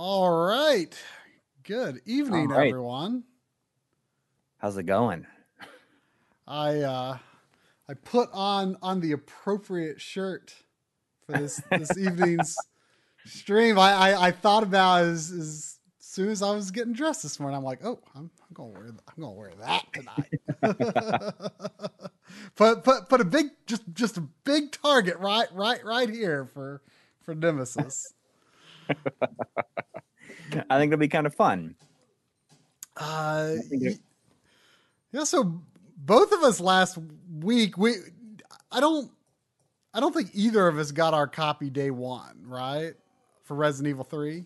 All right. Good evening, right. everyone. How's it going? I uh I put on on the appropriate shirt for this this evening's stream. I, I I thought about as as soon as I was getting dressed this morning. I'm like, oh, I'm, I'm gonna wear I'm gonna wear that tonight. put put put a big just just a big target right right right here for for Nemesis. I think it'll be kind of fun. Uh, think it- y- yeah. So both of us last week, we, I don't, I don't think either of us got our copy day one, right? For Resident Evil Three.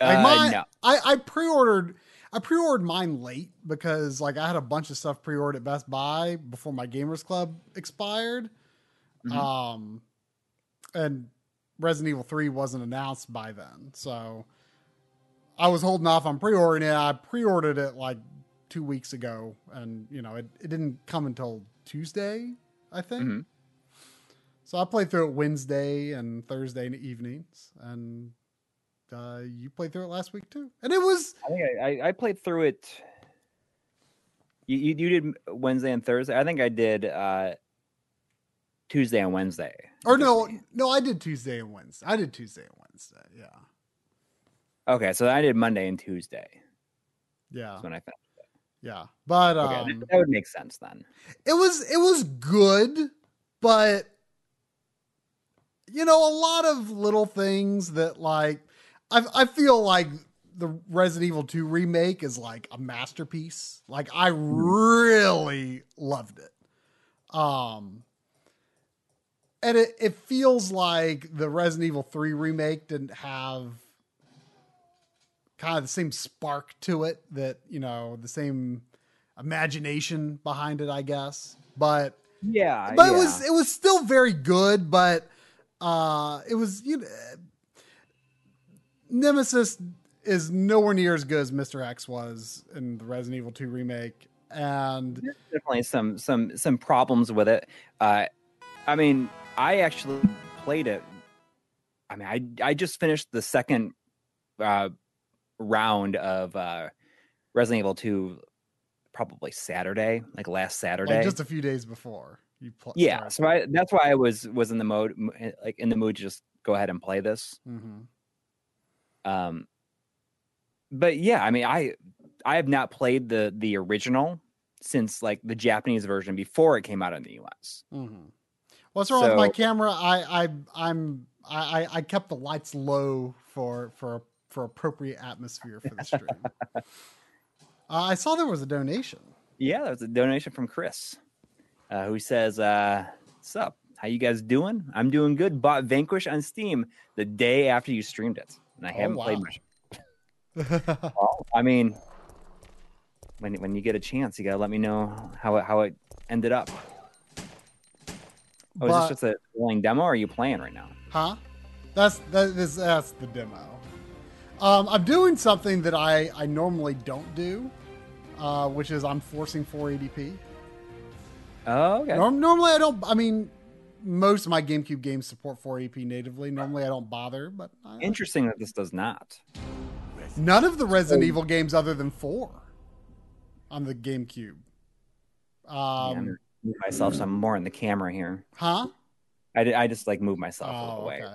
Like Uh, mine, no. I, I pre-ordered, I pre-ordered mine late because like I had a bunch of stuff pre-ordered at Best Buy before my Gamers Club expired. Mhm. Um, and Resident Evil 3 wasn't announced by then. So I was holding off on pre-ordering it. I pre-ordered it like two weeks ago and you know, it, it didn't come until Tuesday, I think. Mhm. So I played through it Wednesday and Thursday evenings and uh, you played through it last week too. And it was I think I, I, I played through it. You, you you did Wednesday and Thursday. I think I did uh, Tuesday and Wednesday. or no, no, I did Tuesday and Wednesday. I did Tuesday and Wednesday. Yeah. Okay, so I did Monday and Tuesday. Yeah. That's when I finished. Yeah. But Okay, um that, that would make sense then. it was it was good, but you know, a lot of little things that like I I feel like the Resident Evil 2 remake is like a masterpiece. Like I really loved it. Um and it, it feels like the Resident Evil 3 remake didn't have kind of the same spark to it that, you know, the same imagination behind it, I guess. But Yeah, but yeah. it was it was still very good, but uh it was you know Nemesis is nowhere near as good as Mr. X was in the Resident Evil 2 remake. And There's definitely some some some problems with it. Uh, I mean, I actually played it. I mean, I I just finished the second uh, round of uh, Resident Evil Two, probably Saturday, like last Saturday. like just a few days before you play. yeah, so I that's why I was was in the mode like in the mood to just go ahead and play this. Mm-hmm. Um, but yeah, I mean, I I have not played the the original since like the Japanese version before it came out in the US. Mm-hmm. What's wrong with my camera? I I I'm I I- I kept the lights low for for for appropriate atmosphere for the stream. uh, I saw there was a donation. Yeah, there was a donation from Chris, uh, who says, uh, "What's up? How you guys doing? I'm doing good. Bought Vanquish on Steam the day after you streamed it, and I Oh, haven't played much. Well, I mean, when when you get a chance, you gotta let me know how it how it ended up. Oh, is this just a rolling demo? Or are you playing right now? Huh? That's that is that's the demo. Um, I'm doing something that I I normally don't do, uh, which is I'm forcing 480p. Oh, okay. Norm, normally I don't. I mean, most of my GameCube games support 480p natively. Normally I don't bother, but I, Interesting that this does not. none of the Resident Evil games other than four on the GameCube. Yeah, I'm Um, move myself some more in the camera here. huh? I, I just like move myself a Oh, little way. okay.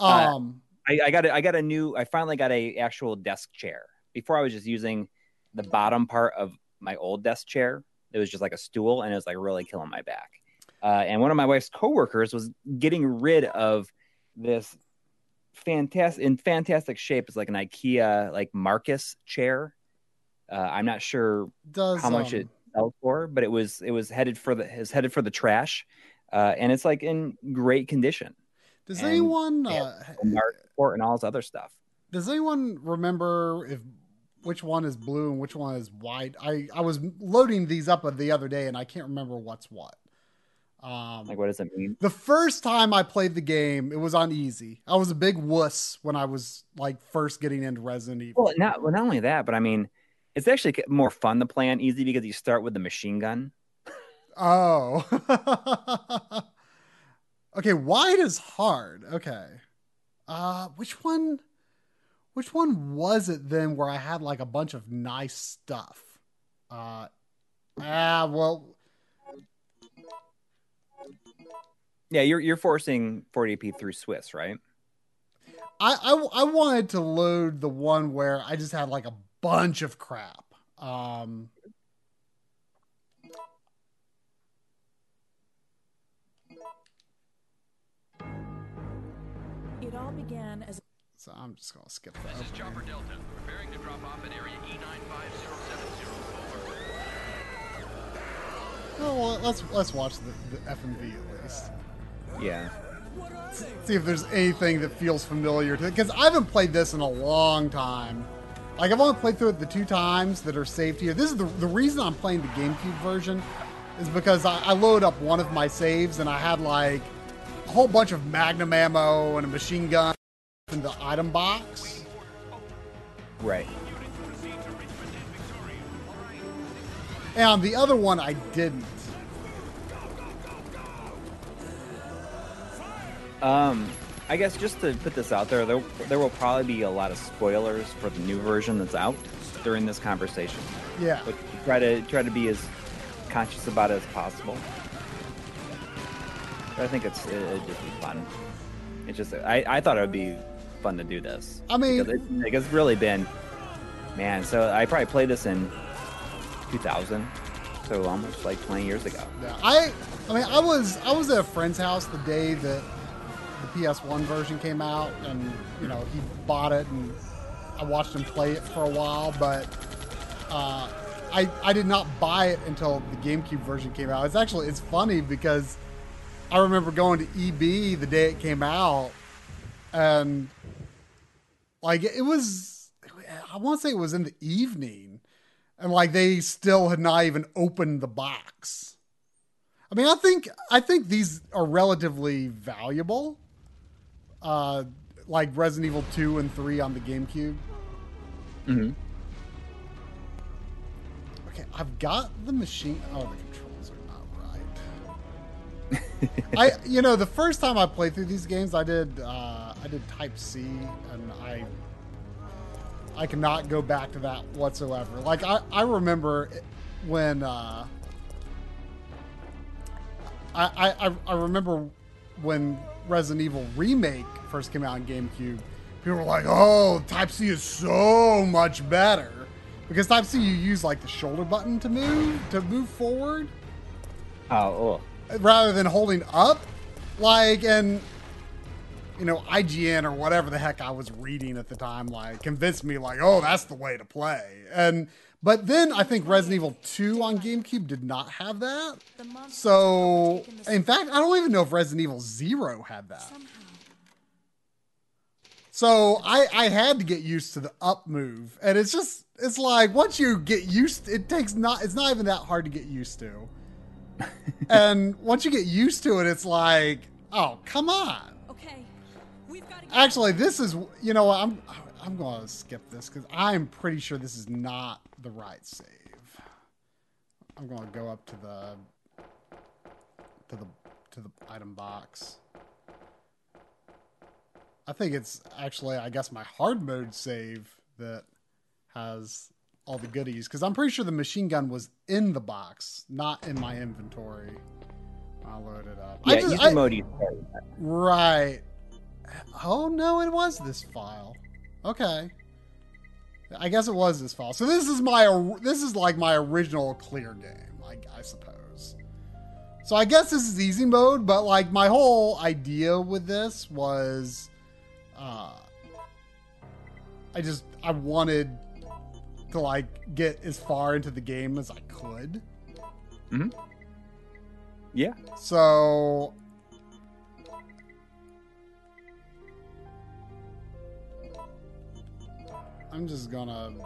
Uh, Um, I, I got a, I got a new. I finally got a actual desk chair. Before I was just using the bottom part of my old desk chair. It was just like a stool, and it was like really killing my back. Uh, and one of my wife's coworkers was getting rid of this fantastic in fantastic shape. It's like an IKEA like Markus chair. Uh, I'm not sure does how much um, it sells for, but it was it was headed for the is headed for the trash, uh, and it's like in great condition. Does and- anyone uh, Mark and all this other stuff. Does anyone remember if which one is blue and which one is white? I I was loading these up the other day and I can't remember what's what. Um, Like, what does it mean? the first time I played the game, it was on easy. I was a big wuss when I was like first getting into Resident Evil. Well, not well, not only that, but I mean, it's actually more fun to play on easy because you start with the machine gun. Oh. okay, wide is hard. Okay. Uh which one which one was it then where I had like a bunch of nice stuff? Uh, ah, well, Yeah, you're you're forcing 40p through Swiss, right? I, I I wanted to load the one where I just had like a bunch of crap. Um, It all began as so I'm just gonna skip This is that. Chopper Delta, preparing to drop off at area E E95070. Oh, well, let's let's watch the, the FMV at least. Yeah. See if there's anything that feels familiar to it because I haven't played this in a long time. Like I've only played through it the two times that are saved here. This is the the reason I'm playing the GameCube version is because I, I load up one of my saves and I had like a whole bunch of Magnum ammo and a machine gun in the item box. Right. And the other one, I didn't. Um, I guess just to put this out there, there there will probably be a lot of spoilers for the new version that's out during this conversation. Yeah. But try to try to be as conscious about it as possible. But I think it's it, it'd just be fun. It's just I, I thought it would be fun to do this. I mean- because it, like, it's really been man. So I probably played this in 2000, so almost like 20 years ago. Yeah, I I mean I was I was at a friend's house the day that the PS1 version came out and you know he bought it and I watched him play it for a while but uh, I I did not buy it until the GameCube version came out. It's actually it's funny because I remember going to EB the day it came out and like it was I want to say it was in the evening and like they still had not even opened the box. I mean, I think I think these are relatively valuable. Uh, like Resident Evil 2 and 3 on the GameCube. Mm-hmm. Okay, I've got the machine. Oh, the controls are not right. I, you know, the first time I played through these games, I did, uh, I did Type C, and I, I cannot go back to that whatsoever. Like I, I remember when, uh, I, I, I remember when Resident Evil Remake first came out on GameCube. People were like, "Oh, Type C is so much better," because Type C you use like the shoulder button to move to move forward Oh, oh. Rather than holding up. Like, and you know, IGN or whatever the heck I was reading at the time, like convinced me, like, "Oh, that's the way to play." And but then I think Resident Evil 2 on GameCube did not have that. So, have overtaken the in fact, I don't even know if Resident Evil Zero had that. So I I had to get used to the up move, and it's just it's like once you get used, it takes not it's not even that hard to get used to. and once you get used to it, it's like, oh come on. Okay, we've got Actually, this is you know I'm I'm going to skip this because I'm pretty sure this is not the right save. I'm going to go up to the to the to the item box. I think it's actually I guess my hard mode save that has all the goodies because I'm pretty sure the machine gun was in the box, not in my inventory. I'll load it up. Yeah, I just, easy I, mode you. Right. Oh no, it was this file. Okay. I guess it was this file. So this is my this is like my original clear game, I, I suppose. So I guess this is easy mode, but like my whole idea with this was, uh, I just I wanted to like get as far into the game as I could. Mm-hmm. Yeah. So I'm just gonna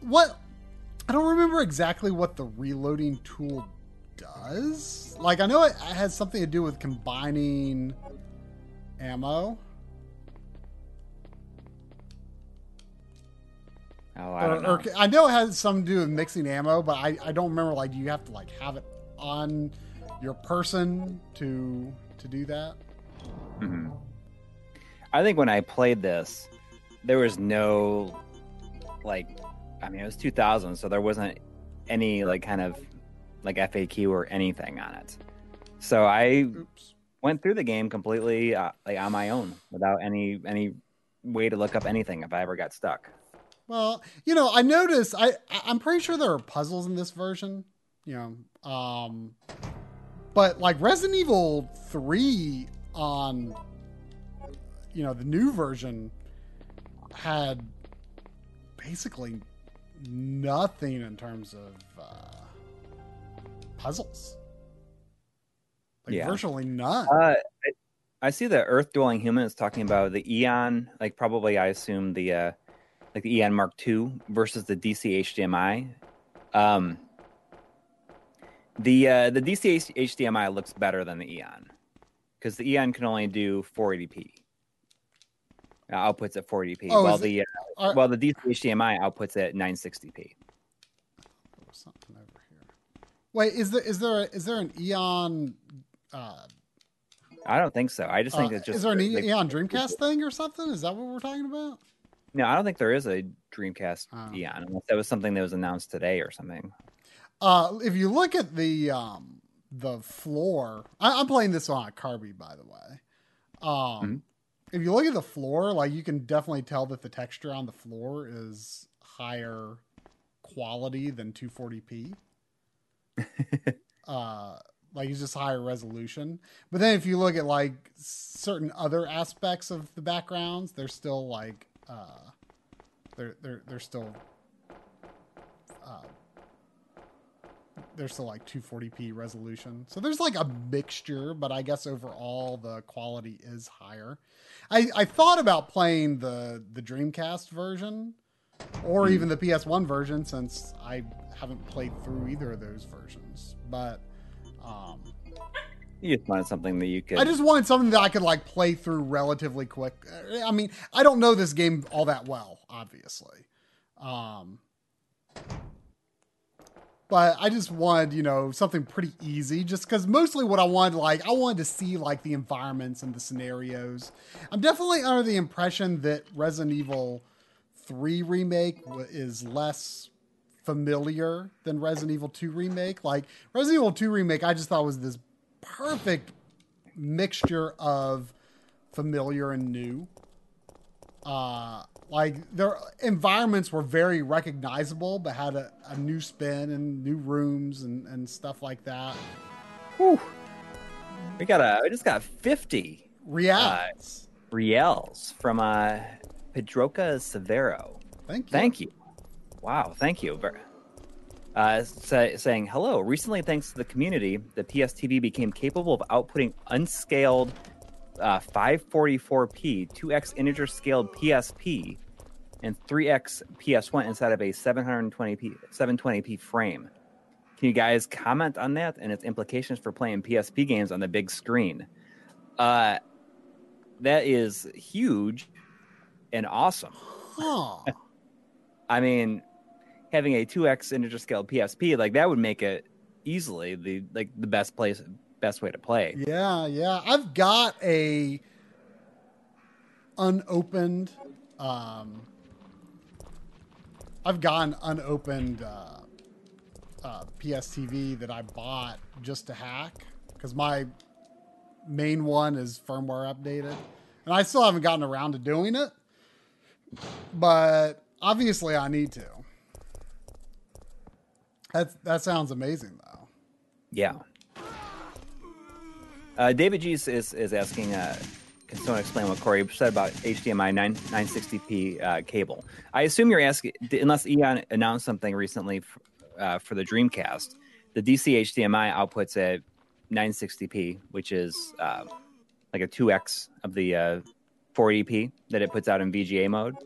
What I don't remember exactly what the reloading tool does. Like I know it has something to do with combining ammo. Oh, I or, know. or I know it has something to do with mixing ammo, but I, I don't remember like do you have to like have it on your person to to do that? Mhm. I think when I played this, there was no like, I mean, it was 2000, so there wasn't any like kind of like FAQ or anything on it. So I Oops. went through the game completely uh, like on my own without any any way to look up anything if I ever got stuck. Well, you know, I noticed. I I'm pretty sure there are puzzles in this version. You know, um, but like Resident Evil Three on, you know, the new version had basically nothing in terms of uh, puzzles. Like Yeah. virtually none. Uh, I, I see the Earth dwelling human is talking about the Eon, like probably I assume the uh, like the Eon Mark II versus the DC HDMI. Um, the uh, the DC HDMI looks better than the Eon because the Eon can only do 480p. Uh, outputs at 480p, Oh, while is it- the uh, Are- while the DC HDMI outputs at 960p. Something over here. Wait, is there is there is there an Eon? Uh, I don't think so. I just think uh, it's just is there an like- Eon Dreamcast thing or something? Is that what we're talking about? No, I don't think there is a Dreamcast Oh. Eon unless that was something that was announced today or something. Uh, if you look at the um the floor, I, I'm playing this on a Carby, by the way. Um, Mhm. if you look at the floor, like you can definitely tell that the texture on the floor is higher quality than 240p. uh, like it's just higher resolution. But then if you look at like certain other aspects of the backgrounds, they're still like uh, they're they're they're still uh, they're still like 240p resolution. So there's like a mixture, but I guess overall the quality is higher. I, I thought about playing the the Dreamcast version or even the PS1 version since I haven't played through either of those versions. But um, You just wanted something that you could. I just wanted something that I could like play through relatively quick. I mean, I don't know this game all that well, obviously. Um, but I just wanted, you know, something pretty easy just because mostly what I wanted, like, I wanted to see like the environments and the scenarios. I'm definitely under the impression that Resident Evil 3 Remake is less familiar than Resident Evil 2 Remake. Like, Resident Evil 2 Remake, I just thought was this perfect mixture of familiar and new. Uh, like their environments were very recognizable, but had a, a new spin and new rooms and, and stuff like that. Whew. We got a. I just got fifty Reacts. reals from uh, Pedroca Severo. Thank you. Thank you. Wow, thank you. Uh, say, saying hello. Recently, thanks to the community, the PSTV became capable of outputting unscaled uh, 544p, 2x integer scaled PSP, and 3x PS1 inside of a 720p 720p frame. Can you guys comment on that and its implications for playing PSP games on the big screen? Uh, that is huge and awesome. Huh. I mean, having a 2x integer scale PSP like that would make it easily the like the best place best way to play. Yeah, yeah. I've got a unopened um I've got an unopened uh, uh PSTV that I bought just to hack cuz my main one is firmware updated. And I still haven't gotten around to doing it. But obviously I need to. That that sounds amazing though. Yeah. Uh, David G is, is, asking, uh, can someone explain what Corey said about HDMI 9, 960p uh, cable? I assume you're asking, unless Eon announced something recently f- uh, for the Dreamcast, the DC HDMI outputs at 960p, which is uh, like a 2x of the uh, 480p that it puts out in VGA mode.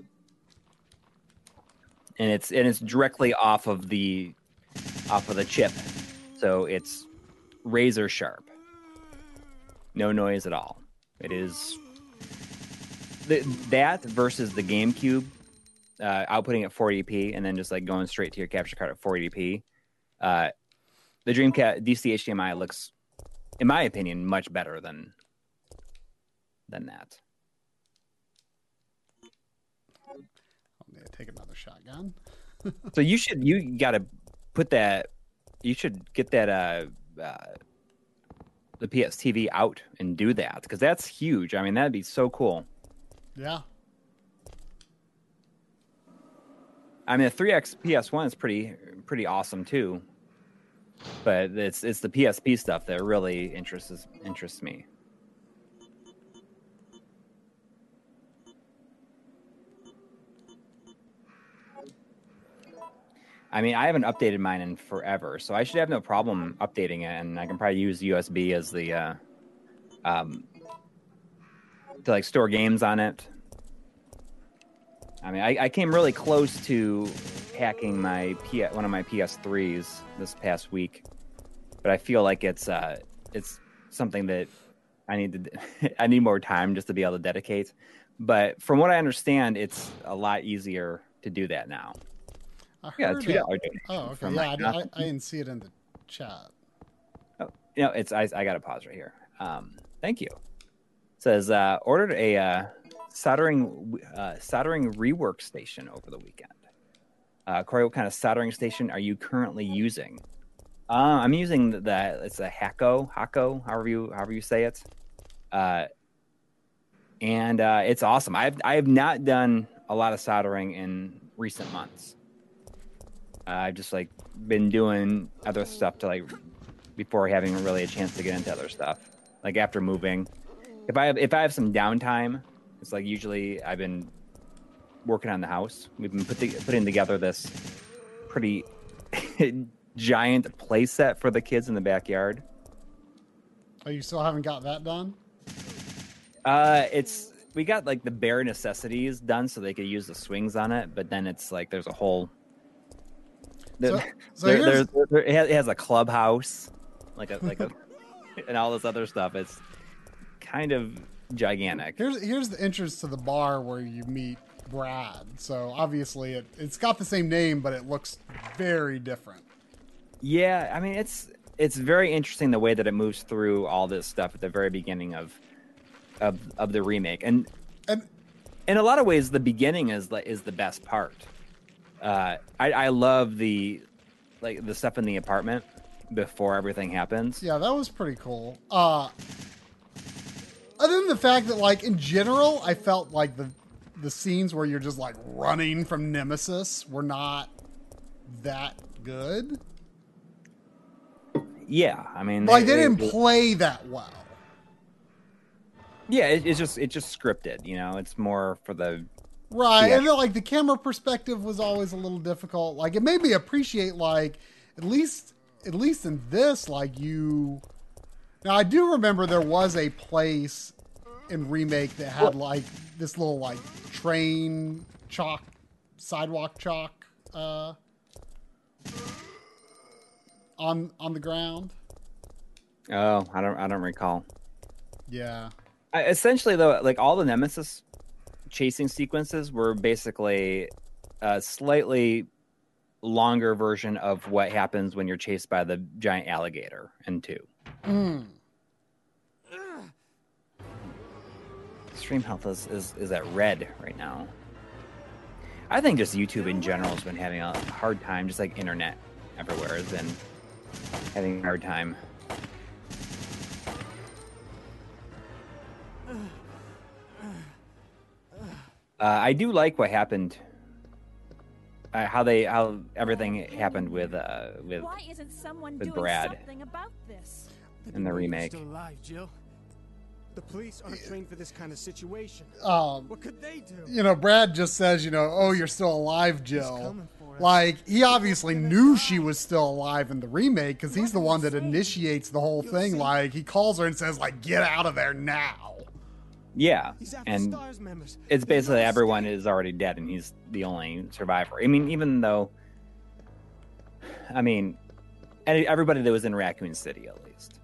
And it's and it's directly off of the off of the chip, so it's razor sharp. No noise at all. It is th- that versus the GameCube uh, outputting at 480p and then just like going straight to your capture card at 480p. Uh, the Dreamcast DC HDMI looks, in my opinion, much better than than that. I'm gonna take another shotgun. So you should you got to put that. You should get that uh, uh the PS TV out and do that because that's huge. I mean, that'd be so cool. Yeah. I mean, the 3x PS1 is pretty pretty awesome too. But it's it's the PSP stuff that really interests interests me. I mean, I haven't updated mine in forever, so I should have no problem updating it, and I can probably use USB as the uh, um, to like store games on it. I mean, I, I came really close to hacking my P- one of my PS3s this past week, but I feel like it's uh, it's something that I need to I need more time just to be able to dedicate. But from what I understand, it's a lot easier to do that now. I Yeah, two dollar Oh, okay. Yeah, I, I. I didn't see it in the chat. Oh, you know, it's I, I got to pause right here. Um, thank you. It says uh, ordered a uh, soldering uh, soldering rework station over the weekend. Uh, Corey, what kind of soldering station are you currently using? Uh, I'm using the, the it's a Hakko Hakko, however you however you say it. Uh, and uh, it's awesome. I've I have not done a lot of soldering in recent months. Uh, I've just like been doing other stuff to like before having really a chance to get into other stuff. Like after moving, if I have if I have some downtime, it's like usually I've been working on the house. We've been put the, putting together this pretty giant play set for the kids in the backyard. Oh, you still haven't got that done? Uh, it's we got like the bare necessities done so they could use the swings on it, but then it's like there's a whole. So- so there- there- it has- it has a clubhouse, like a like a, and all this other stuff. It's kind of gigantic. Here's here's the entrance to the bar where you meet Brad. So obviously it it's got the same name, but it looks very different. Yeah, I mean it's it's very interesting the way that it moves through all this stuff at the very beginning of of of the remake, and And in a lot of ways, the beginning is the is the best part. Uh, I I love the like the stuff in the apartment before everything happens. yeah, that was pretty cool. Uh other than the fact that like in general, I felt like the the scenes where you're just like running from Nemesis were not that good. Yeah, I mean, Like they it- didn't it- play that well. yeah, it, it's just it's just scripted. You know, it's more for the Right. Yeah. And then, like the camera perspective was always a little difficult. Like it made me appreciate like at least at least in this, like you now I do remember there was a place in remake that had like this little like train chalk sidewalk chalk uh on on the ground. oh, I don't I don't recall. Yeah. I, essentially, though, like all the Nemesis chasing sequences were basically a slightly longer version of what happens when you're chased by the giant alligator in two. Mm. Stream health is, is, is at red right now. I think just YouTube in general has been having a hard time, just like internet everywhere has been having a hard time. Uh, I do like what happened, uh, how they how everything happened with uh, with Why isn't someone with doing Brad. something about this? in the remake. Still alive, Jill. The police aren't trained for this kind of situation. Um What could they do? you know, Brad just says, you know, oh, you're still alive, Jill. coming for us. Like, he obviously knew she was still alive in the remake because he's the one that initiates the whole thing. Like, he calls her and says, like, get out of there now. Yeah, and Stars it's basically everyone stay. is already dead and he's the only survivor. I mean, even though, I mean, everybody that was in Raccoon City at least,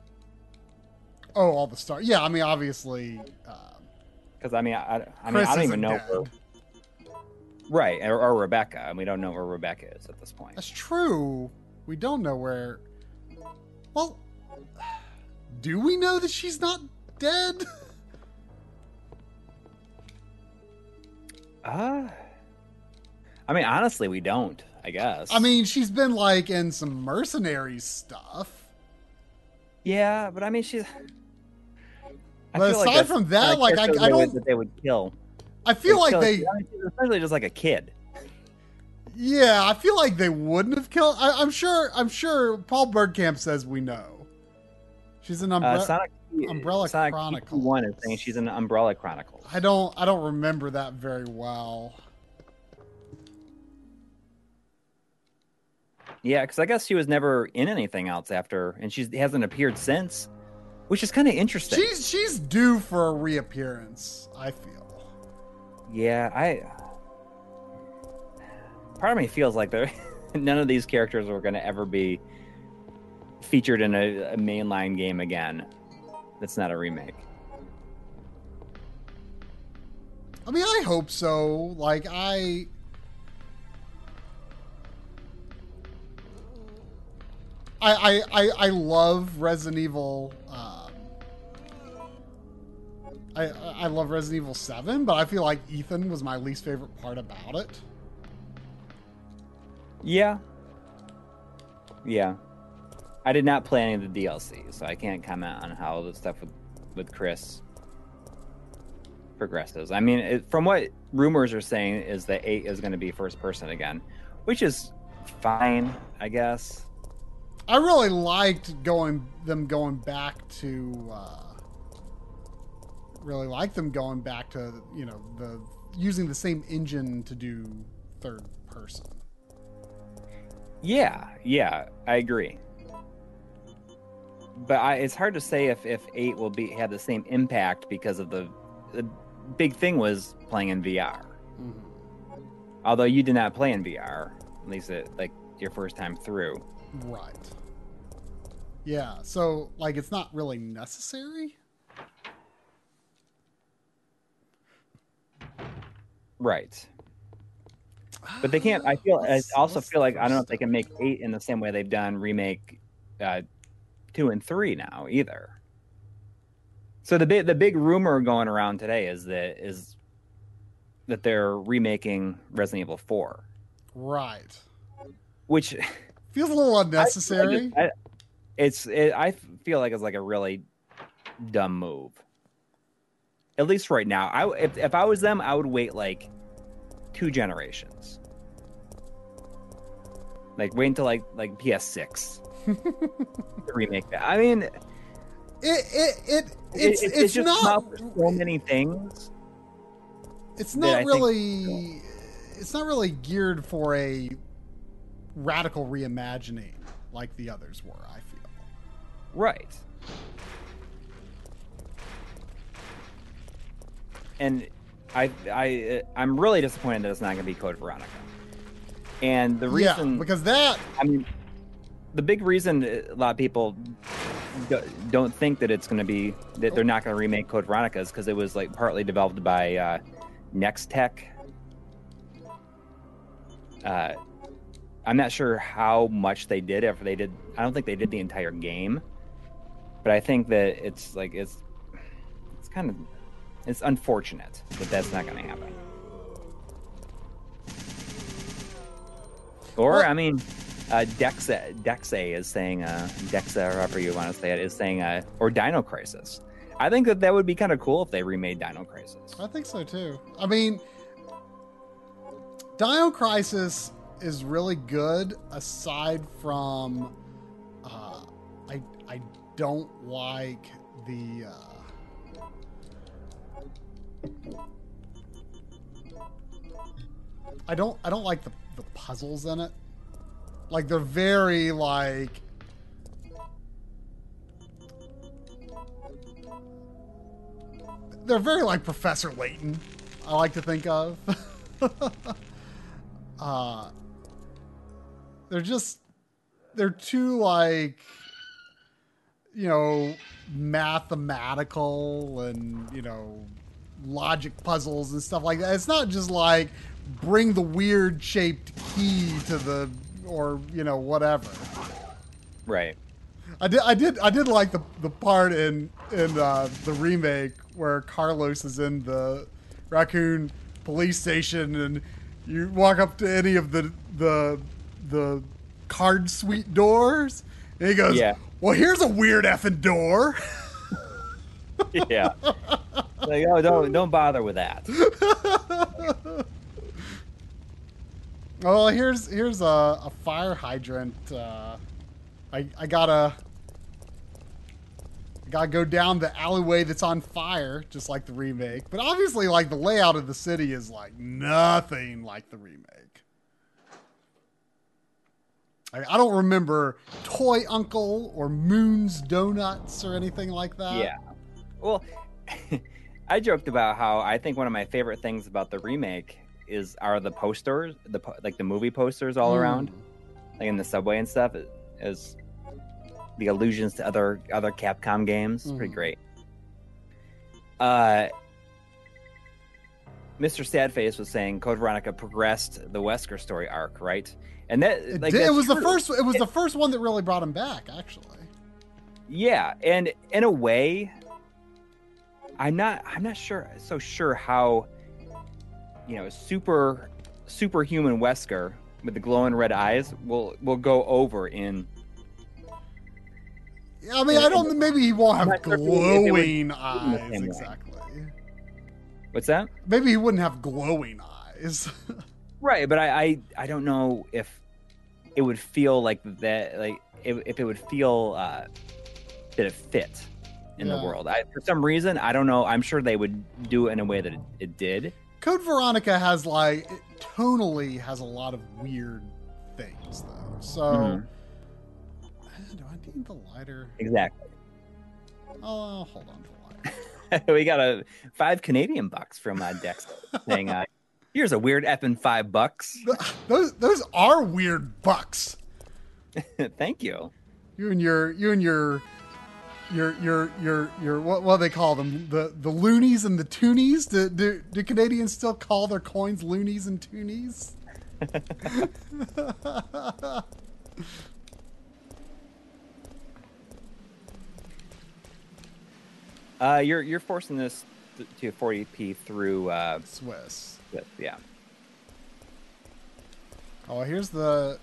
Oh, all the stars. Yeah, I mean, obviously. Uh, because I mean, I, I mean, Chris I don't even know, where, right, or, or Rebecca, and we don't know where Rebecca is at this point. That's true. We don't know where. Well, do we know that she's not dead? Uh, I mean, honestly, we don't. I guess. I mean, she's been like in some mercenary stuff. yeah, but I mean, she's. I But feel like aside from that, like, I- I don't- that they would kill. I feel like kill- they, I mean, she's essentially just like a kid. yeah, I feel like they wouldn't have killed. I, I'm sure. I'm sure. Paul Bergkamp says we know. She's an Uh, umbrella. Sonic Umbrella Sonic Chronicles. One is saying she's an Umbrella Chronicles. I don't. I don't remember that very well. Yeah, because I guess she was never in anything else after, and she hasn't appeared since, which is kind of interesting. She's she's due for a reappearance. I feel. Yeah, I. Part of me feels like there, none of these characters are going to ever be featured in a, a mainline game again. That's not a remake. I mean, I hope so. Like I. I, I, I, love Resident Evil. Um, I, I love Resident Evil 7, but I feel like Ethan was my least favorite part about it. Yeah. Yeah. I did not play any of the DLC, so I can't comment on how the stuff with, with Chris progresses. I mean, it, from what rumors are saying, is that eight is going to be first person again, which is fine, I guess. I really liked going them going back to uh, really like them going back to you know the using the same engine to do third person. Yeah, yeah, I agree. But I, it's hard to say if, if eight will be have the same impact because of the the big thing was playing in VR. Mhm. Although you did not play in VR, at least it, like your first time through. Right. Yeah, so like it's not really necessary. Right. But they can't. I feel. I also feel like I don't know if they can make eight in the same way they've done remake uh, two and three now either. So the big the big rumor going around today is that is that they're remaking Resident Evil four, Right. which Feels a little I unnecessary. it's- I, it's it, I feel like it's like a really dumb move. At least right now, I if if I was them, I would wait like two generations. Like wait until like like PS6 to remake that. I mean, it, It it it it's it, it's, just not come out for so many things. it's not think- really it's not really geared for a radical reimagining like the others were, I feel. Right. And I I uh, I'm really disappointed that it's not going to be Code Veronica. And the reason yeah, because that I mean the big reason a lot of people do- don't think that it's going to be that they're not going to remake Code Veronica is because it was like partly developed by uh, Nextech. Uh, I'm not sure how much they did. If they did, I don't think they did the entire game, but I think that it's like it's it's kind of it's unfortunate that that's not going to happen. Or Well- I mean, uh, Dexa Dexa is saying uh, Dexa, or however you want to say it, is saying uh, or Dino Crisis. I think that that would be kind of cool if they remade Dino Crisis. I think so too. I mean, Dino Crisis is really good. Aside from, uh, I I don't like the. Uh, I don't I don't like the the puzzles in it. Like they're very like they're very like Professor Layton. I like to think of. uh, they're just they're too like you know mathematical and you know logic puzzles and stuff like that. It's not just like bring the weird shaped key to the or you know whatever. Right. I did, I did, I did like the the part in in uh, the remake where Carlos is in the raccoon police station and You walk up to any of the the the card suite doors, and he goes, Yeah. "Well, here's a weird effing door." yeah. Like, oh, don't don't bother with that. Oh, here's here's a, a fire hydrant. Uh, I I gotta gotta go down the alleyway that's on fire, just like the remake. But obviously, like the layout of the city is like nothing like the remake. I, I don't remember Toy Uncle or Moon's Donuts or anything like that. Yeah. Well, I joked about how I think one of my favorite things about the remake is are the posters, the like the movie posters all around, like in the subway and stuff. It, is the allusions to other other Capcom games It's pretty Mhm. great. Uh, Mr. Sadface was saying Code Veronica progressed the Wesker story arc, right? And that It, like it that's was the first. It was the first one that really brought him back. Actually, Yeah, and in a way, I'm not. I'm not sure. So sure how, you know, super superhuman Wesker with the glowing red eyes will will go over in. Yeah, I mean, Yeah, I don't. Maybe he won't have not sure if it would- if it would glowing eyes same way. exactly. What's that? Maybe he wouldn't have glowing eyes. Right, but I I, I don't know if it would feel like that. Like if, if it would feel uh, that it fit in the world. I, for some reason, I don't know. I'm sure they would do it in a way that it, it did. Code Veronica has like it tonally has a lot of weird things though. So Mhm. Uh, do I need the lighter? Exactly. Oh, hold on for the lighter. we got a five Canadian bucks from uh, Dex saying, uh, "Here's a weird effing five bucks." Those those are weird bucks. Thank you. You and your you and your your your your your what what do they call them the the loonies and the toonies. Do, do do Canadians still call their coins loonies and toonies? Uh, you're you're forcing this to 40p through. Uh, Swiss. with, yeah. Oh, here's the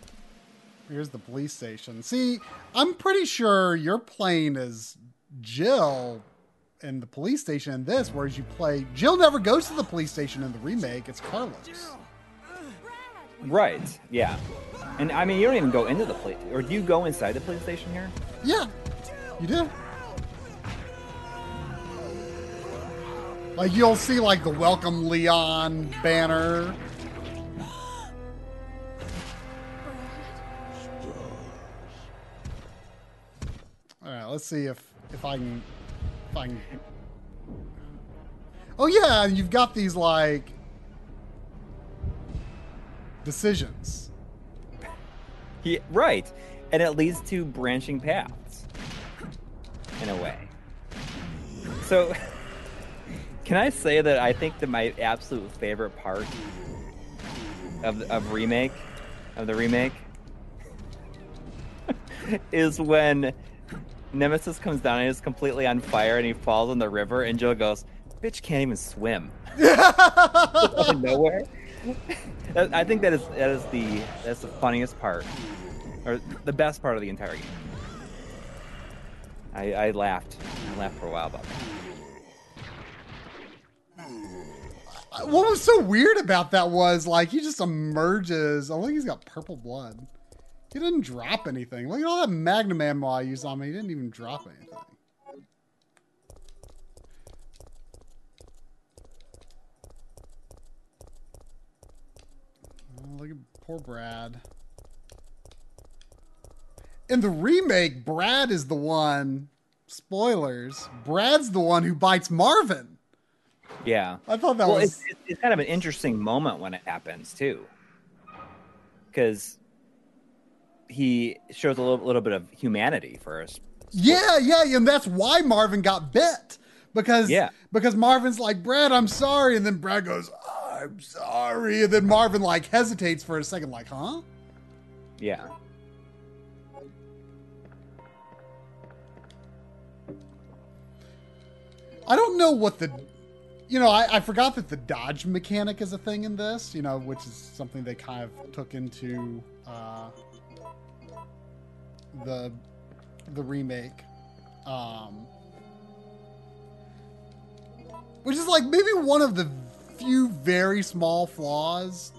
here's the police station. See, I'm pretty sure your plane as Jill in the police station in this, whereas you play Jill never goes to the police station in the remake. It's Carlos. Right. Yeah. And I mean, you don't even go into the police, or do you go inside the police station here? Yeah, you do. Like you'll see like the welcome Leon banner. All right, let's see if if I can if I can. Oh yeah, you've got these like decisions. Yeah, right. And it leads to branching paths in a way. So, can I say that I think that my absolute favorite part of, of remake, of the remake, is when Nemesis comes down and is completely on fire and he falls in the river and Joe goes, "Bitch can't even swim." Nowhere. I think that is that is the that's the funniest part, or the best part of the entire game. I, I laughed. I laughed for a while about that. What was so weird about that was like he just emerges. I think he's got purple blood. He didn't drop anything. Look at all that Magnum ammo I used on me. He didn't even drop anything. Oh, look at poor Brad. In the remake, Brad is the one. Spoilers. Brad's the one who bites Marvin. Yeah. I thought that well, was. it's, it's, it's kind of an interesting moment when it happens too, because he shows a little, little bit of humanity for us. Yeah, yeah, and that's why Marvin got bit because Yeah. because Marvin's like Brad, I'm sorry, and then Brad goes, I'm sorry, and then Marvin like hesitates for a second, like, huh? Yeah. I don't know what the you know, I, I forgot that the dodge mechanic is a thing in this. You know, which is something they kind of took into uh, the the remake. Um, which is like maybe one of the few very small flaws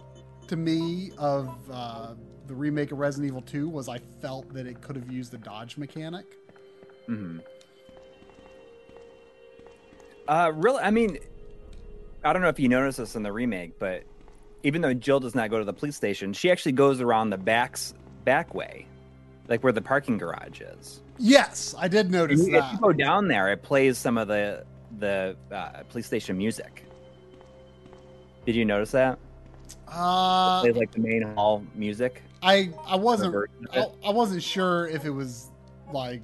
to me of uh, the remake of Resident Evil 2 was I felt that it could have used the dodge mechanic. hmm Uh, really, I mean, I don't know if you noticed this in the remake, but even though Jill does not go to the police station, she actually goes around the back's back way, like where the parking garage is. Yes, I did notice if that. you go down there, it plays some of the the uh, police station music. Did you notice that? Uh, It plays like the main hall music. I I wasn't I. I wasn't sure if it was like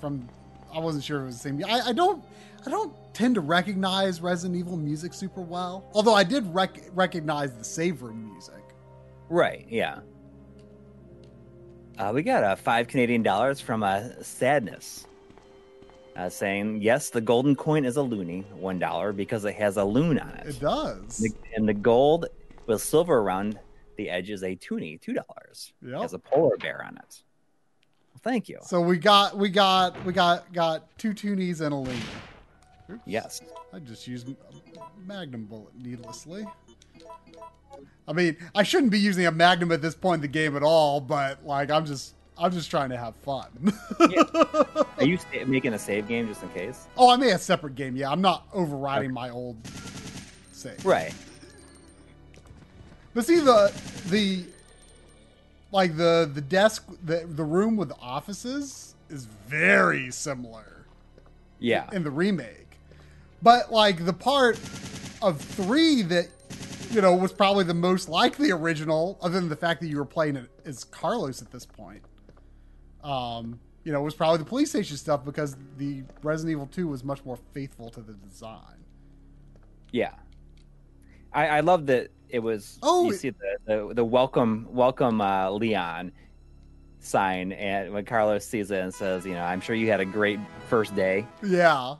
from I wasn't sure if it was the same. I, I don't I don't tend to recognize Resident Evil music super well. Although I did rec- recognize the save room music. Right. Yeah. Uh, we got uh, five Canadian dollars from uh, Sadness, uh, saying yes, the golden coin is a loonie, one dollar because it has a loon on it, It does. The- and the gold with silver around the edge is a toonie, two dollars. Yep. Has a polar bear on it. Well, thank you. So we got we got we got got two toonies and a loon. Oops. Yes. I just used a magnum bullet needlessly. I mean, I shouldn't be using a magnum at this point in the game at all, but like I'm just I'm just trying to have fun. Are you making a save game just in case? oh, I made a separate game. Yeah, I'm not overriding my old save. Right. But see the the like the the desk the the room with the offices is very similar Yeah. in the remake. But like the part of three that you know was probably the most like the original, other than the fact that you were playing it as Carlos at this point. Um, you know, was probably the police station stuff because the Resident Evil 2 was much more faithful to the design. Yeah, I, I love that it was. Oh, you see the, the the welcome welcome uh, Leon sign, and when Carlos sees it and says, "You know, I'm sure you had a great first day." Yeah.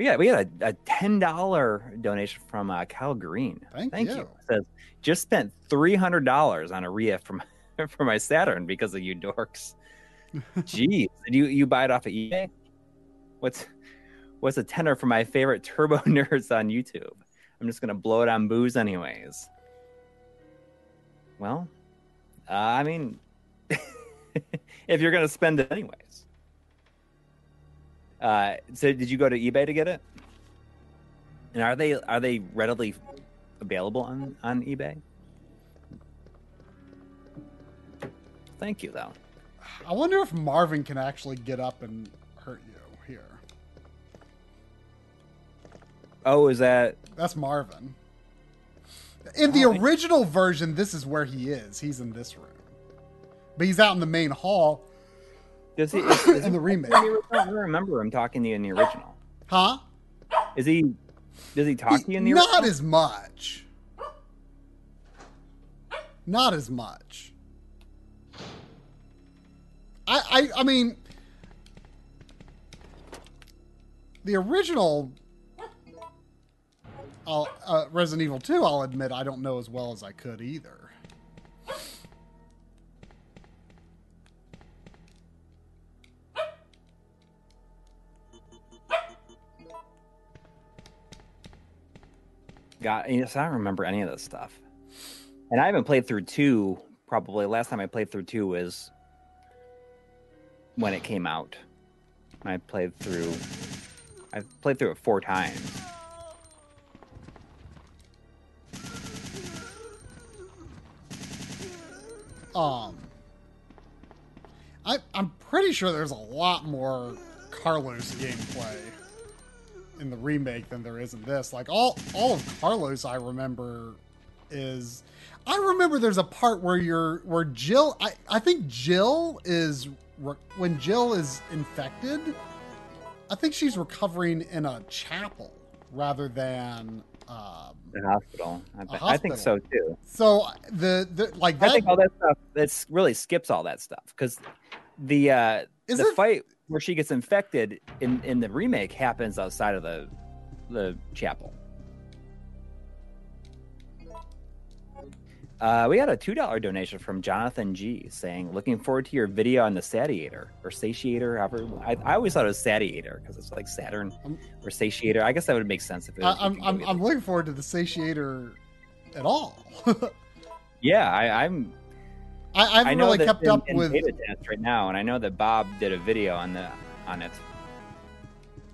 We got we got a, a ten dollar donation from uh, Cal Green. Thank you. you. Says just spent three hundred dollars on a Rhea from for my Saturn because of you dorks. Jeez, did you you buy it off of eBay? What's what's a tenor for my favorite turbo nerds on YouTube? I'm just gonna blow it on booze anyways. Well, uh, I mean, if you're gonna spend it anyways. Uh, so did you go to eBay to get it? And are they are they readily available on on eBay? Thank you though. I wonder if Marvin can actually get up and hurt you here. Oh, is that That's Marvin. In the Oh, I- original version, this is where he is. He's in this room. But he's out in the main hall does he? Is, is in the remake. I don't remember him talking to you in the original. Huh? Is he? Does he talk to you in the Not original? as much. Not as much. I, I I mean the original I'll, uh, Resident Evil 2 I'll admit I don't know as well as I could either. God, yes, I don't remember any of this stuff. And I haven't played through two. Probably last time I played through two was when it came out. I played through. I played through it four times. Um, I, I'm pretty sure there's a lot more Carlos gameplay in the remake than there is in this. Like all all of Carlos, I remember is I remember there's a part where you're where Jill. I I think Jill is when Jill is infected. I think she's recovering in a chapel rather than. Um, The hospital. I, bet- I think so too. so the, the like I think all that stuff. That's really skips all that stuff because the uh Is the it fight where she gets infected in in the remake happens outside of the the chapel. Uh, we got a two dollar donation from Jonathan G saying, "Looking forward to your video on the Satiator or Satiator." I, I always thought it was Satiator because it's like Saturn or Satiator. I guess that would make sense if it. I, Was, I'm, I'm I'm looking forward to the satiator at all. Yeah, I, I'm. I I haven't know really kept in, up in with. beta test right now, and I know that Bob did a video on the on it.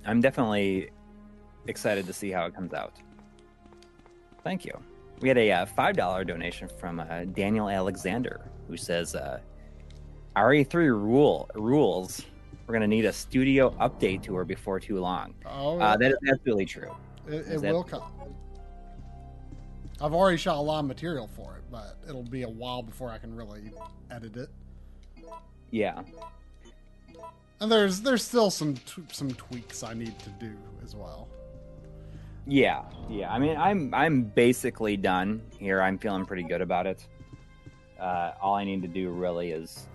I'm definitely excited to see how it comes out. Thank you. We had a uh, five dollar donation from uh, Daniel Alexander, who says, uh, "RE3 rule rules. We're gonna need a studio update tour before too long." Oh, Uh, that is absolutely true. it, it will come. I've already shot a lot of material for it, but it'll be a while before I can really edit it. Yeah, And there's there's still some t- some tweaks I need to do as well. Yeah, yeah. I mean, I'm I'm basically done here. I'm feeling pretty good about it. Uh, all I need to do really is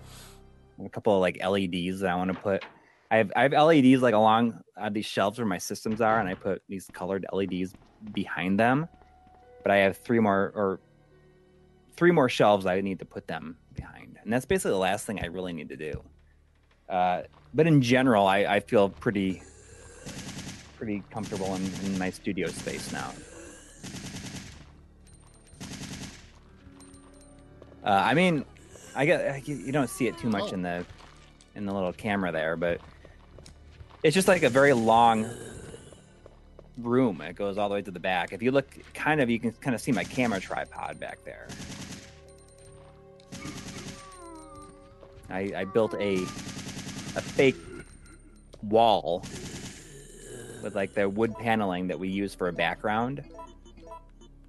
a couple of like LEDs that I want to put. I have I have LEDs like along uh, these shelves where my systems are, and I put these colored LEDs behind them. But I have three more or three more shelves I need to put them behind, and that's basically the last thing I really need to do. Uh, but in general, I, I feel pretty pretty comfortable in, in my studio space now. Uh, I mean, I get you don't see it too much Oh. in the in the little camera there, but it's just like a very long room. It goes all the way to the back. If you look, kind of, you can kind of see my camera tripod back there. I, I built a a fake wall with like the wood paneling that we use for a background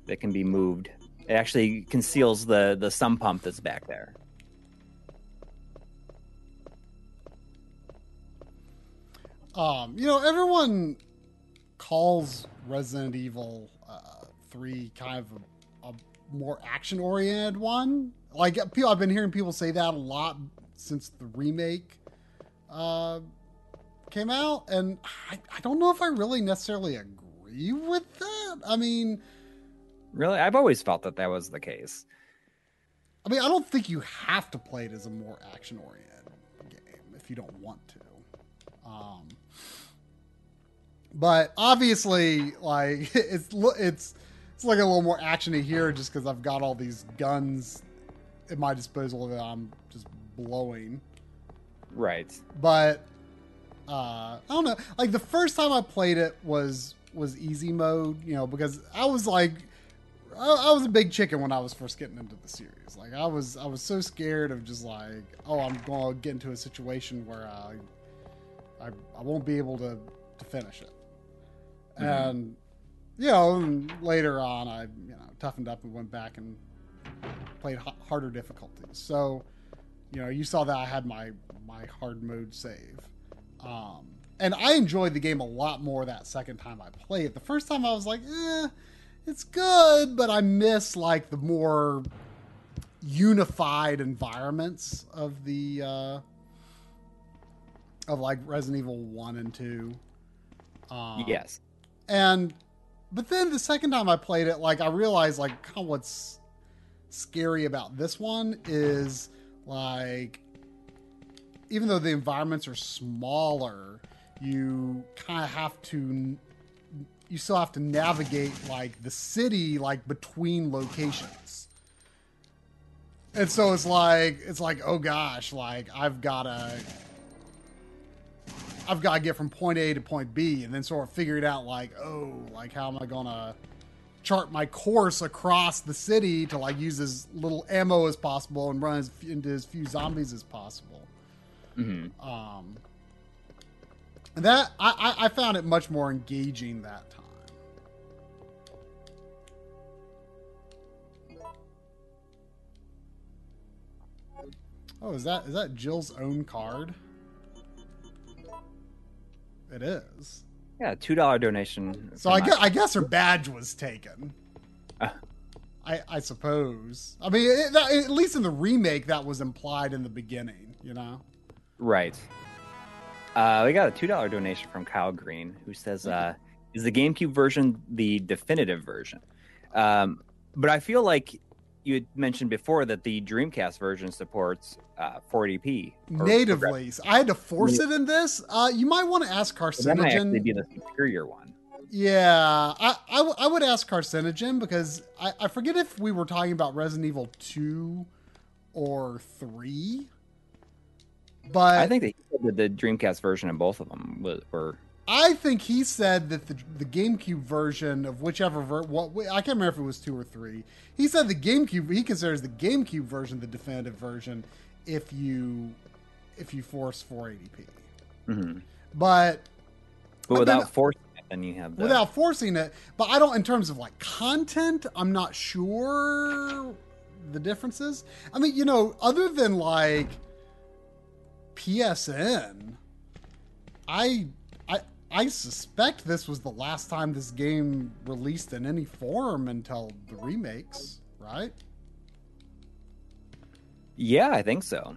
that can be moved. It actually conceals the the sump pump that's back there. Um, you know, everyone calls Resident Evil uh, Three kind of a, a more action-oriented one. Like people, I've been hearing people say that a lot since the remake uh, came out, and I, I don't know if I really necessarily agree with that. I mean, Really, I've always felt that that was the case. I mean, I don't think you have to play it as a more action-oriented game if you don't want to. Um, but obviously, like it's it's it's like a little more actiony here, just because I've got all these guns at my disposal that I'm just blowing. Right. But uh, I don't know. Like the first time I played it was was easy mode, you know, because I was like, I, I was a big chicken when I was first getting into the series. Like I was, I was so scared of just like, oh, I'm going to get into a situation where I, I, I won't be able to to finish it. And you know, and later on, I you know toughened up and went back and played h- harder difficulties. So you know, you saw that I had my my hard mode save. Um, and I enjoyed the game a lot more that second time I played it. The first time I was like, eh, it's good, but I miss like the more unified environments of the uh, of like Resident Evil One and Two. Um, yes. And but then the second time I played it, like I realized like kind of what's scary about this one is like even though the environments are smaller, you kind of have to you still have to navigate like the city like between locations. And so it's like it's like oh gosh, like I've got to I've got to get from point A to point B and then sort of figure it out like, oh, like how am I going to chart my course across the city to like use as little ammo as possible and run as, into as few zombies as possible. Mm-hmm. Um, and that I, I I found it much more engaging that time. Oh, is that is that Jill's own card? It is. Yeah, two dollar donation. So I guess, I guess her badge was taken. Uh. I I suppose. I mean, it, that, at least in the remake, that was implied in the beginning. You know. Right. Uh, we got a two dollar donation from Kyle Green, who says, uh, "Is the GameCube version the definitive version?" Um, but I feel like you had mentioned before that the Dreamcast version supports uh, 480p natively. So I had to force it in this. Uh, you might want to ask progressive. That might actually Carcinogen. be the superior one. Yeah, I, I, w- I would ask Carcinogen because I, I forget if we were talking about Resident Evil 2 or 3. But I think that he the Dreamcast version of both of them were. I think he said that the the GameCube version of whichever ver- what I can't remember if it was two or three. He said the GameCube he considers the GameCube version the definitive version if you if you force 480p. mhm. But But without forcing it, then you have the, without forcing it, but I don't in terms of like content, I'm not sure the differences. I mean, you know, other than like PSN, I I suspect this was the last time this game released in any form until the remakes, right? Yeah, I think so.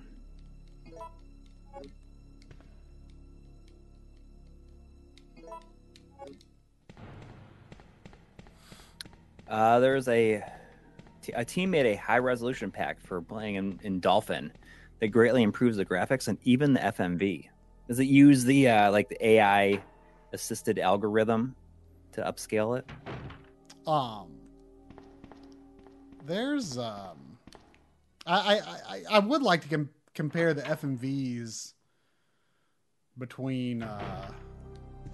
Uh, there's a a team made a high resolution pack for playing in, in Dolphin that greatly improves the graphics and even the FMV. Does it use the uh, like the AI assisted algorithm to upscale it? Um, there's um, I I I, would like to com- compare the FMVs between uh,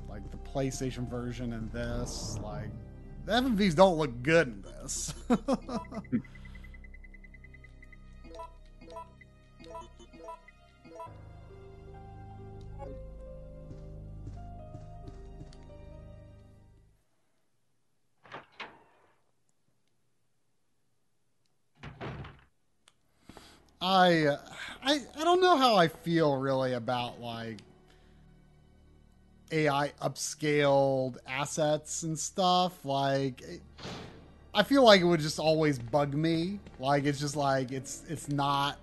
like the PlayStation version and this. Like the FMVs don't look good in this. I, uh, I I don't know how I feel really about like AI upscaled assets and stuff. Like, it, I feel like it would just always bug me. Like, it's just like it's it's not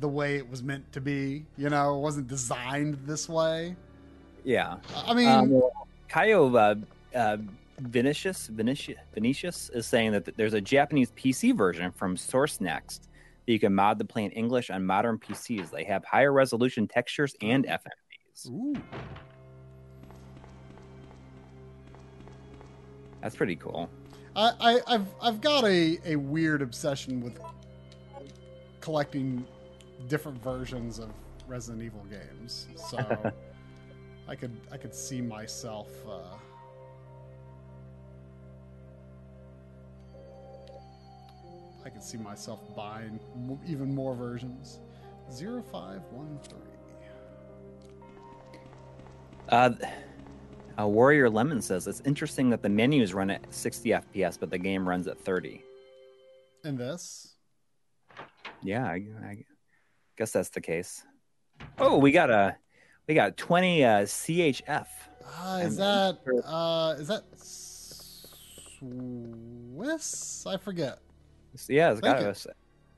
the way it was meant to be. You know, it wasn't designed this way. Yeah. I mean, Um, Kaio uh, uh, Vinicius, Vinicius Vinicius is saying that there's a Japanese PC version from SourceNext you can mod to play in English on modern PCs. They have higher resolution textures and FMVs. ooh, That's pretty cool. I, I I've I've got a a weird obsession with collecting different versions of Resident Evil games. So I could I could see myself uh, I could see myself buying m- even more versions. Zero five one three. Uh, uh, Warrior Lemon says it's interesting that the menus run at 60 FPS, but the game runs at 30. And this, Yeah, I, I guess that's the case. Oh, we got a we got 20 uh, CHF. uh, is that uh, is that Swiss? I forget. Yeah, it's got us.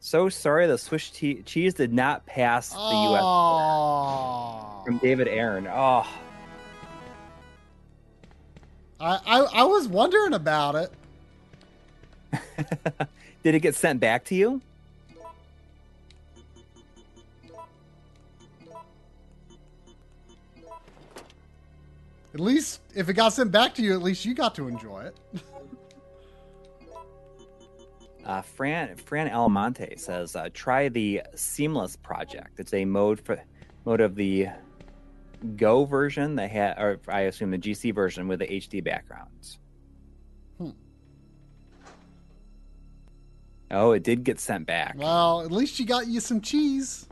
So sorry, the Swiss che- cheese did not pass the U.S. Oh, from David Aaron. Oh, I, I I was wondering about it. did it get sent back to you? At least if it got sent back to you, at least you got to enjoy it. Uh, Fran Fran Almonte says, uh, "Try the Seamless project. It's a mode for mode of the Go version. They had, or I assume the GC version with the HD backgrounds." Hmm. Oh, it did get sent back. Well, at least you got you some cheese.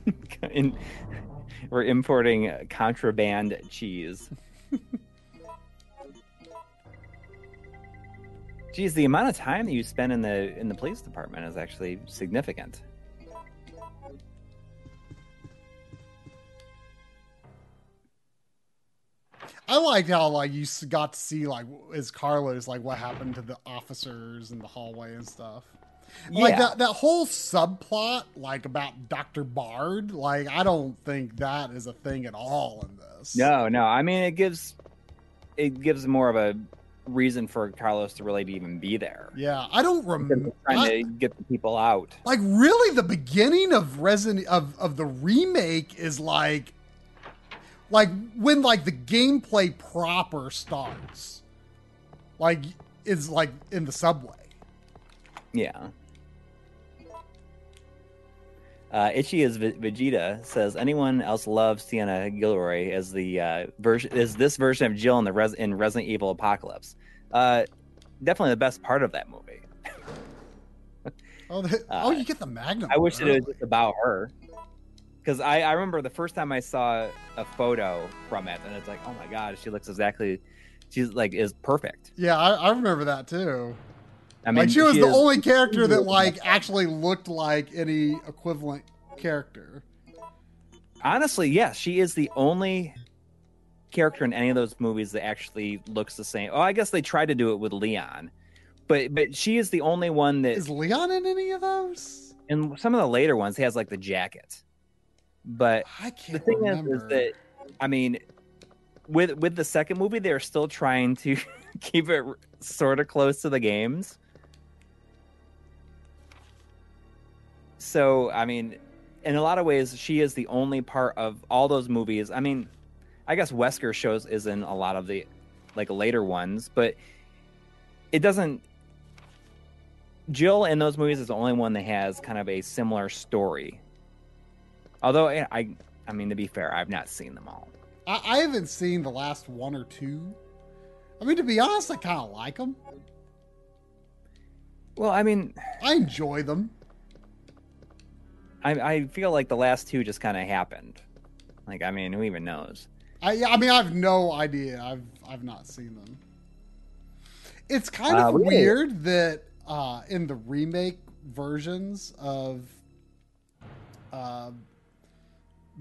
In, we're importing contraband cheese. Geez, the amount of time that you spend in the in the police department is actually significant. I liked how like you got to see like as Carlos like what happened to the officers in the hallway and stuff. Like Yeah. that that whole subplot like about Dr. Bard, like I don't think that is a thing at all in this. No, no. I mean, it gives it gives more of a reason for Carlos to really even be there. Yeah, I don't remember. trying to get the people out. like really the beginning of Resident of of the remake is like like when like the gameplay proper starts. Like is like in the subway. Yeah. Uh, Itchy as V- Vegeta says, anyone else loves Sienna Guillory as the uh, version is this version of Jill in the Res- in Resident Evil Apocalypse? Uh, definitely the best part of that movie. Oh, the, Uh, oh, you get the Magnum. I wish it was about her. Because I, I remember the first time I saw a photo from it, and it's like, oh my god, she looks exactly, she's like is perfect. Yeah, I, I remember that too. I mean, like she was the is- only character that like actually looked like any equivalent character. honestly, yes, she is the only character in any of those movies that actually looks the same. Oh, I guess they tried to do it with Leon, but but she is the only one that Is Leon in any of those? in some of the later ones he has like the jacket. But the thing remember. is, is that I mean, with with the second movie, they're still trying to keep it sort of close to the games. So I mean, in a lot of ways, she is the only part of all those movies. I mean, I guess Wesker shows is in a lot of the like later ones, but it doesn't. Jill in those movies is the only one that has kind of a similar story. Although I, I, I mean, to be fair, I've not seen them all. I, I haven't seen the last one or two. I mean, to be honest, I kind of like them. Well, I mean, I enjoy them. I, I feel like the last two just kind of happened. Like, I mean, who even knows? I yeah, I mean, I have no idea. I've I've not seen them. It's kind Uh, of we- weird that uh, in the remake versions of uh,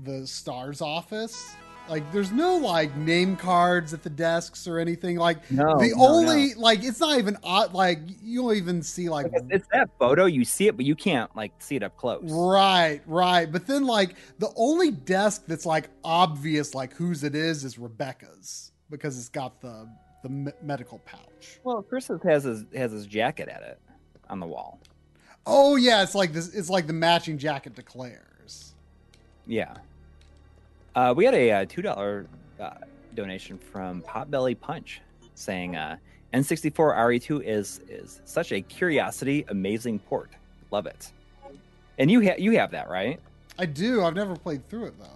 the Stars office, like there's no like name cards at the desks or anything. Like No, the no, no. only like it's not even odd. Like you don't even see like it's, it's that photo, you see it, but you can't like see it up close. Right, right. But then, like, the only desk that's like obvious, like whose it is, is Rebecca's because it's got the the me- medical pouch. Well, Chris has his has his jacket at it on the wall. Oh yeah, it's like this. It's like the matching jacket to Claire's. Yeah. Uh, we had a uh, two dollar uh, donation from Potbelly Punch saying uh, N64 RE2 is is such a curiosity, amazing port. Love it. And you ha- you have that right? I do. I've never played through it though.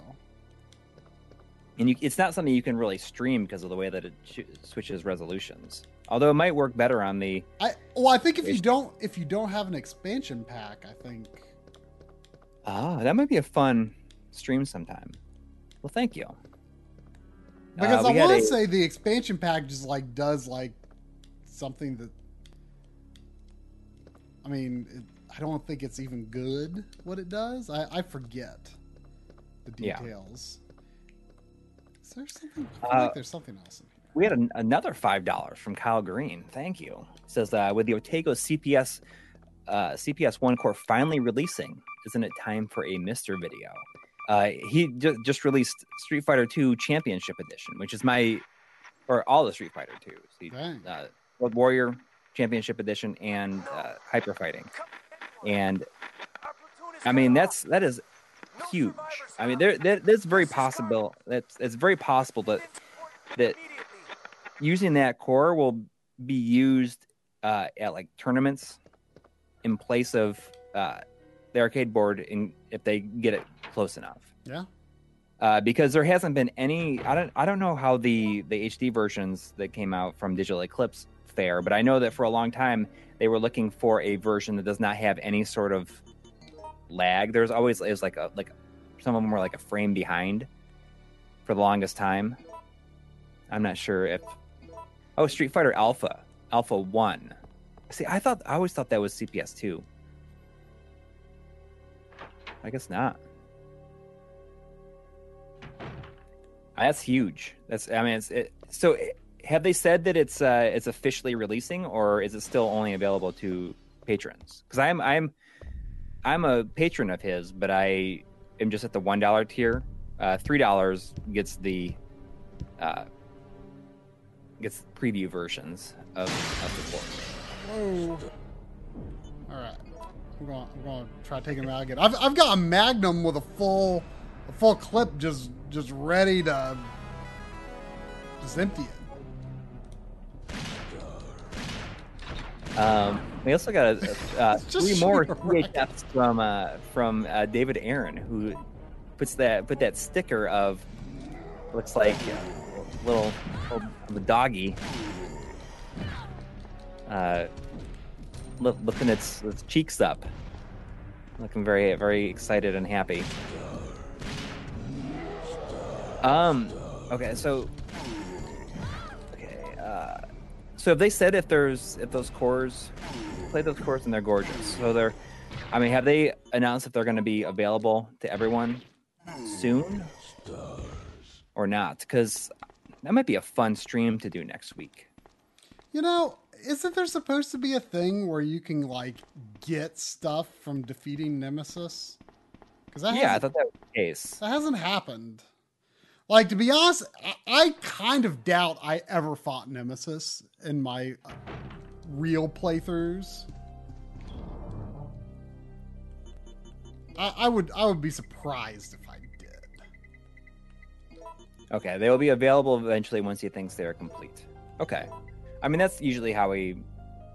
And you, it's not something you can really stream because of the way that it ch- switches resolutions. Although it might work better on the. I well, I think if you don't if you don't have an expansion pack, I think Ah, that might be a fun stream sometime. Well, thank you. because Uh, I want a- to say the expansion pack just like does like something that. I mean, it, I don't think it's even good what it does. I, I forget the Yeah. details. Is there something? I feel Uh, like there's something else in here. We had an, another five dollars from Kyle Green. Thank you. Says uh, with the Jotego CPS uh, CPS one core finally releasing, isn't it time for a MiSTer video? Uh, he ju- just released Street Fighter Two Championship Edition, which is my or all the Street Fighter Twos. Uh, World Warrior Championship Edition and uh, Hyper Fighting, and I mean that's that is huge. I mean there, there that's very possible. That's it's very possible that that using that core will be used uh, at like tournaments in place of uh, the arcade board in if they get it close enough. Yeah. Uh, because there hasn't been any. I don't. I don't know how the the HD versions that came out from Digital Eclipse fare, but I know that for a long time they were looking for a version that does not have any sort of lag. There's always is like a like some of them were like a frame behind for the longest time. I'm not sure if oh Street Fighter Alpha Alpha One. See, I thought I always thought that was CPS two. I guess not. That's huge. That's I mean, it's it, so. Have they said that it's uh, it's officially releasing, or is it still only available to patrons? Because I'm I'm I'm a patron of his, but I am just at the one dollar tier. Uh, Three dollars gets the uh, gets preview versions of of the board. Whoa. All right. I'm going. I'm to try taking him out again. I've, I've got a Magnum with a full, a full clip, just just ready to just empty it. Um, we also got a, uh, three more shoot from uh, from uh, David Aaron, who puts that put that sticker of looks like a little, little a doggy, uh, lifting its its cheeks up, looking very very excited and happy. Um. Okay, so. Okay. Uh, so have they said if there's if those cores play those cores and they're gorgeous? So they're, I mean, have they announced if they're going to be available to everyone soon or not? Because that might be a fun stream to do next week. You know, isn't there supposed to be a thing where you can like get stuff from defeating Nemesis? Because that Yeah, I thought that was the case. That hasn't happened. Like to be honest, I, I kind of doubt I ever fought Nemesis in my uh, real playthroughs. I, I would I would be surprised if I did. Okay, they will be available eventually once he thinks they're complete. Okay, I mean that's usually how he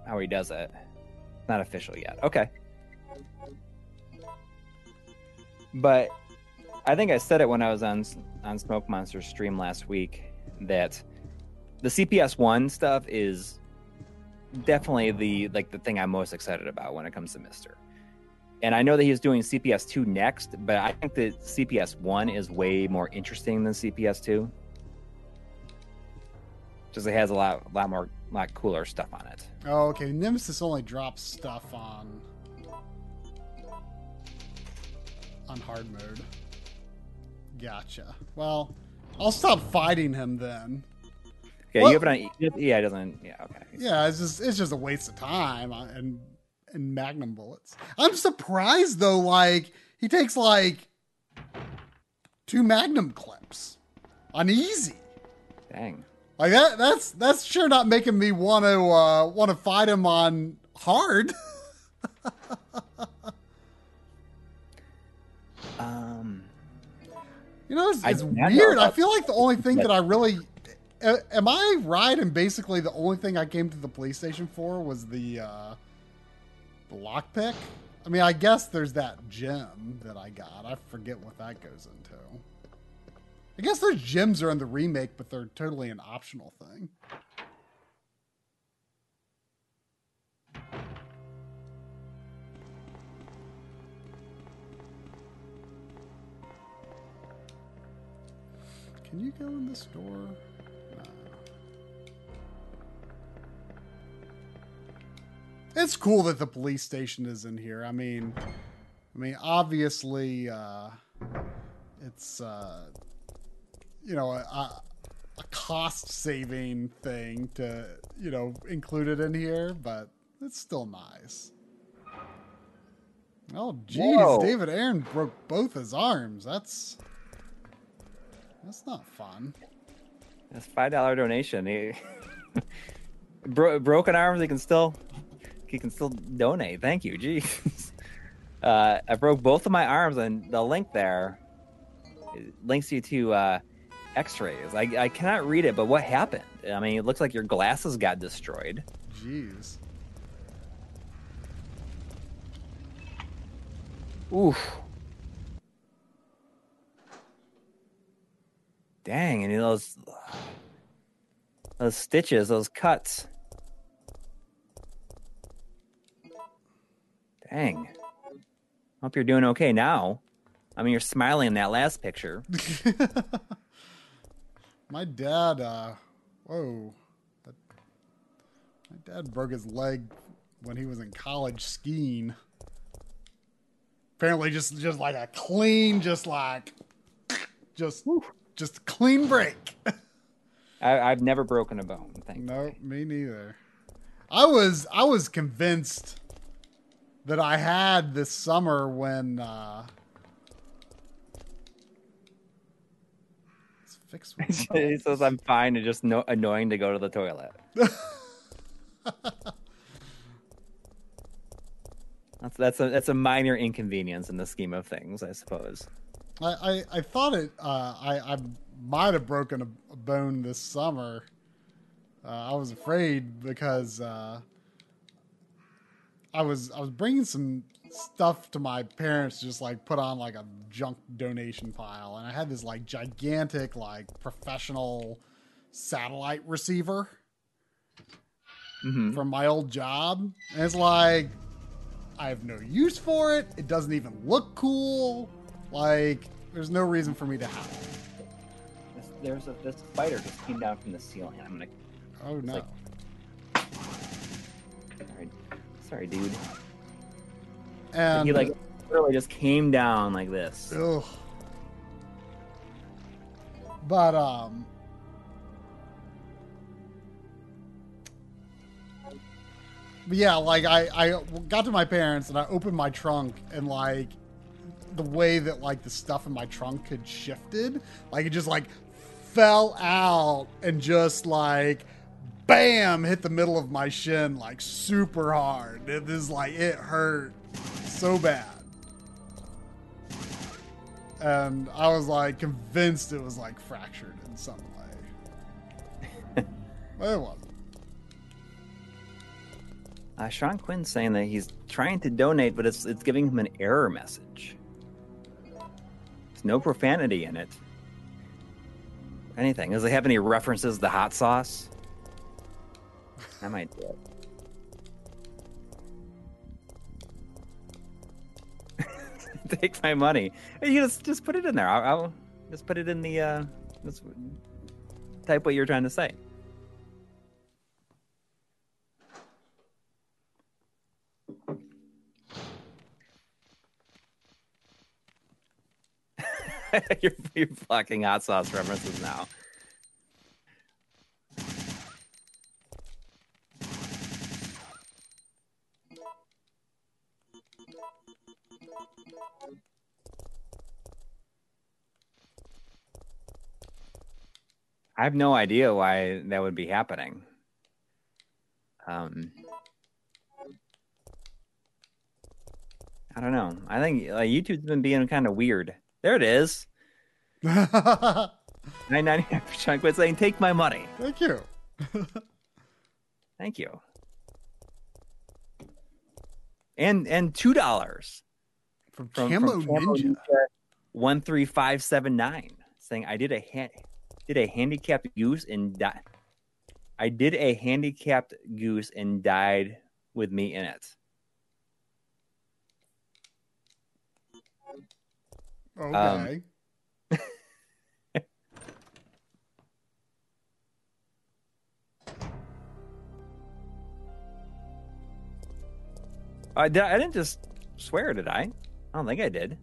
how he does it. Not official yet. Okay, but I think I said it when I was on on Smoke Monster's stream last week that the CPS one stuff is definitely the like the thing I'm most excited about when it comes to MiSTer. And I know that he's doing CPS two next, but I think that CPS one is way more interesting than CPS two. Just it has a lot, lot more, lot cooler stuff on it. Oh, okay. Nemesis only drops stuff on on hard mode. Gotcha. Well, I'll stop fighting him then. Okay, Well- you have it on. Yeah, it doesn't. Yeah, okay. Yeah, it's just it's just a waste of time uh, and and magnum bullets. I'm surprised though. Like he takes like two magnum clips on easy. Dang. Like that. That's that's sure not making me want to uh, want to fight him on hard. Um. You know, it's, it's know weird. I feel like the only thing that I really am I right? And basically, the only thing I came to the police station for was the uh, the lockpick. I mean, I guess there's that gem that I got. I forget what that goes into. I guess those gems are in the remake, but they're totally an optional thing. Can you go in this door? It's cool that the police station is in here. I mean, I mean, obviously, uh, it's uh, you know a, a a cost-saving thing to you know include it in here, but it's still nice. Oh, geez, Whoa. David Aaron broke both his arms. That's that's not fun. That's five dollar donation. He, bro- broken arms. He can still, he can still donate. Thank you. Jeez. Uh, I broke both of my arms, and the link there links you to uh, X-rays. I, I cannot read it, but what happened? I mean, it looks like your glasses got destroyed. Jeez. Oof. Dang, and those those stitches, those cuts. Dang. Hope you're doing okay now. I mean, you're smiling in that last picture. My dad, uh, whoa. That, my dad broke his leg when he was in college skiing. Apparently, just just like a clean, just like, just just a clean break. I, I've never broken a bone. Thank no, me neither. I was I was convinced that I had this summer when uh fix he says I'm fine and just no, annoying to go to the toilet. that's that's a that's a minor inconvenience in the scheme of things, I suppose. I, I, I thought it. Uh, I I might have broken a, a bone this summer. Uh, I was afraid because uh, I was I was bringing some stuff to my parents, just like put on like a junk donation pile, and I had this like gigantic like professional satellite receiver hmm from my old job, and it's like I have no use for it. It doesn't even look cool. Like there's no reason for me to have it. This, there's a this spider just came down from the ceiling. I'm gonna. Oh no. like- Sorry, sorry, dude. And he like literally just came down like this. Ugh. But um but yeah, like I I got to my parents and I opened my trunk and like the way that like the stuff in my trunk had shifted, like it just like fell out and just like bam hit the middle of my shin like super hard. It is like it hurt so bad and I was like convinced it was like fractured in some way. but it wasn't. Uh, Sean Quinn's saying that he's trying to donate, but it's it's giving him an error message. There's no profanity in it. Anything? Does it have any references to the hot sauce? I might do it. Take my money. You just just put it in there. I'll, I'll just put it in the. Uh, type what you're trying to say. you're, you're blocking hot sauce references now. I have no idea why that would be happening. Um, I don't know. I think like, YouTube's been being kind of weird. There it is. Thank 999 Sean Quinn saying, "Take my money." Thank you. Thank you. And and two dollars From, from, Camo from Camo Ninja. one three five seven nine saying I did a ha- did a handicapped goose and died. I did a handicapped goose and died with me in it. Okay. Um, I. I didn't just swear, did I? I don't think I did.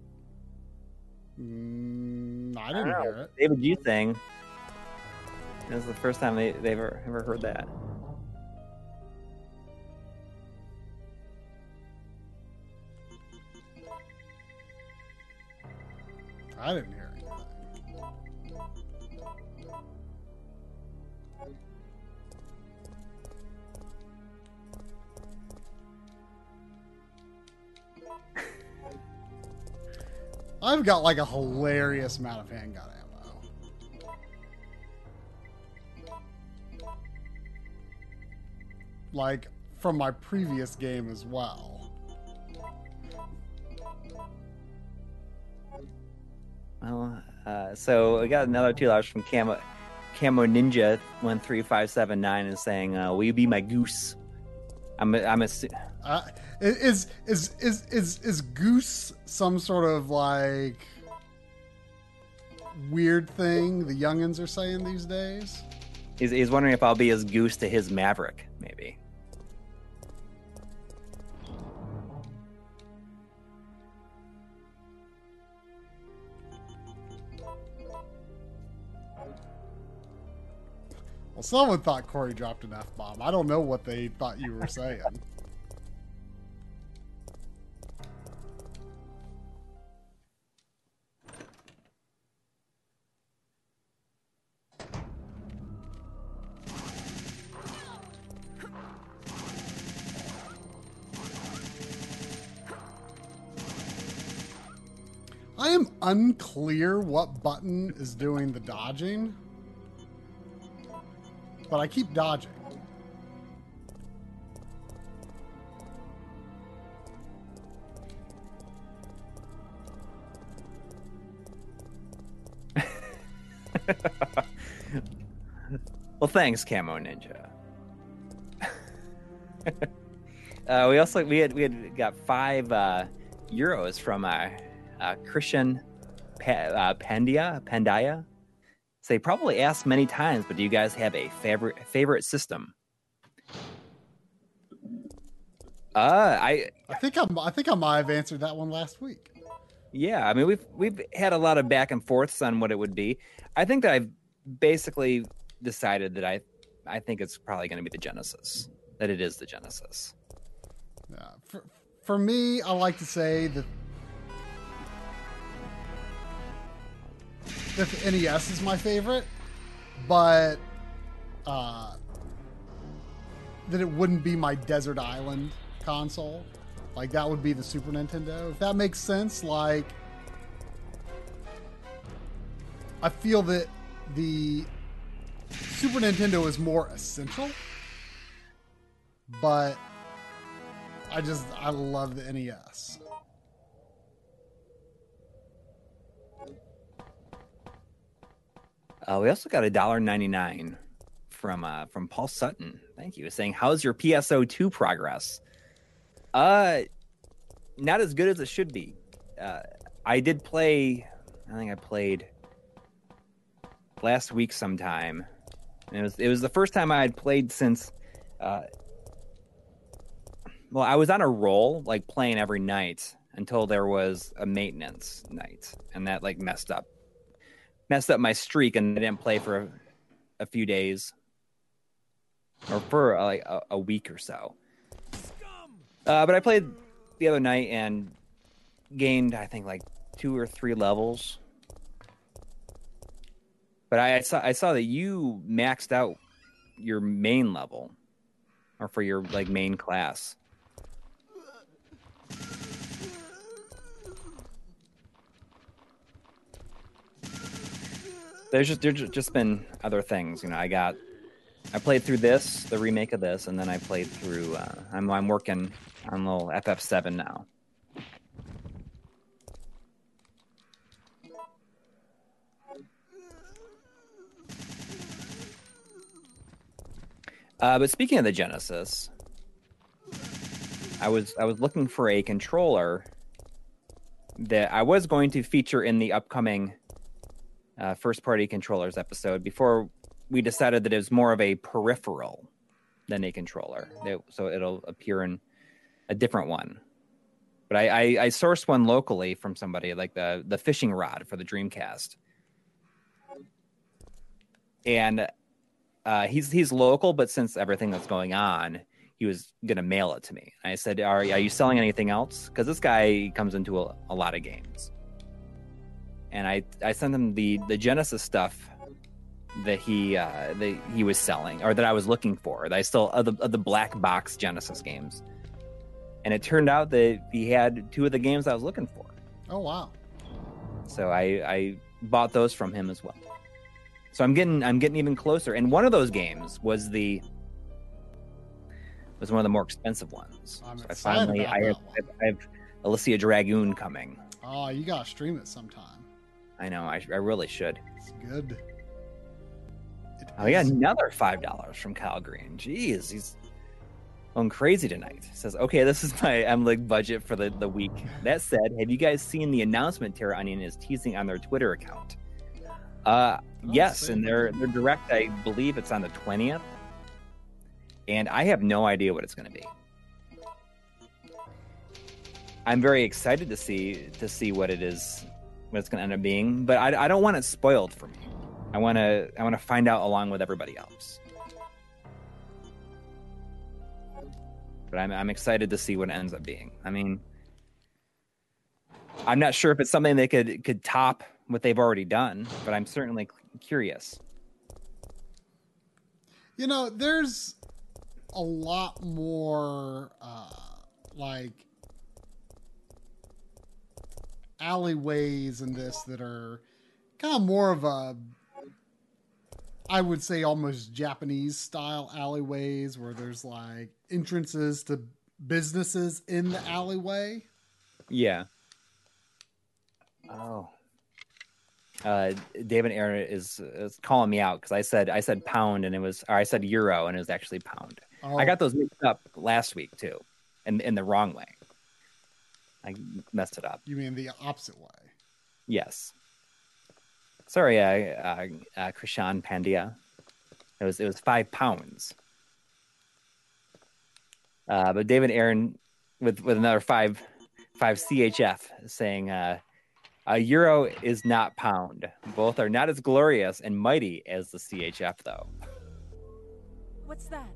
Mm, I I didn't know. hear it. David G thing. This is the first time they, they've ever, ever heard that. I didn't I've got like a hilarious amount of handgun ammo. Like from my previous game as well. Well, uh, so we got another two dollars from Camo Camo Ninja one three five seven nine is saying, uh, "Will you be my goose?" I'm a, I'm a Uh, is is is is is goose some sort of like weird thing the youngins are saying these days? he's, he's wondering if I'll be his goose to his Maverick, maybe. Well, someone thought Corey dropped an F bomb. I don't know what they thought you were saying. I am unclear what button is doing the dodging, but I keep dodging. Well, thanks, Camo Ninja. uh, we also we had we had got five uh, euros from uh, uh, Christian pa- uh, Pandia Pandaya. So they probably asked many times, but do you guys have a favorite favorite system? Uh, I I think I'm. I think I might have answered that one last week. Yeah, I mean we've we've had a lot of back and forths on what it would be. I think that I've basically decided that I I think it's probably going to be the Genesis. That it is the Genesis. Yeah. For, for me, I like to say that the NES is my favorite, but uh, that it wouldn't be my desert island console. Like that would be the Super Nintendo. If that makes sense, like I feel that the Super Nintendo is more essential, but I just I love the NES. Uh, we also got a dollar ninety nine from uh, from Paul Sutton. Thank you. Was saying, "How's your PSO two progress?" Uh, not as good as it should be. Uh, I did play. I think I played last week sometime. And it was it was the first time I had played since. Uh, well, I was on a roll, like playing every night until there was a maintenance night, and that like messed up messed up my streak, and I didn't play for a, a few days or for uh, like a, a week or so. Uh, but I played the other night and gained, I think, like two or three levels. But I, I saw I saw that you maxed out your main level, or for your like main class. There's just there's just been other things, you know. I got I played through this, the remake of this, and then I played through. Uh, I'm I'm working on little FF7 now. Uh, but speaking of the Genesis, I was I was looking for a controller that I was going to feature in the upcoming uh, first party controllers episode before we decided that it was more of a peripheral than a controller. So it'll appear in a different one. But I, I, I sourced one locally from somebody like the the fishing rod for the Dreamcast, and uh, he's he's local. But since everything that's going on, he was gonna mail it to me. I said, "Are, are you selling anything else?" Because this guy comes into a, a lot of games, and I I sent him the the Genesis stuff that he uh, that he was selling or that I was looking for. That I still of the, of the black box Genesis games, and it turned out that he had two of the games I was looking for. Oh wow. So I I bought those from him as well. So I'm getting I'm getting even closer. And one of those games was the was one of the more expensive ones. I'm so I excited finally about I have, I have Alisia Dragoon coming. Oh, you gotta stream it sometime. I know I, I really should. It's good. It Oh, yeah, another five dollars from Kyle Green. Jeez, he's going crazy tonight. Says, okay, this is my M League budget for the, the week. That said, have you guys seen the announcement TerraOnion is teasing on their Twitter account? Uh, Oh, yes, and they're they're direct, I believe it's on the twentieth, and I have no idea what it's going to be. I'm very excited to see to see what it is, what it's going to end up being. But I, I don't want it spoiled for me. I want to I want to find out along with everybody else. But I'm I'm excited to see what it ends up being. I mean, I'm not sure if it's something they could could top what they've already done, but I'm certainly curious. You know, there's a lot more uh, like alleyways in this that are kind of more of a I would say almost Japanese style alleyways where there's like entrances to businesses in the alleyway. Yeah. Oh. Uh, David Aaron is, is calling me out because I said I said pound and it was or I said euro and it was actually pound. Oh, I got those mixed up last week too, and in the wrong way. I messed it up. you mean the opposite way. Yes. Sorry, uh, uh, uh, Krishan Pandya. It was it was five pounds. Uh, but David Aaron with with another five five CHF saying uh, a euro is not pound. Both are not as glorious and mighty as the CHF though. What's that?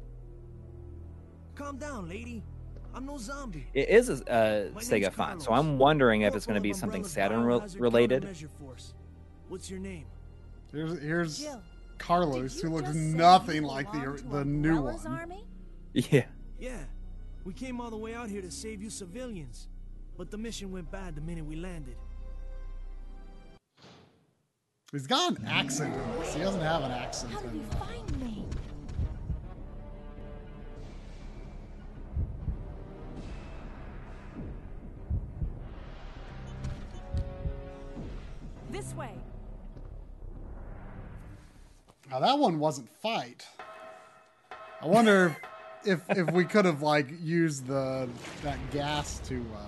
Calm down, lady. I'm no zombie. It is a uh, Sega font, so I'm wondering if it's going to be something Saturn re- related. What's your name? Here's here's Jill. Carlos, who looks nothing like the the new one. Army? Yeah. Yeah. We came all the way out here to save you civilians. But the mission went bad the minute we landed. He's got an accent. He doesn't have an accent How did you find me? This way. Now that one wasn't fight. I wonder if if we could have like used the that gas to uh,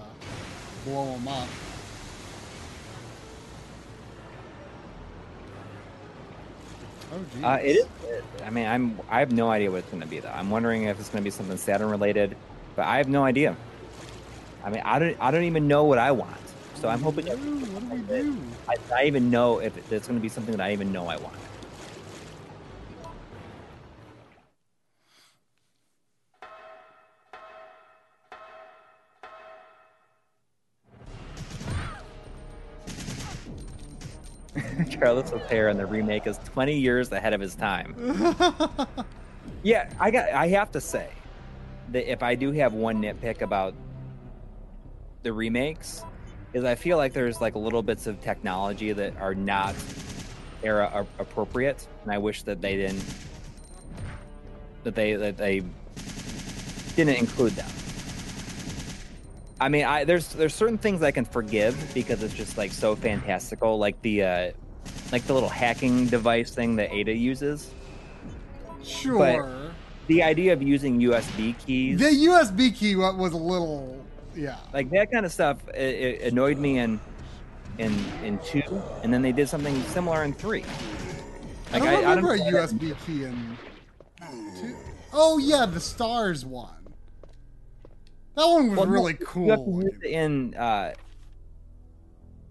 blow them up. Oh geez. Uh, it is. I mean, I'm. I have no idea what it's going to be though. I'm wondering if it's going to be something Saturn related, but I have no idea. I mean, I don't. I don't even know what I want. So I'm hoping. What do we? What do we do? I, I even know if it's going to be something that I even know I want. Carlos O'Hare in the remake is 20 years ahead of his time. yeah, I got. I have to say that if I do have one nitpick about the remakes, is I feel like there's like little bits of technology that are not era appropriate, and I wish that they didn't that they that they didn't include them. I mean, I there's there's certain things I can forgive because it's just like so fantastical, like the uh, like the little hacking device thing that Ada uses. Sure. The idea of using USB keys, the USB key was a little, yeah. like that kind of stuff, it, it annoyed me in in in two, and then they did something similar in three. I Like don't I, I remember don't, a USB key in. Two. Oh yeah, the stars one. That one was Well, no, really to cool. in. Uh,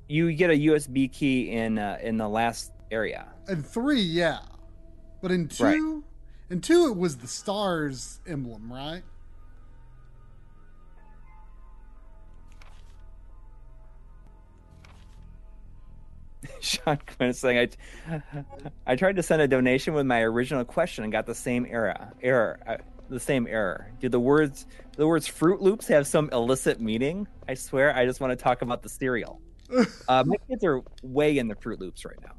you get a USB key in uh, in the last area. In three, yeah, but in two, Right. in two, it was the stars emblem, right? Sean Quinn is saying, I, I tried to send a donation with my original question and got the same error. Error. Uh, the same error. Do the words the words Fruit Loops have some illicit meaning? I swear, I just want to talk about the cereal. uh, my kids are way in the Fruit Loops right now.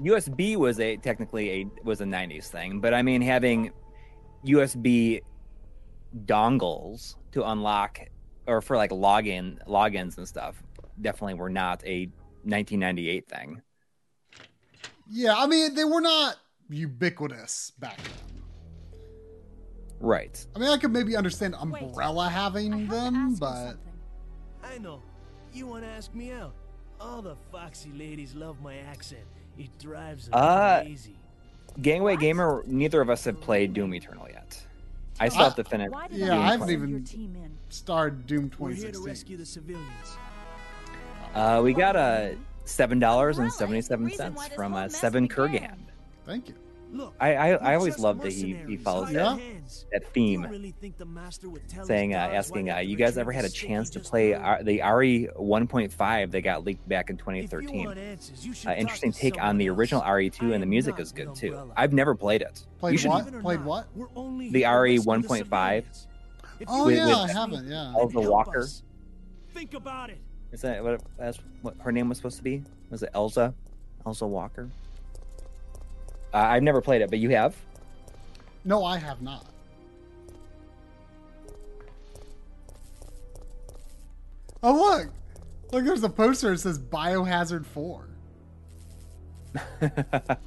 USB was a technically a was a 90s thing, but I mean having USB dongles to unlock or for like login logins and stuff definitely were not a 1998 thing. Yeah, I mean they were not ubiquitous back then. Right. I mean, I could maybe understand Umbrella I having them, but. I know. You want to ask me out? All the foxy ladies love my accent. It drives them Uh, crazy. Gangway What? Gamer, neither of us have played Doom Eternal yet. I still I- have to finish. Yeah, I, I haven't even- your team in? starred Doom We're here to 2016. rescue the civilians. Uh, we got a seven dollars and Umbrella seventy is the seven reason cents why this from whole uh, Seven. Kurgan. Thank you. Look, I I, I always just love that he, he follows that, that theme, really think the master would tell saying uh, asking uh, you guys ever had a chance to play? R- the RE one point five that got leaked back in twenty If you thirteen. want answers, Uh, interesting take on the original RE2, and the music is good too. I've never played it. Played you should what? Believe it or Played what? The RE 1.5. civilians. If Oh you yeah, want I haven't, yeah. then Elza Walker. us. Think about it. Is that what, that's what her name was supposed to be? Was it Elza? Elza Walker? Uh, I've never played it, but you have. No, I have not. Oh look, look! There's a poster that says Biohazard Four.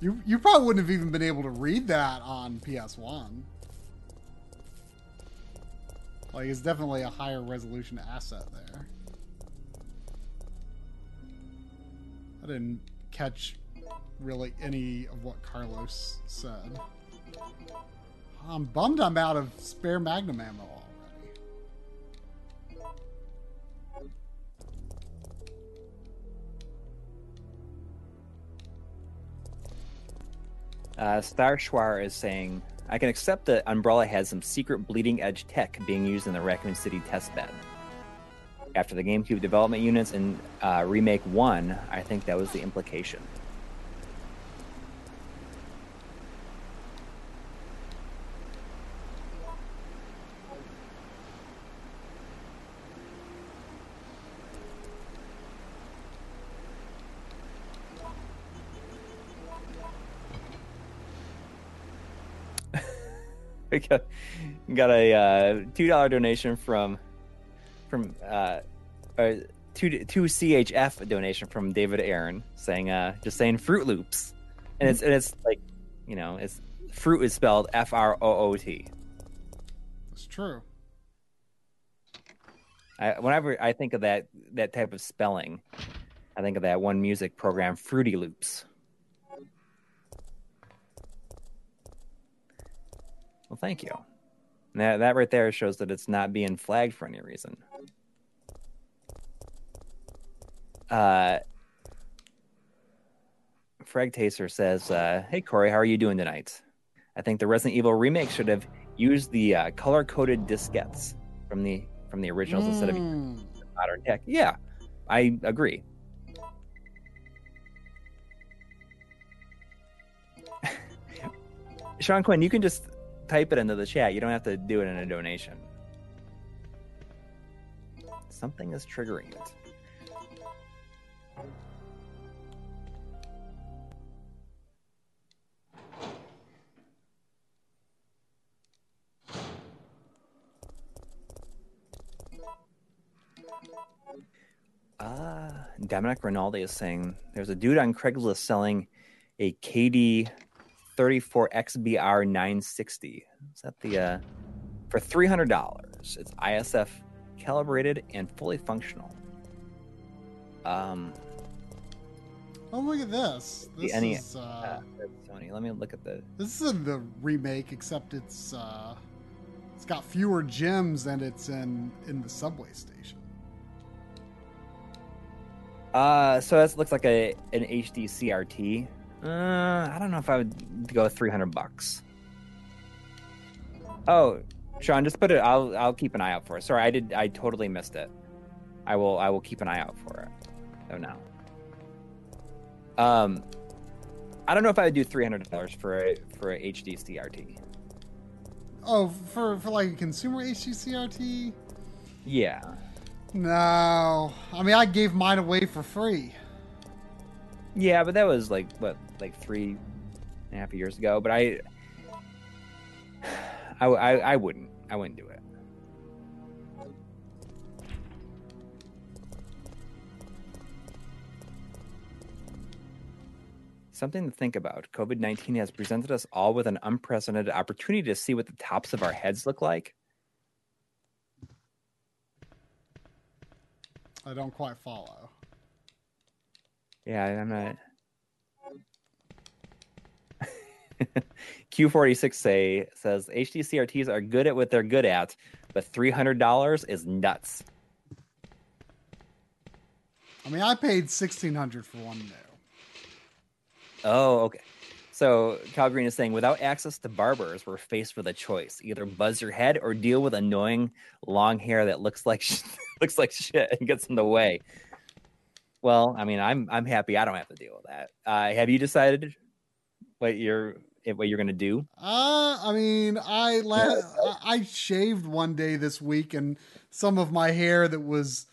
You you probably wouldn't have even been able to read that on PS One. Like it's definitely a higher resolution asset there. I didn't catch really any of what Carlos said. I'm bummed I'm out of spare Magnum ammo already. Uh, Star Schwar is saying, I can accept that Umbrella has some secret bleeding edge tech being used in the Raccoon City testbed. After the GameCube development units in uh, Remake 1, I think that was the implication. got a uh, two dollar donation from from uh, uh two two CHF donation from David Aaron saying uh just saying Fruit Loops, and it's and it's like you know it's fruit is spelled F R O O T. That's true. I, whenever I think of that that type of spelling, I think of that one music program, Fruity Loops. Well, thank you. And That that right there shows that it's not being flagged for any reason. Uh, Frag Taster says, uh, "Hey Corey, how are you doing tonight? I think the Resident Evil remake should have used the uh, color-coded diskettes from the from the originals instead of Mm. modern tech. Yeah, I agree. Sean Quinn, you can just type it into the chat. You don't have to do it in a donation. Something is triggering it. Uh, Dominic Rinaldi is saying there's a dude on Craigslist selling a KD 34 XBR 960. Is that the uh for three hundred dollars? It's ISF calibrated and fully functional. Um, Oh, look at this. The This NE is uh, uh, Sony. Let me look at the. this is in the remake, except it's uh, it's got fewer gems and it's in in the subway station. Uh, so that looks like a an HD CRT. Uh, I don't know if I would go three hundred bucks. Oh, Sean, just put it. I'll I'll keep an eye out for it. Sorry, I did. I totally missed it. I will. I will keep an eye out for it. Oh no. Um, I don't know if I would do three hundred dollars for a for a HD CRT. Oh, for for like a consumer HD CRT? Yeah. No, I mean I gave mine away for free. Yeah, but that was like what, like three and a half years ago. But I, I, I, I wouldn't. I wouldn't do it. Something to think about. COVID 19 has presented us all with an unprecedented opportunity to see what the tops of our heads look like. I don't quite follow. Yeah, I'm not. Q46 say says HD CRTs are good at what they're good at, but three hundred dollars is nuts. I mean, I paid sixteen hundred for one new. Oh, okay. So Cal Green is saying, without access to barbers, we're faced with a choice: either buzz your head or deal with annoying long hair that looks like sh- looks like shit and gets in the way. Well, I mean, I'm I'm happy I don't have to deal with that. Uh, have you decided what you're what you're gonna do? Uh, I mean, I la- I- shaved one day this week, and some of my hair that was,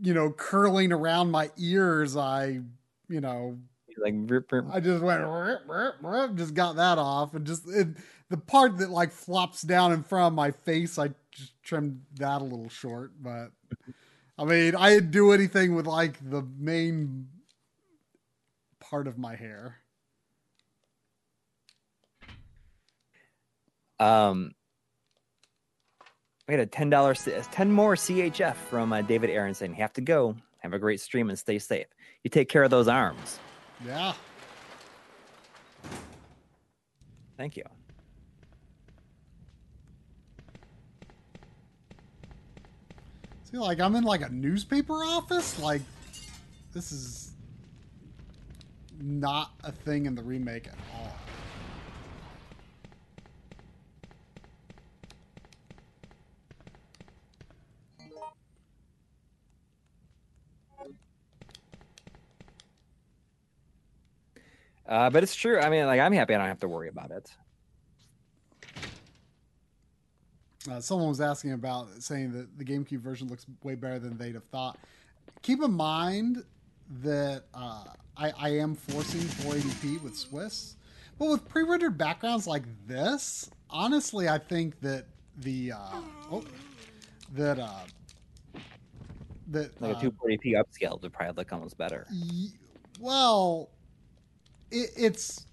you know, curling around my ears, I, you know, Like, rip, rip- I just went, "Rip, rip, rip," just got that off, and just it, the part that like flops down in front of my face, I just trimmed that a little short. But I mean, I didn't do anything with like the main part of my hair. Um, we had a ten dollars, ten more CHF from uh, David Aronson. Have to go. Have a great stream and stay safe. You take care of those arms. Yeah. Thank you. See, like I'm in like a newspaper office. Like this is not a thing in the remake at all. Uh, but it's true. I mean, like I'm happy I don't have to worry about it. Uh, someone was asking about saying that the GameCube version looks way better than they'd have thought. Keep in mind that uh, I, I am forcing 480p with Swiss, but with pre-rendered backgrounds like this, honestly, I think that the uh, oh, that uh, that Like uh, a 240p upscale would probably look almost better. Y- well it, it's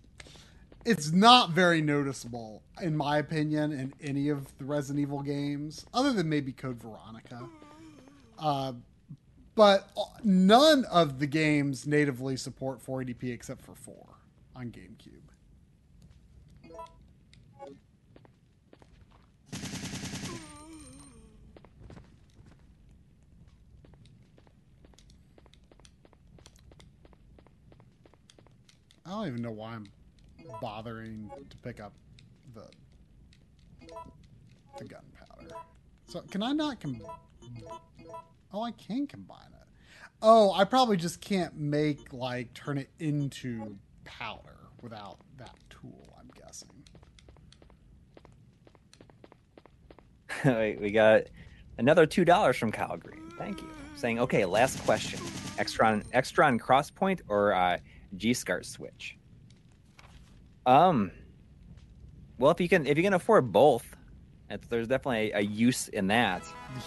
it's not very noticeable in my opinion in any of the resident evil games other than maybe code veronica. Uh, but none of the games natively support 480p except for 4 on gamecube. I don't even know why I'm bothering to pick up the the gunpowder. So can I not com- Oh, I can combine it. Oh, I probably just can't make like turn it into powder without that tool, I'm guessing. Wait, we got another two dollars from Kyle Green. Thank you. Saying, okay, last question: Extron, Extron Crosspoint or uh, G SCART switch? Um. Well, if you can, if you can afford both, it's, there's definitely a, a use in that.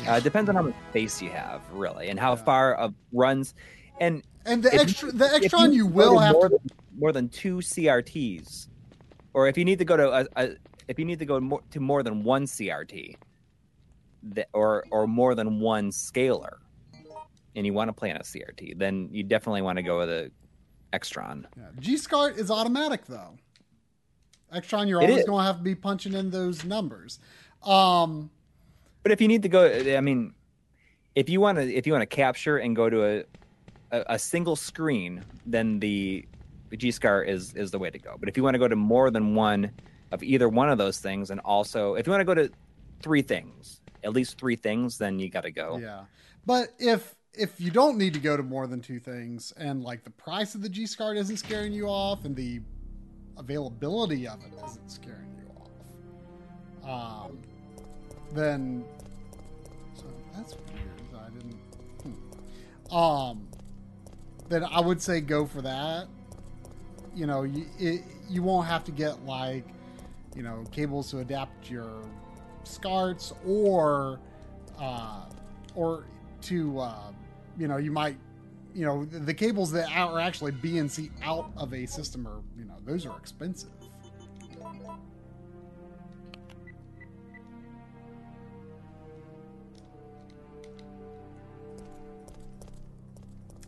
Uh, it depends on how much space you have, really, and how Yeah. far of runs. And And the extra you- the if Extron you will have more to than, more than two CRTs, or if you need to go to a, a if you need to go more, to more than one CRT, that, or or more than one scaler, and you want to play on a CRT, then you definitely want to go with a Extron. Yeah. G-SCART is automatic though. Extron, you're It always is. going to have to be punching in those numbers. Um, But if you need to go, I mean, if you want to if you want to capture and go to a a, a single screen, then the G SCART is is the way to go. But if you want to go to more than one of either one of those things, and also if you want to go to three things, at least three things, then you got to go. yeah, but if if you don't need to go to more than two things, and like the price of the G-SCART isn't scaring you off, and the availability of it isn't scaring you off, um, then so that's weird. I didn't. Hmm. Um, then I would say go for that. You know, you it, you won't have to get like you know cables to adapt your SCARTs or uh, or to uh, you know you might you know the, the cables that are actually BNC out of a system are you know those are expensive.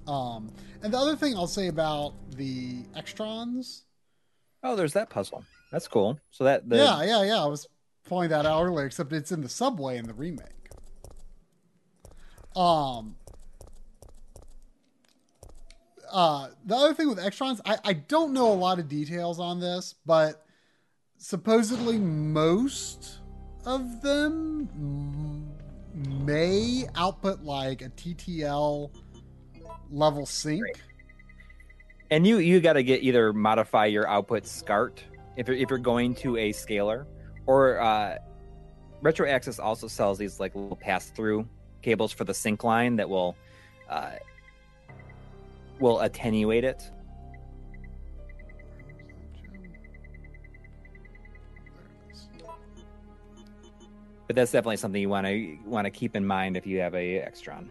Um, and the other thing I'll say about the extrons, Oh, there's that puzzle. That's cool. So that the yeah, yeah, yeah. I was pointing that out earlier, except it's in the subway in the remake. Um, uh, the other thing with Extrons, I, I don't know a lot of details on this, but supposedly most of them may output like a TTL level sync. And you you got to get either modify your output SCART if you're if you're going to a scaler, or uh, Retro Access also sells these like little pass through cables for the sync line that will uh, will attenuate it. But that's definitely something you want to want to keep in mind if you have a Extron.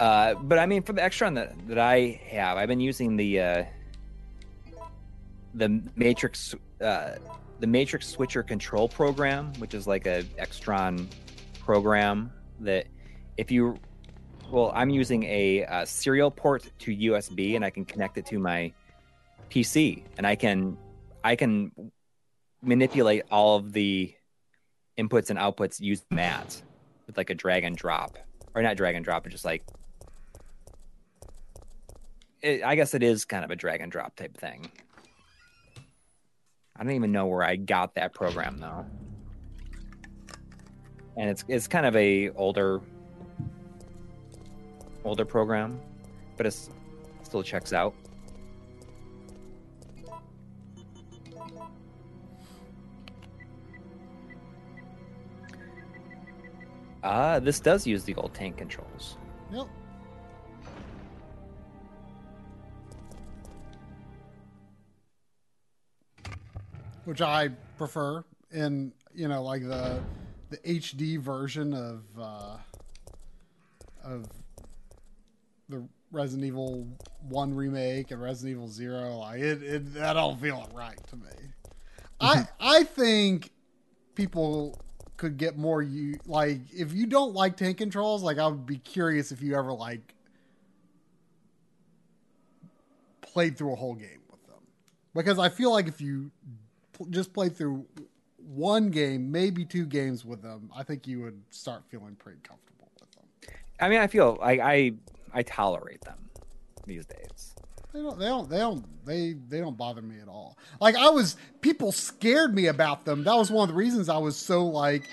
Uh, but I mean, for the Extron that, that I have, I've been using the uh, the Matrix uh, the Matrix Switcher Control Program, which is like a Extron program that if you well, I'm using a, uh serial port to USB, and I can connect it to my PC, and I can I can manipulate all of the inputs and outputs using that with like a drag and drop, or not drag and drop, but just like it, I guess it is kind of a drag and drop type thing. I don't even know where I got that program though, and it's it's kind of a older older program, but it still checks out. Ah, this does use the old tank controls. Yep. Which I prefer in you know like the the HD version of uh, of the Resident Evil One remake and Resident Evil Zero. Like it, it that don't feel right to me. I mm-hmm. I think people could get more you like if you don't like tank controls like i would be curious if you ever like played through a whole game with them because i feel like if you just played through one game maybe two games with them i think you would start feeling pretty comfortable with them I mean, I feel like I I tolerate them these days. they don't they don't they don't they they don't bother me at all like i was people scared me about them that was one of the reasons i was so like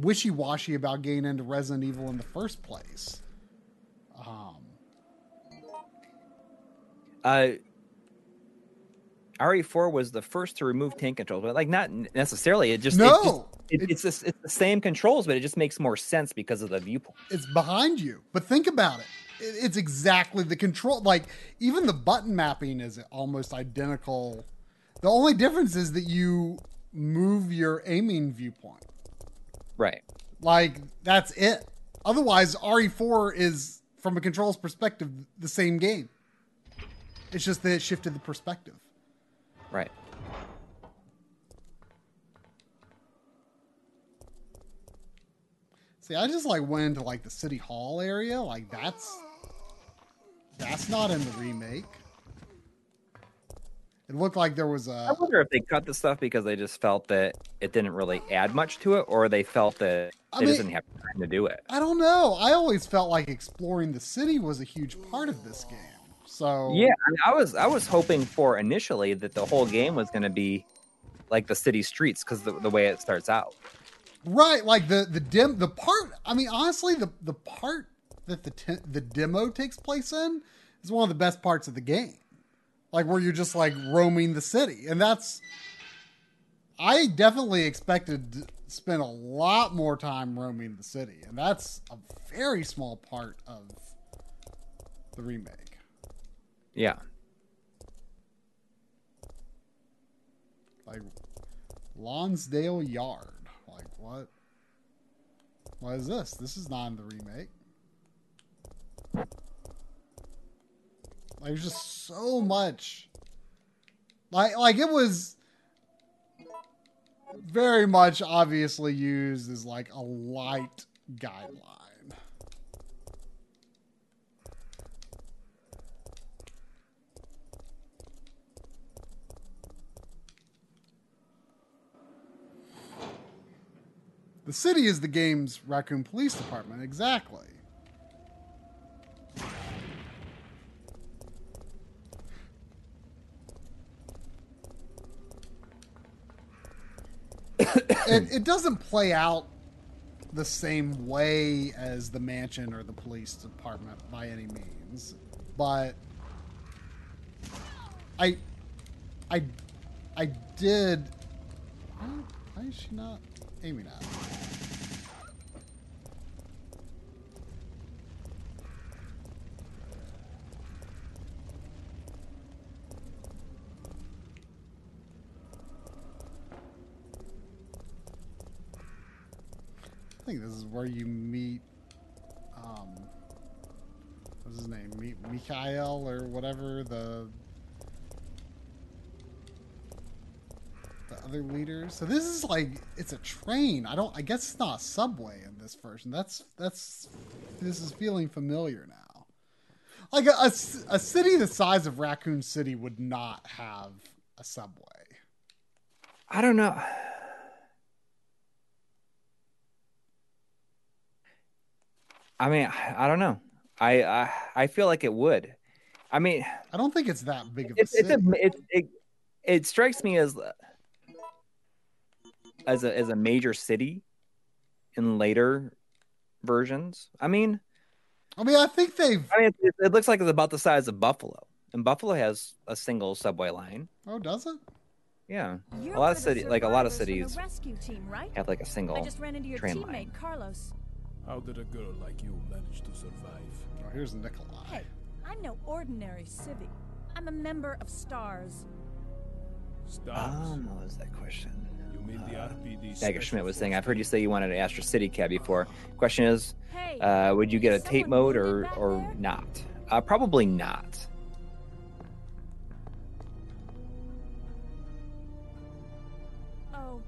wishy-washy about getting into resident evil in the first place um Uh, RE4 was the first to remove tank controls, but like not necessarily. It just it just- No, it, it- it's just, it's the same controls, but it just makes more sense because of the viewpoint. it's behind you. But think about it. It- It's exactly the control. Like even the button mapping is almost identical. The only difference is that you move your aiming viewpoint. Right. Like that's it. Otherwise, RE4 is from a controls perspective the same game. It's just that it shifted the perspective. Right. See, I just like went into like the city hall area. Like that's that's not in the remake. It looked like there was a. I wonder if they cut the stuff because they just felt that it didn't really add much to it, or they felt that I they mean- didn't have time to do it. I don't know. I always felt like exploring the city was a huge part of this game. So Yeah, I, mean, I was I was hoping for initially that the whole game was going to be like the city streets because the, the way it starts out. right, like the the dim the part. I mean, honestly, the the part that the te- the demo takes place in is one of the best parts of the game. Like where you're just like roaming the city, and that's. I definitely expected to spend a lot more time roaming the city, and that's a very small part of the remake. Yeah. like Lonsdale Yard. Like what? What is this? This is not in the remake. Like there's just so much. Like like it was very much obviously used as like a light guideline. The The city is the game's Raccoon Police Department, exactly. It, it doesn't play out the same way as the mansion or the police department by any means, but I, I, I did. Why, is she not aiming at? Think this is where you meet. Um, what's his name? Meet Mikhail or whatever the the other leaders. So this is like it's a train. I don't. I guess it's not a subway in this version. That's that's. This is feeling familiar now. Like a a city the size of Raccoon City would not have a subway. I don't know. I mean, I don't know. I I, I feel like it would. I mean, I don't think it's that big of a it's it's city. a, it, it it strikes me as as a as a major city in later versions. I mean, I mean, I think they've. I mean, it, it looks like it's about the size of Buffalo, and Buffalo has a single subway line. Oh, does it? Yeah, You're a lot of one the city, like a lot of cities, rescue team, right? have like a single. I just ran into your train teammate, line. Carlos. How did a girl like you manage to survive? Oh, here's Nikolai. Hey, I'm no ordinary civvy. I'm a member of STARS. Stars. Um, what was that question? you mean the uh, RPD? Dagger Schmidt was saying, "I've heard you say you wanted an Astro City cab before." Question is, Hey, uh, would you get a tape mode or or there? not? Uh, probably not. Oh,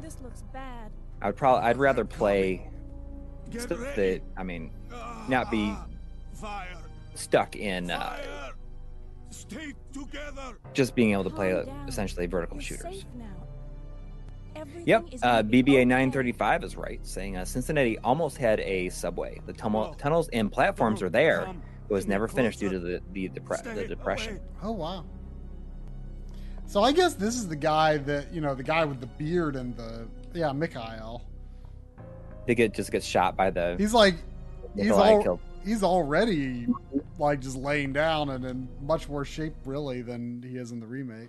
this looks bad. I would probably I'd rather play Get stuff ready. that I mean not be Ah, Fire! stuck in uh, Fire! Stay together! just being able to play uh, essentially vertical You're shooters. safe now. Everything Yep, uh, BBA 935 is right, saying uh, Cincinnati almost had a subway. The tunnel, tunnels and platforms are there. Come. It was never finished due to the the, depre- the depression. away. Oh wow. So I guess this is the guy that you know, the guy with the beard and the yeah, Mikhail. They get just gets shot by the. He's like he's Nikolai all, he's already like just laying down and in much worse shape really than he is in the remake.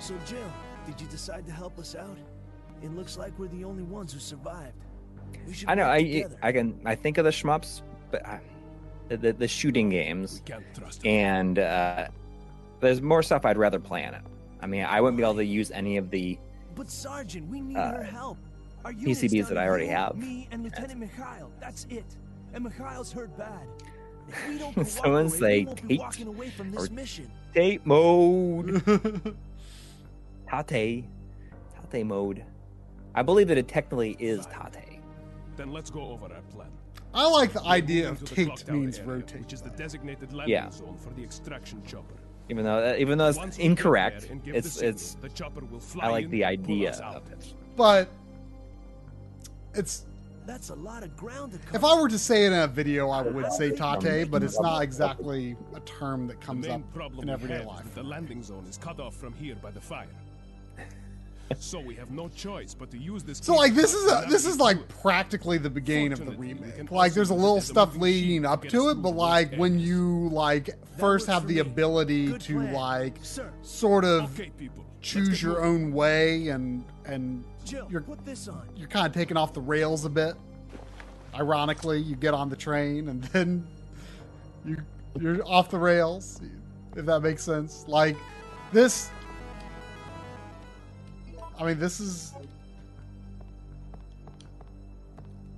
So, Jill, did you decide to help us out? It looks like we're the only ones who survived. We should I know. I together. I can I think of the shmups, but I, the, the the shooting We games can't trust and uh, there's more stuff I'd rather play on it. I mean, I wouldn't be able to use any of the But Sergeant, we need uh, her help. Our PCBs that I already you, have. Me and Lieutenant Mikhail. That's it. And Mikhail's hurt bad. If we don't Someone say we Tate walking away from this or- mission. tape mode. Tate, Tate mode. I believe that it technically is Tate. Then let's go over our plan. I like the idea of to the clock taped tower means area, rotate. which is the designated landing Yeah. zone for the extraction chopper. Even though uh, even though it's Once we get incorrect, there and give it's signal, it's the chopper will fly I like the idea of it. But it's That's a lot of ground to if I were to say it in a video, I would say tate, but it's not exactly a term that comes up in everyday life. the landing zone is cut off from here by the fire. So we have no choice but to use this. So like this is a, this is like practically the beginning of the remake. Like there's a little it as a stuff leading up to it, but like when you like first have the ability to like sort of Okay, people. let's choose your own way and and you're put this on. you're kind of taking off the rails a bit. Ironically, you get on the train and then you you're off the rails, if that makes sense. Like this I mean, this is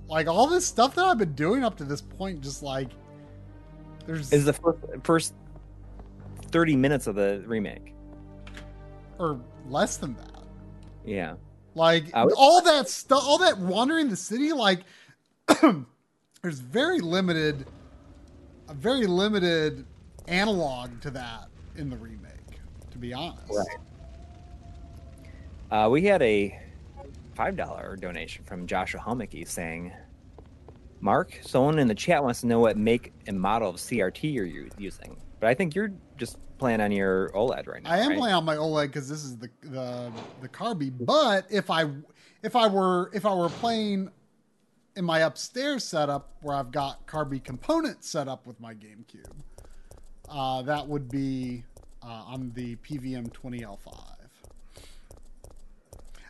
like all this stuff that I've been doing up to this point just like there's Is the first, first thirty minutes of the remake? or less than that. Yeah. Like was- all that stuff, all that wandering the city, like there's very limited, a very limited analog to that in the remake. To be honest, Right. Uh, we had a five dollar donation from Joshua Helmicky saying, "Mark, someone in the chat wants to know what make and model of CRT you're using, but I think you're just playing on your OLED right now. I am right? playing on my OLED because this is the the the Carby. But if I if I were if I were playing in my upstairs setup where I've got Carby components set up with my GameCube, uh, that would be uh, on the PVM 20L5.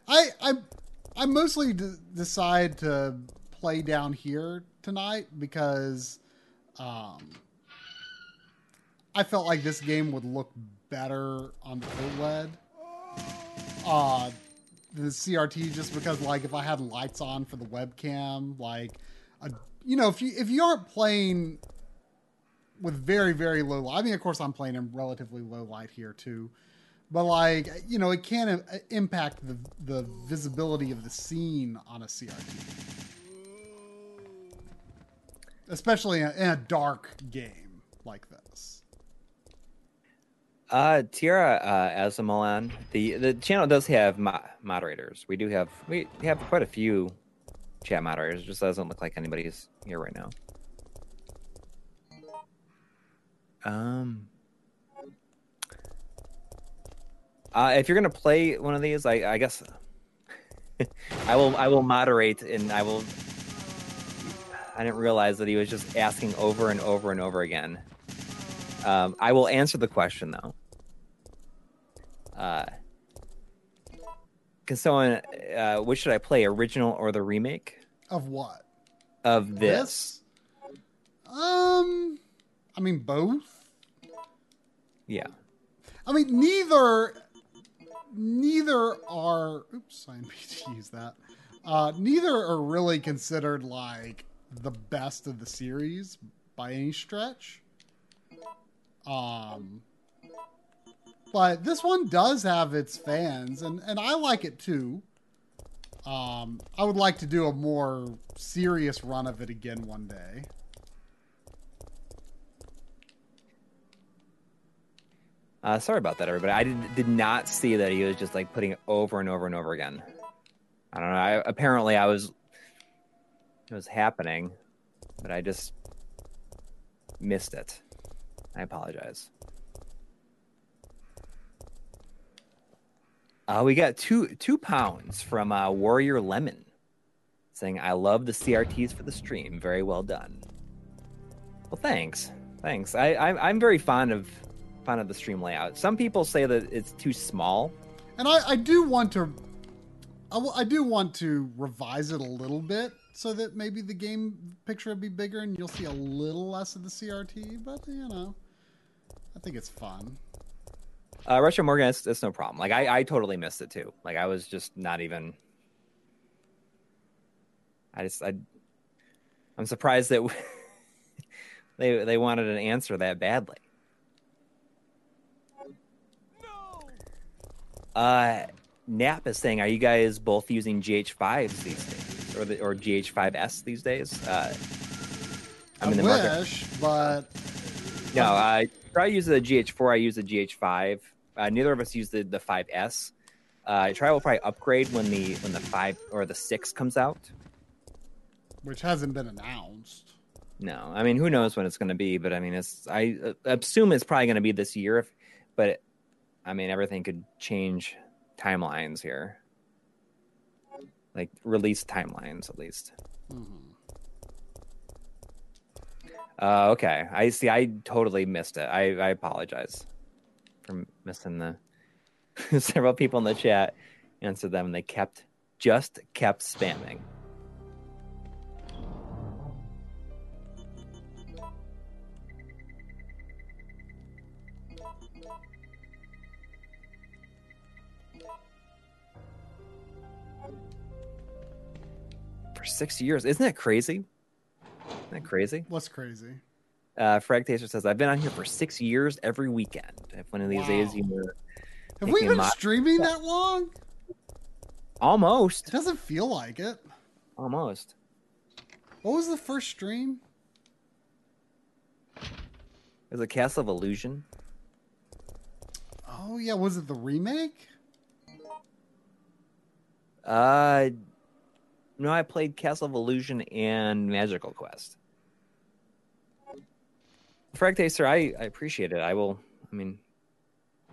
I I I mostly d- decide to play down here tonight because um, I felt like this game would look better on the OLED. Uh, the CRT just because like if I had lights on for the webcam, like a, you know if you if you aren't playing with very very low light, I mean of course I'm playing in relatively low light here too, but like you know it can impact the the visibility of the scene on a CRT, especially in a, dark game like this. Uh, Tiara uh, Azamolan, the the channel does have mo- moderators. We do have we have quite a few chat moderators. It just doesn't look like anybody's here right now. Um, uh, if you're gonna play one of these, I, I guess I will I will moderate and I will. I didn't realize that he was just asking over and over and over again. Um, I will answer the question though. Uh, can someone, uh, which should I play, original or the remake Of what? of this? Um, I mean both. Yeah. I mean neither. Neither are. Oops, I didn't to use that. Uh, neither are really considered like the best of the series by any stretch. Um, but this one does have its fans, and and I like it too. Um, I would like to do a more serious run of it again one day. Uh, sorry about that, everybody. I did, did not see that he was just like putting it over and over and over again. I don't know. I, apparently, I was it was happening, but I just missed it. I apologize. Uh, we got two two pounds from uh, Warrior Lemon, saying, "I love the CRTs for the stream. Very well done." Well, thanks, thanks. I, I I'm very fond of of the stream layout. Some people say that it's too small. And I, I do want to, I, w- I do want to revise it a little bit so that maybe the game picture will be bigger and you'll see a little less of the CRT. But you know, I think it's fun. Uh, Russia Morgan, it's, it's no problem. Like I, I totally missed it too. Like I was just not even. I just I. I'm surprised that they they wanted an answer that badly. Uh, Nap is saying, "Are you guys both using GH5s these days, or the, or GH5s these days?" Uh, I'm I in the wish, market. but No, I try use the GH4. I use the GH5. Uh, neither of us use the the 5S. Uh, I try will probably upgrade when the when the five or the six comes out. which hasn't been announced. No, I mean who knows when it's going to be, but I mean it's I uh, assume it's probably going to be this year. If, but I mean everything could change timelines here, like release timelines at least. Uh, okay, I see. I totally missed it. I, I apologize for missing the. Several people in the chat answered them, and they kept just kept spamming. For six years, isn't that crazy? Isn't that crazy? What's crazy? Uh, Frag Taster says, I've been on here for six years every weekend. If one of these days Wow. you were Have we been streaming that long? It almost, doesn't feel like it. almost. What was the first stream? Was it Castle of Illusion? Oh yeah, was it the remake? Uh, no, I played Castle of Illusion and Magical Quest. Frag Taster, I, I appreciate it. I will. I mean,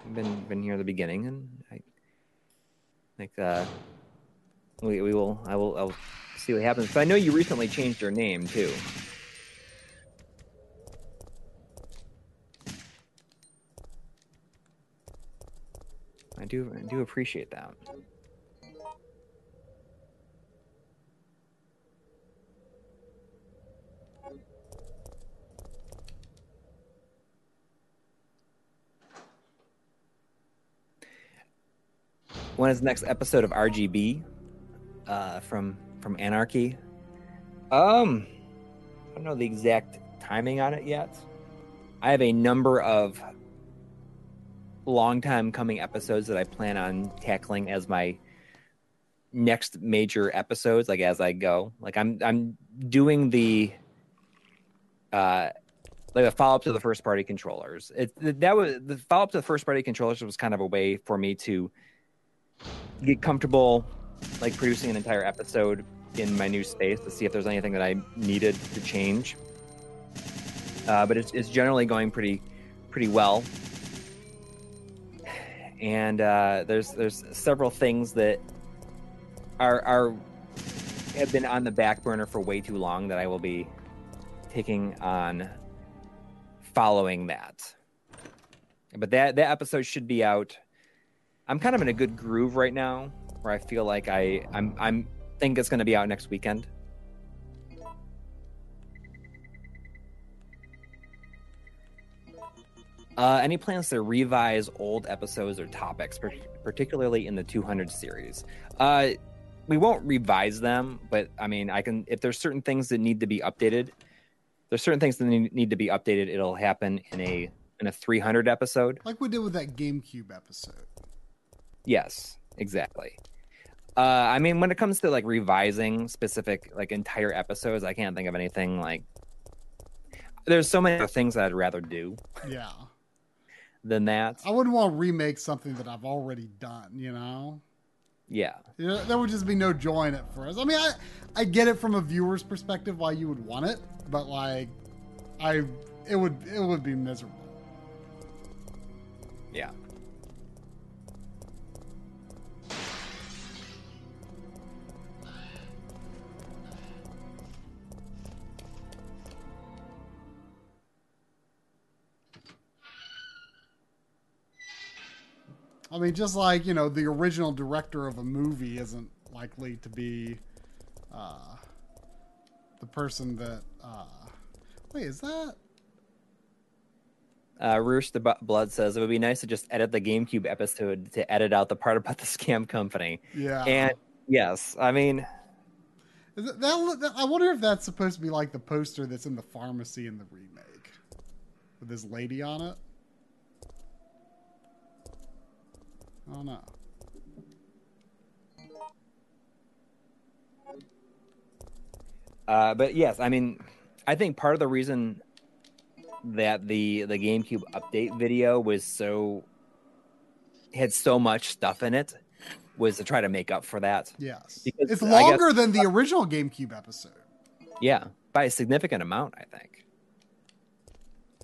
I've been been here at the beginning, and I think uh, we we will. I will. I'll see what happens. But I know you recently changed your name too. I do. I do appreciate that. When is the next episode of RGB uh, from from Anarchy? Um, I don't know the exact timing on it yet. I have a number of long time coming episodes that I plan on tackling as my next major episodes, like as I go. Like I'm I'm doing the uh like a follow up to the first party controllers. It that was the follow up to the first party controllers was kind of a way for me to get comfortable like producing an entire episode in my new space to see if there's anything that I needed to change. Uh, but it's, it's generally going pretty pretty well. And uh, there's there's several things that are are have been on the back burner for way too long that I will be taking on following that. But that that episode should be out. I'm kind of in a good groove right now where I feel like I I'm I'm think it's going to be out next weekend. Uh, any plans to revise old episodes or topics, par- particularly in the 200 series? Uh, we won't revise them, but I mean, I can. If there's certain things that need to be updated, there's certain things that need need to be updated. It'll happen in a in a 300 episode. Like we did with that GameCube episode. Yes, exactly. Uh, I mean, when it comes to like revising specific like entire episodes, I can't think of anything like. There's so many other things that I'd rather do Yeah. than that. I wouldn't want to remake something that I've already done, you know? Yeah, You know, there would just be no joy in it for us. I mean, I, I get it from a viewer's perspective why you would want it, but like, I, it would, it would be miserable. yeah. I mean, just like you know, the original director of a movie isn't likely to be uh, the person that. Uh, wait, is that? Uh, Roosh the Blood says it would be nice to just edit the GameCube episode to edit out the part about the scam company. Yeah. And yes, I mean, that, that- I wonder if that's supposed to be like the poster that's in the pharmacy in the remake, with this lady on it. I don't. Uh, but yes, I mean, I think part of the reason that the the GameCube update video was so had so much stuff in it was to try to make up for that. Yes, Because it's I guess- longer than the original GameCube episode. Yeah, by a significant amount, I think.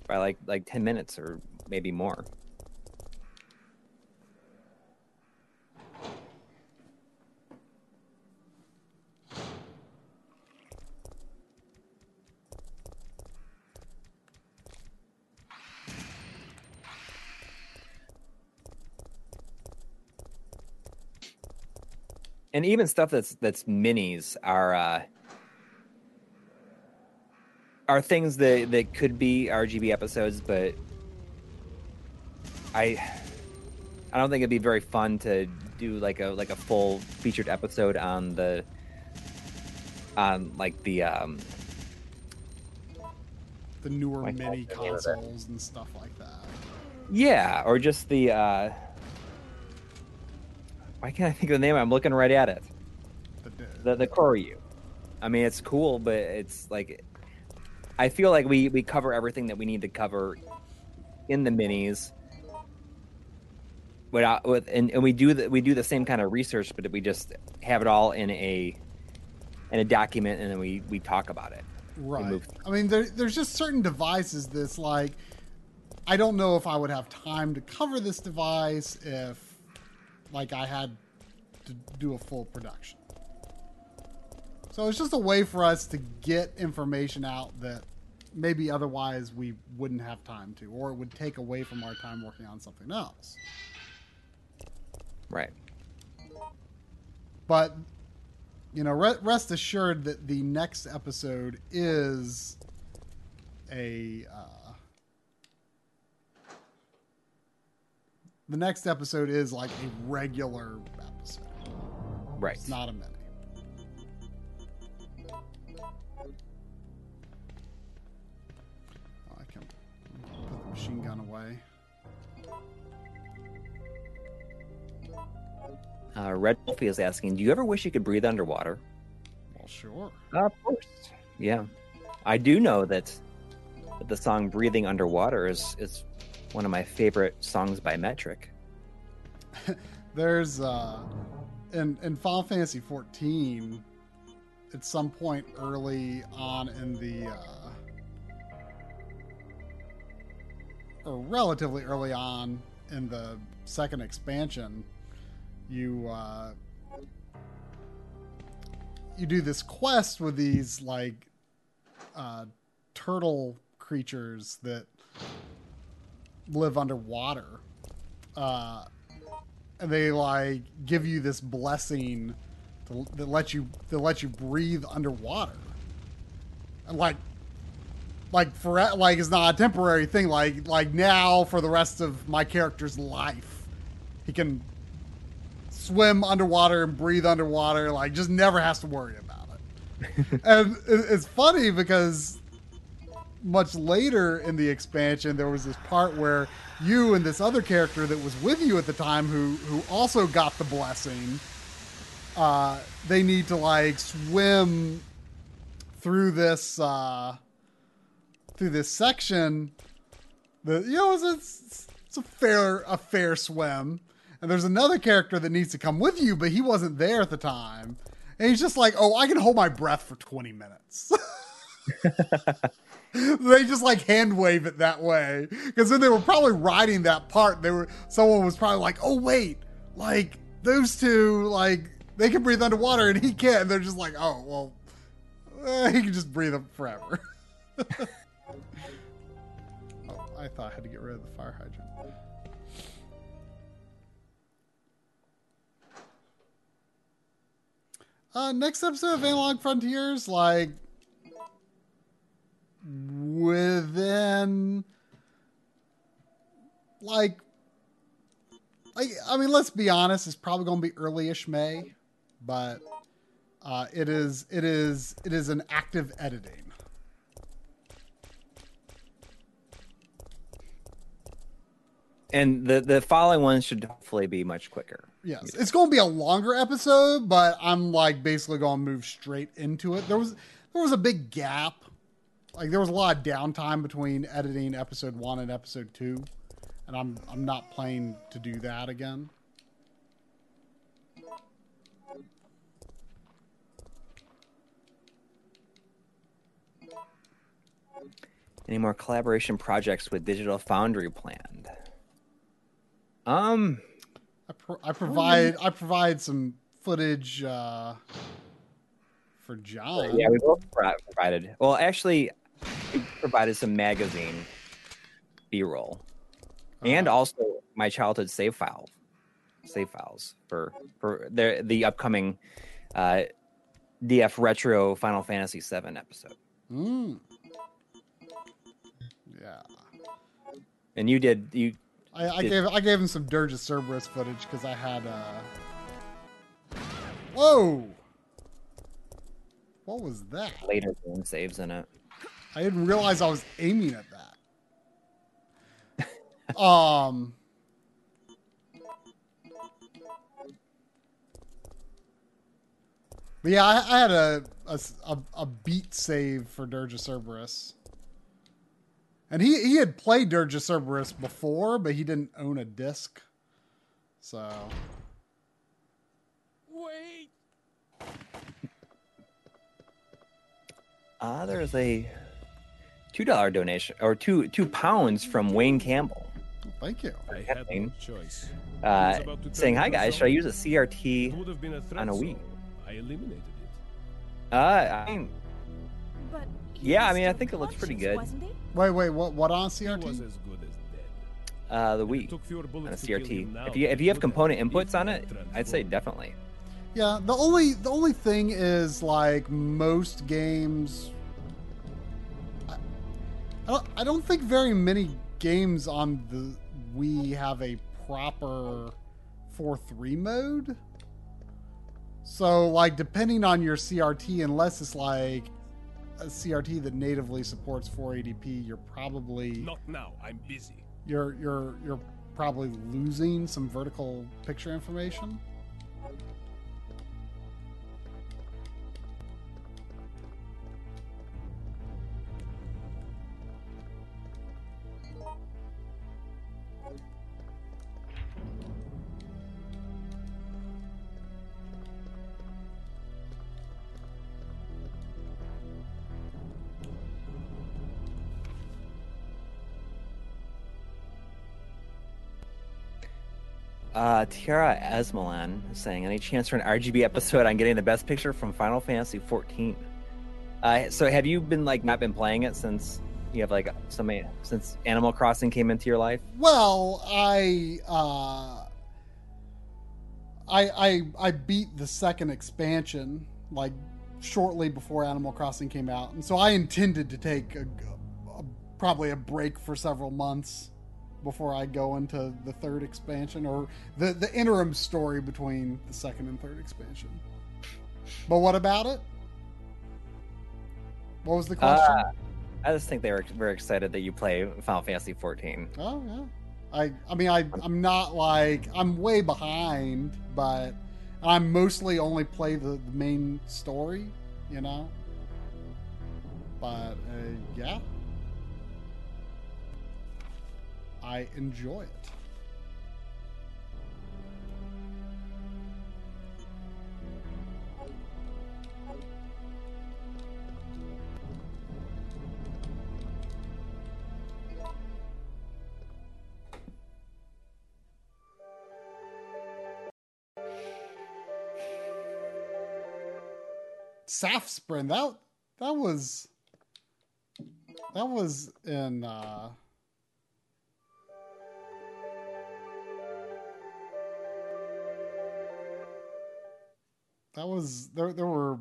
By like like ten minutes or maybe more. And even stuff that's that's minis are uh are things that that could be RGB episodes, but I I don't think it'd be very fun to do like a like a full featured episode on the on like the um The newer mini the name of it. consoles and stuff like that. yeah or just the uh why can't I think of the name? I'm looking right at it. The, the the Koryu. I mean, it's cool, but it's like I feel like we we cover everything that we need to cover in the minis. without uh, with and, and we do the, we do the same kind of research, but we just have it all in a in a document, and then we we talk about it. Right. I mean, there, there's just certain devices that's like, I don't know if I would have time to cover this device if, like, I had to do a full production. So it's just a way for us to get information out that maybe otherwise we wouldn't have time to, or it would take away from our time working on something else. Right. But you know, re- rest assured that the next episode is a. Uh, the next episode is like a regular episode. Right. It's not a mini. I can put the machine gun away. Uh, Red Wolfie is asking, "Do you ever wish you could breathe underwater?" Well, sure. of course. Yeah, I do know that, that the song "Breathing Underwater" is is one of my favorite songs by Metric. There's uh in in Final Fantasy 14 at some point early on in the uh or relatively early on in the second expansion you uh you do this quest with these like uh turtle creatures that live underwater uh and they like give you this blessing to, that lets you that lets you breathe underwater. And like like for like it's not a temporary thing. Like like now for the rest of my character's life he can swim underwater and breathe underwater like just never has to worry about it. And it's funny because much later in the expansion, there was this part where you and this other character that was with you at the time, who who also got the blessing, uh, they need to like swim through this uh, through this section. That you know, it's, it's it's a fair a fair swim, and there's another character that needs to come with you, but he wasn't there at the time, and he's just like, "Oh, I can hold my breath for 20 minutes." they just like hand wave it that way. Because then they were probably writing that part. They were someone was probably like oh wait like those two like they can breathe underwater and he can't. They're just like oh well eh, he can just breathe them forever. Oh i thought i had to get rid of the fire hydrant. Uh next episode of analog frontiers like within like like I mean let's be honest it's probably going to be early-ish May but uh it is it is it is an active editing And the the following ones should hopefully be much quicker. yes it's going to be a longer episode but I'm like basically going to move straight into it there was there was a big gap like there was a lot of downtime between editing episode 1 and episode 2 and I'm I'm not planning to do that again Any more collaboration projects with Digital Foundry planned? Um, I, pro- I provide I provide some footage uh, for John. yeah, we both provided. Well, actually, we provided some magazine B-roll, and also my childhood save file, save files for for the the upcoming uh, DF Retro Final Fantasy VII episode. Mm. Yeah, And you did you I, I Did- gave I gave him some Dirge of Cerberus footage because I had. Uh... Whoa! What was that? later game saves in it. I didn't realize I was aiming at that. um. But yeah, I, I had a beat save for Dirge of Cerberus. And he, he had played Dirge of Cerberus before, but he didn't own a disc. So Wait! Uh, there's a two dollar donation or two two pounds from Wayne Campbell, thank you. I had no choice. uh, It's about to turn saying, "Hi guys, should I use a CRT?" would have been a threat, on a so I eliminated it. Uh, I mean, But Yeah, I mean, I think it looks pretty good. Wasn't he? Wait, wait, what? What on He was CRT? as good as dead. uh, the And Wii took on a bullets to kill him CRT. If you if you have component inputs on it. I'd say definitely. Yeah, the only the only thing is like most games. I, I don't I don't think very many games on the Wii have a proper four three mode. So like depending on your CRT, unless it's like a CRT that natively supports 480p, you're probably Not now. I'm busy. you're you're you're probably losing some vertical picture information. Uh, Tiara Esmalan is saying, any chance for an RGB episode on getting the best picture from Final Fantasy 14? Uh, so have you been like not been playing it since you have like some since Animal Crossing came into your life? Well, I uh I I I beat the second expansion like shortly before Animal Crossing came out, and so I intended to take a, a- probably a break for several months before I go into the third expansion or the the interim story between the second and third expansion. But what about it? What was the question? Uh, I just think they were very excited that you play Final Fantasy 14. Oh yeah. I I mean I I'm not like I'm way behind, but I'm mostly only play the, the main story, you know. But uh, yeah, I enjoy it. Safsprin that that was that was in uh that was there there were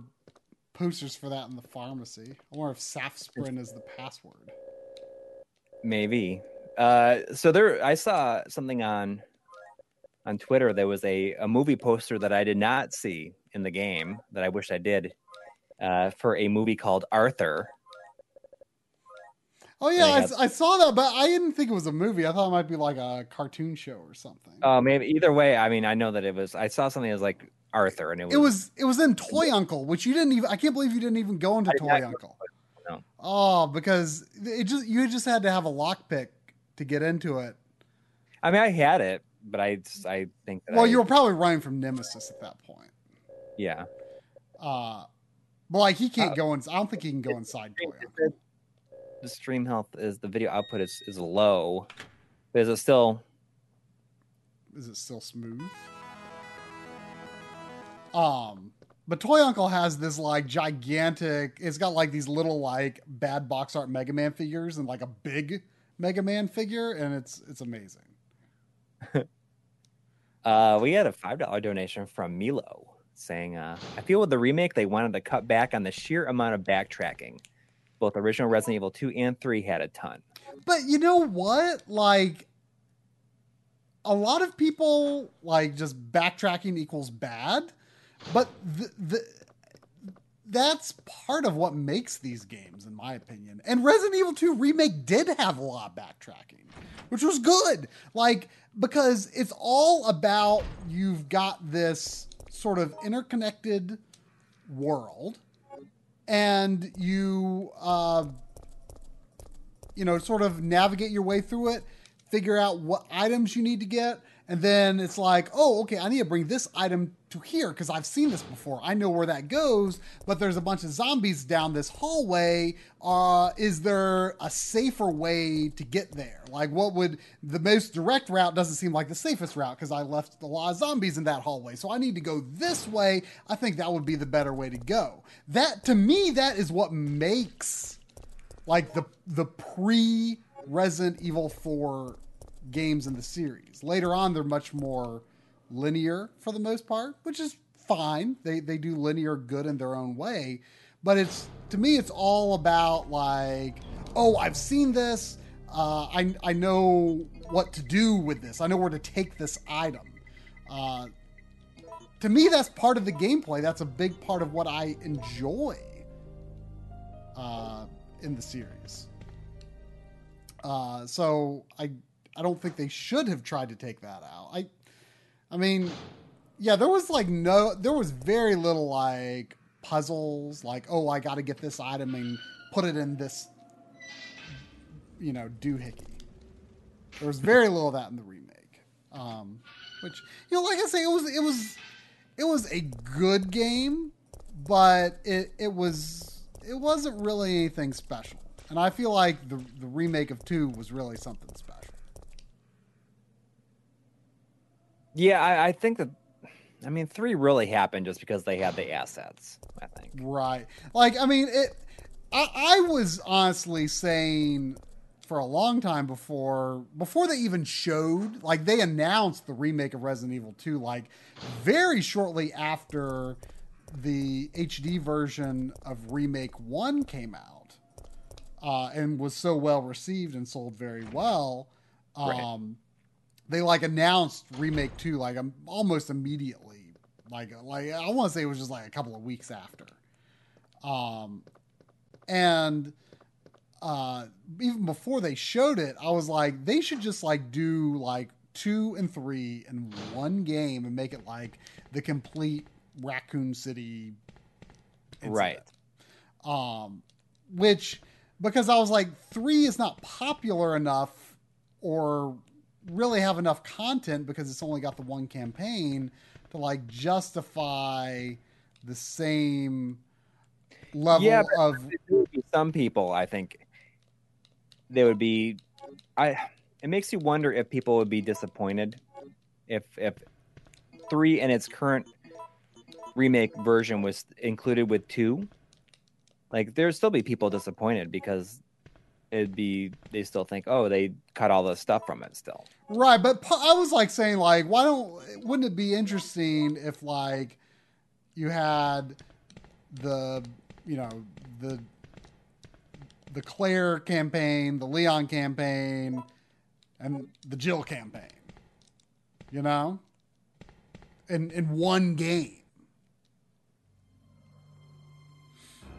posters for that in the pharmacy. I wonder if Safsprin is the password. Maybe. Uh, so there, I saw something on on Twitter. There was a, a movie poster that I did not see in the game that I wish I did uh, for a movie called Arthur. Oh yeah, I, had- I saw that, but I didn't think it was a movie. I thought it might be like a cartoon show or something. Oh, maybe either way. I mean, I know that it was. I saw something that was like Arthur, and it was. It was it was in Toy Uncle, which you didn't even. I can't believe you didn't even go into Toy go Uncle. no. Oh, because it just you just had to have a lockpick to get into it. I mean, I had it, but I I think that. Well, I, you were probably running from Nemesis at that point. Yeah. Uh, but like he can't Uh, go in. I don't think he can go inside Toy Uncle. The stream health is the video output is is low. Is it still? Is it still smooth? Um, but Toy Uncle has this like gigantic. It's got like these little like bad box art Mega Man figures and like a big Mega Man figure, and it's it's amazing. Uh, we had a five dollar donation from Milo saying, uh, "I feel with the remake they wanted to cut back on the sheer amount of backtracking. Both original Resident Evil two and three had a ton. But you know what? Like a lot of people like just backtracking equals bad, but the, the that's part of what makes these games in my opinion. And Resident Evil 2 remake did have a lot of backtracking, which was good. Like because it's all about you've got this sort of interconnected world and you uh you know, sort of navigate your way through it figure out what items you need to get. And then it's like, oh, okay, I need to bring this item to here because I've seen this before. I know where that goes, but there's a bunch of zombies down this hallway. Uh, is there a safer way to get there? Like, what would the most direct route doesn't seem like the safest route because I left a lot of zombies in that hallway. So I need to go this way. I think that would be the better way to go. That, to me, that is what makes like the the pre Resident Evil 4 games in the series. Later on, they're much more linear for the most part, which is fine. They they do linear good in their own way, but it's to me it's all about like, oh, I've seen this. Uh, I I know what to do with this. I know where to take this item. Uh, to me, that's part of the gameplay. That's a big part of what I enjoy uh, in the series. Uh, so I I don't think they should have tried to take that out. I I mean, yeah, there was like no there was very little like puzzles like oh I got to get this item and put it in this you know doohickey. There was very little of that in the remake. Um, which you know like I say it was it was it was a good game, but it it was it wasn't really anything special. And I feel like the the remake of 2 was really something special. Yeah, I, I think that. I mean, three really happened just because they had the assets. I think. Right. Like, I mean, it. I, I was honestly saying for a long time before before they even showed like they announced the remake of Resident Evil 2 like very shortly after the HD version of remake 1 came out uh, and was so well received and sold very well um, Right. They like announced remake 2 like um, almost immediately. Like like I want to say it was just like a couple of weeks after. Um and uh even before they showed it i was like they should just like do like two and three in one game and make it like the complete raccoon city Right. um which because i was like three is not popular enough or really have enough content because it's only got the one campaign to like justify the same level Yeah, of There would be Some people, I think, they would be. I. It makes you wonder if people would be disappointed if if three in its current remake version was included with two. Like there'd still be people disappointed because it'd be they still think oh they cut all the stuff from it still. Right, but I was like saying like why don't wouldn't it be interesting if like you had the you know the the Claire campaign, the Leon campaign, and the Jill campaign. You know? In in one game.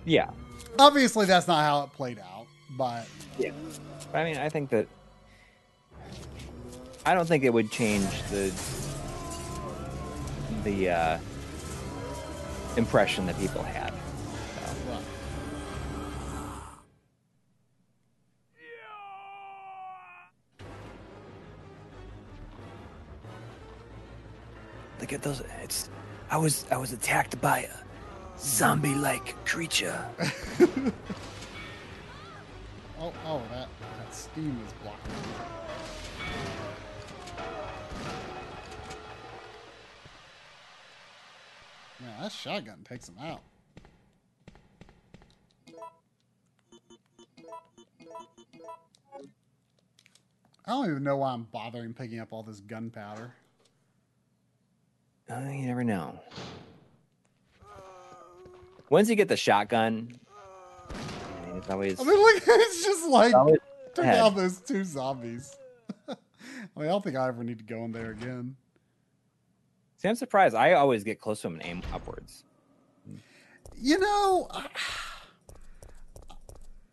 Yeah, Obviously that's not how it played out, but yeah. I mean I think that I don't think it would change the the uh, impression that people had. So. right. Look at those. It's. I was. I was attacked by a zombie-like creature. Oh, oh, that, that steam is blocking. Man, that shotgun takes him out. I don't even know why I'm bothering picking up all this gunpowder. Uh, you never know. Once you get the shotgun, mean, it's always. I mean, look, it's just like always took ahead. out those two zombies. I mean, I don't think I ever need to go in there again. See, I'm surprised. I always get close to him and aim upwards. You know,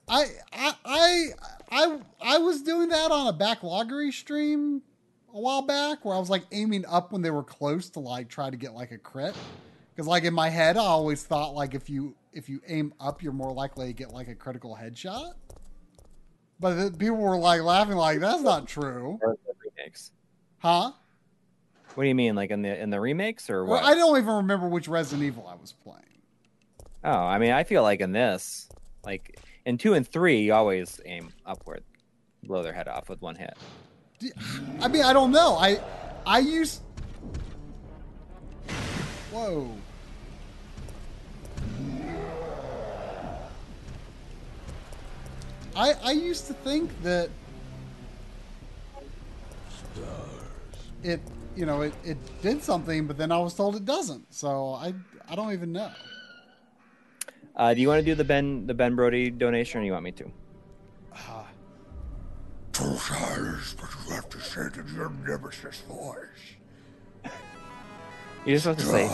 I I I I I was doing that on a backloggery stream a while back where I was like aiming up when they were close to like try to get like a crit. Because like in my head, I always thought like if you if you aim up, you're more likely to get like a critical headshot. but the, people were like laughing, like that's not true, remakes. huh? What do you mean, like in the in the remakes or what? Well. I don't even remember which Resident Evil I was playing. Oh, I mean, I feel like in this, like in two and three, you always aim upward, blow their head off with one hit. I mean, I don't know. I I used. Whoa. I I used to think that it you know it, it did something, but then I was told it doesn't. So I I don't even know. Uh, do you want to do the Ben the Ben Brody donation, or do you want me to? Two stars, but you have to say it in your nemesis voice. You just have to say.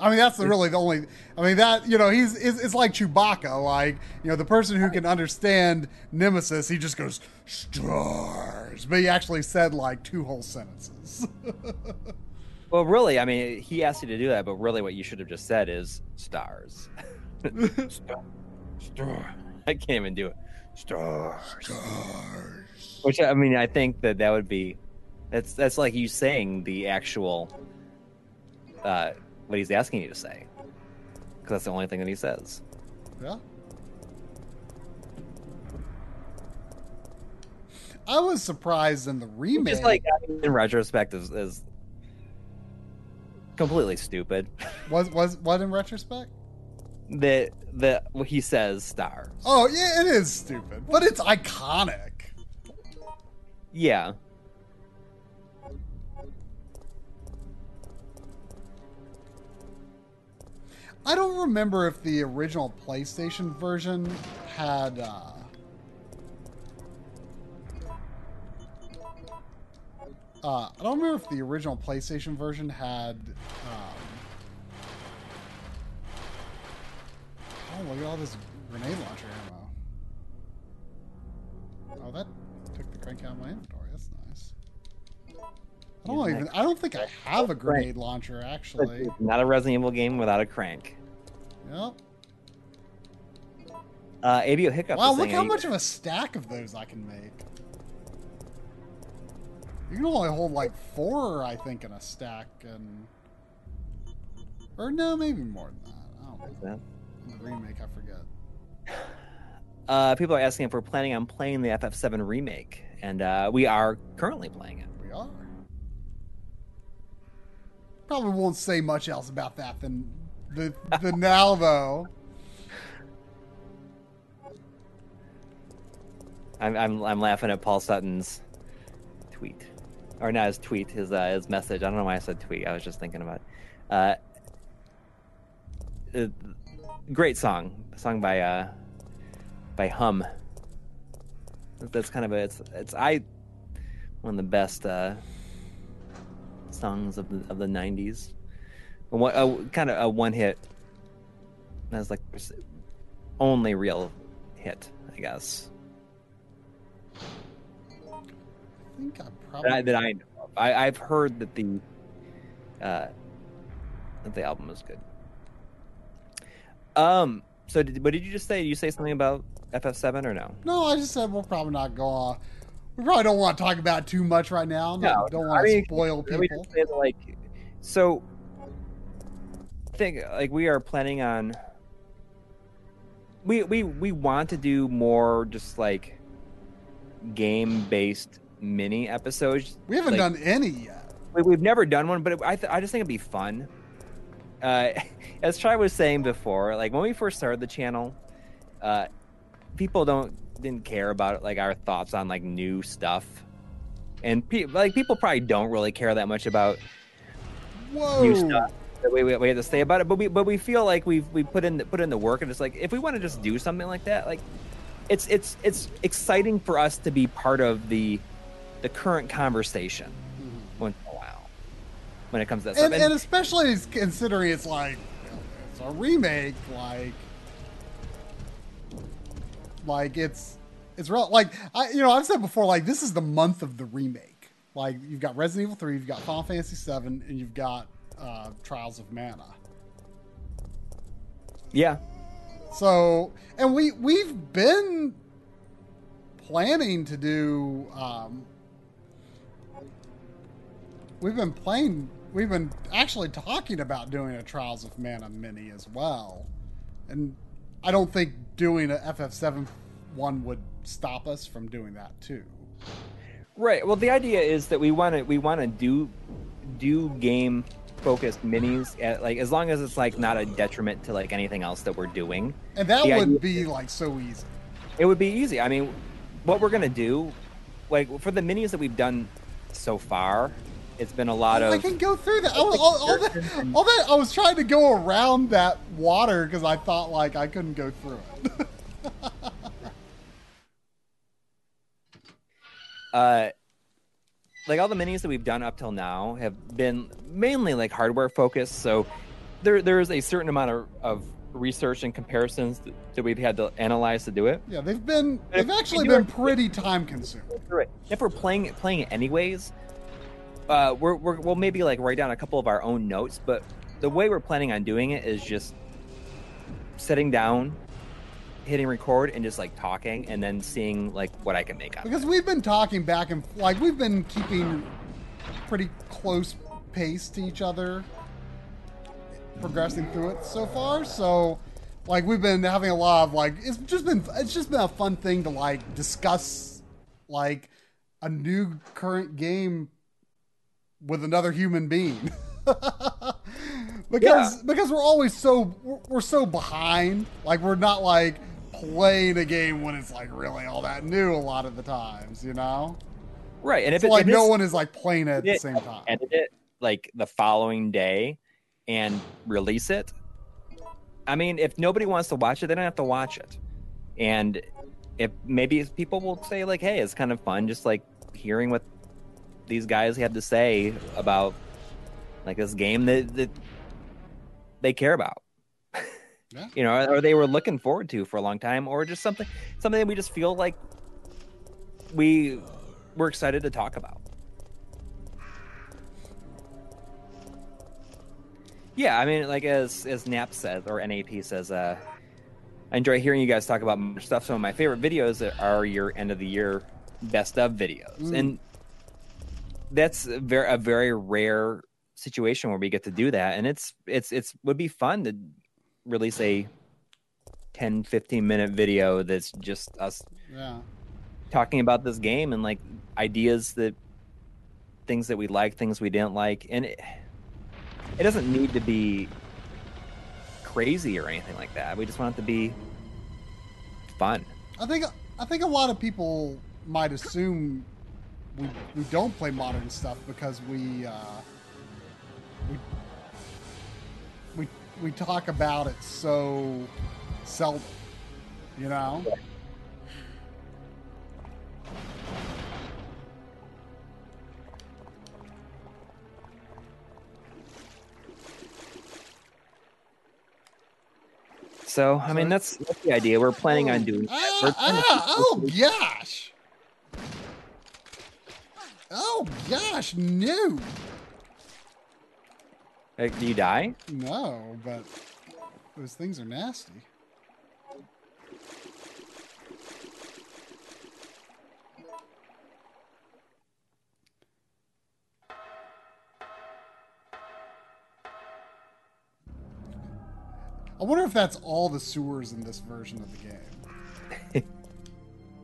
I mean, that's the, really the only. I mean, that you know, he's it's, it's like Chewbacca. Like you know, the person who can understand Nemesis, he just goes stars, but he actually said like two whole sentences. Well, really, I mean, he asked you to do that, but really, what you should have just said is stars. Star, star. I can't even do it. Stars. stars. Which I mean, I think that that would be. That's that's like you saying the actual. Uh, what he's asking you to say, because that's the only thing that he says. Yeah. I was surprised in the remake. Just like in retrospect, is, is completely stupid. was was what in retrospect? that that what he says star. Oh yeah, it is stupid, but it's iconic. Yeah. I don't remember if the original PlayStation version had. Uh, uh, I don't remember if the original PlayStation version had. Um, oh, look at all this grenade launcher ammo. Oh, that took the crank out of my inventory. I don't even. I don't think I have a grenade launcher actually. It's not a Resident Evil game without a crank. Yep. Uh, ABO Hiccup. Wow, look how much of a stack of those I can make. You can only hold like four, I think, in a stack, and or no, maybe more than that. I don't know. that? In the remake, I forget. Uh, people are asking if we're planning on playing the FF7 remake, and uh, we are currently playing it. Probably won't say much else about that than the the now though. I'm, I'm I'm laughing at Paul Sutton's tweet, or not his tweet, his uh, his message. I don't know why I said tweet. I was just thinking about. It. Uh, uh, great song, song by uh, by Hum. That's kind of a it's it's I one of the best uh, songs of the of the '90s. A, one- a, kind of a one hit. That's like only real hit, I guess. I think I that I, probably that I know of. I, I've heard that the uh, that the album is good. Um. So, did, but did you just say? Did you say something about FF7 or no? no. I just said we'll probably not go on. We probably don't want to talk about it too much right now. No, don't want I to mean, spoil people. that, like, so. I think like we are planning on. We we we want to do more just like game based mini episodes We haven't like- done any yet. we, we've never done one, but it, I, th- I just think it'd be fun. Uh, as Try was saying before, like when we first started the channel, uh, people don't didn't care about like our thoughts on like new stuff, and pe- like people probably don't really care that much about Whoa! new stuff. We, we, we have to say about it, but we but we feel like we've we put in the, put in the work, and it's like if we want to just do something like that, like it's it's it's exciting for us to be part of the the current conversation mm-hmm. once in a while when it comes to that and, stuff. and especially considering it's like it's a remake, like like it's it's real. Like I, you know, I've said before, like this is the month of the remake. Like you've got Resident Evil Three, you've got Final Fantasy Seven, and you've got uh, Trials of Mana. yeah, So, and we we've been planning to do. Um, we've been playing. We've been actually talking about doing a Trials of Mana mini as well, and I don't think doing a FF7 one would stop us from doing that too. Right. Well, the idea is that we want to we want to do do game focused minis at, like as long as it's like not a detriment to like anything else that we're doing. And that The would be like so easy. It would be easy. I mean, what we're gonna do, like for the minis that we've done so far, it's been a lot I of I can go through that. All, all, all that. all that. I was trying to go around that water because I thought like I couldn't go through it. uh like all the minis that we've done up till now have been mainly like hardware focused so there there's a certain amount of, of research and comparisons that, that we've had to analyze to do it yeah, they've been. They've actually been pretty time consuming. if we're playing playing it anyways uh we're, we're we'll maybe like write down a couple of our own notes but the way we're planning on doing it is just sitting down hitting record and just like talking and then seeing like what i can make up. Because we've been talking back and like we've been keeping pretty close pace to each other, progressing through it so far. So, like we've been having a lot of like it's just been it's just been a fun thing to like discuss like a new current game with another human being. because because we're always so we're, we're so behind. Like we're not like playing a game when it's like really all that new a lot of the times, you know? right and if So it, like if no one is like playing it at the same time. edit it like the following day and release it i mean if nobody wants to watch it they don't have to watch it and if maybe people will say like hey it's kind of fun just like hearing what these guys have to say about like this game that, that they care about Yeah. you know or they were looking forward to for a long time or just something something that we just feel like we we're excited to talk about Yeah, I mean, like as as Nap says or NAP says, uh, I enjoy hearing you guys talk about stuff. Some of my favorite videos are your end of the year best of videos, Mm. and that's a very a very rare situation where we get to do that, and it's it's it's would be fun to release a 10 15 minute video that's just us yeah. talking about this game and like ideas that things that we like, things we didn't like, and it, it doesn't need to be crazy or anything like that. We just want it to be fun. I think I think a lot of people might assume we we don't play modern stuff because we uh, we we we talk about it so seldom, you know. So, I mean, that's, that's the idea. We're planning on doing. Ah, planning- ah, oh gosh! Oh gosh, no, Uh, do you die? no, but those things are nasty. I wonder if that's all the sewers in this version of the game.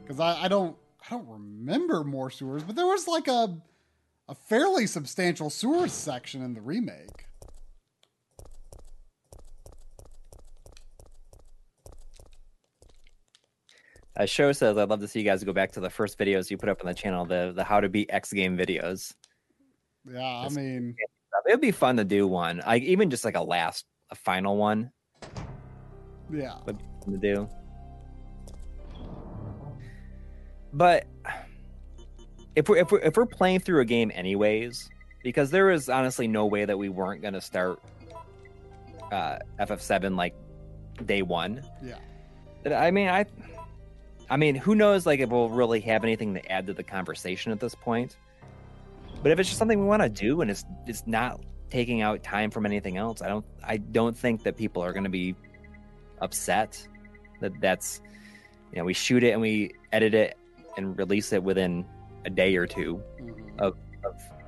Because I, I don't I don't remember more sewers, but there was like a a fairly substantial sewers section in the remake. Uh, show says, I'd love to see you guys go back to the first videos you put up on the channel, the the how to beat X game videos. Yeah, I mean, It'd be fun to do one, like even just like a last, a final one yeah. would be fun to do. But if we're if we're if we're playing through a game anyways, because there is honestly no way that we weren't gonna start uh, FF7 like day one. Yeah. I mean, I, I mean, who knows? Like, if we'll really have anything to add to the conversation at this point. But if it's just something we want to do and it's it's not taking out time from anything else, I don't I don't think that people are going to be upset that that's you know we shoot it and we edit it and release it within a day or two Mhm. of,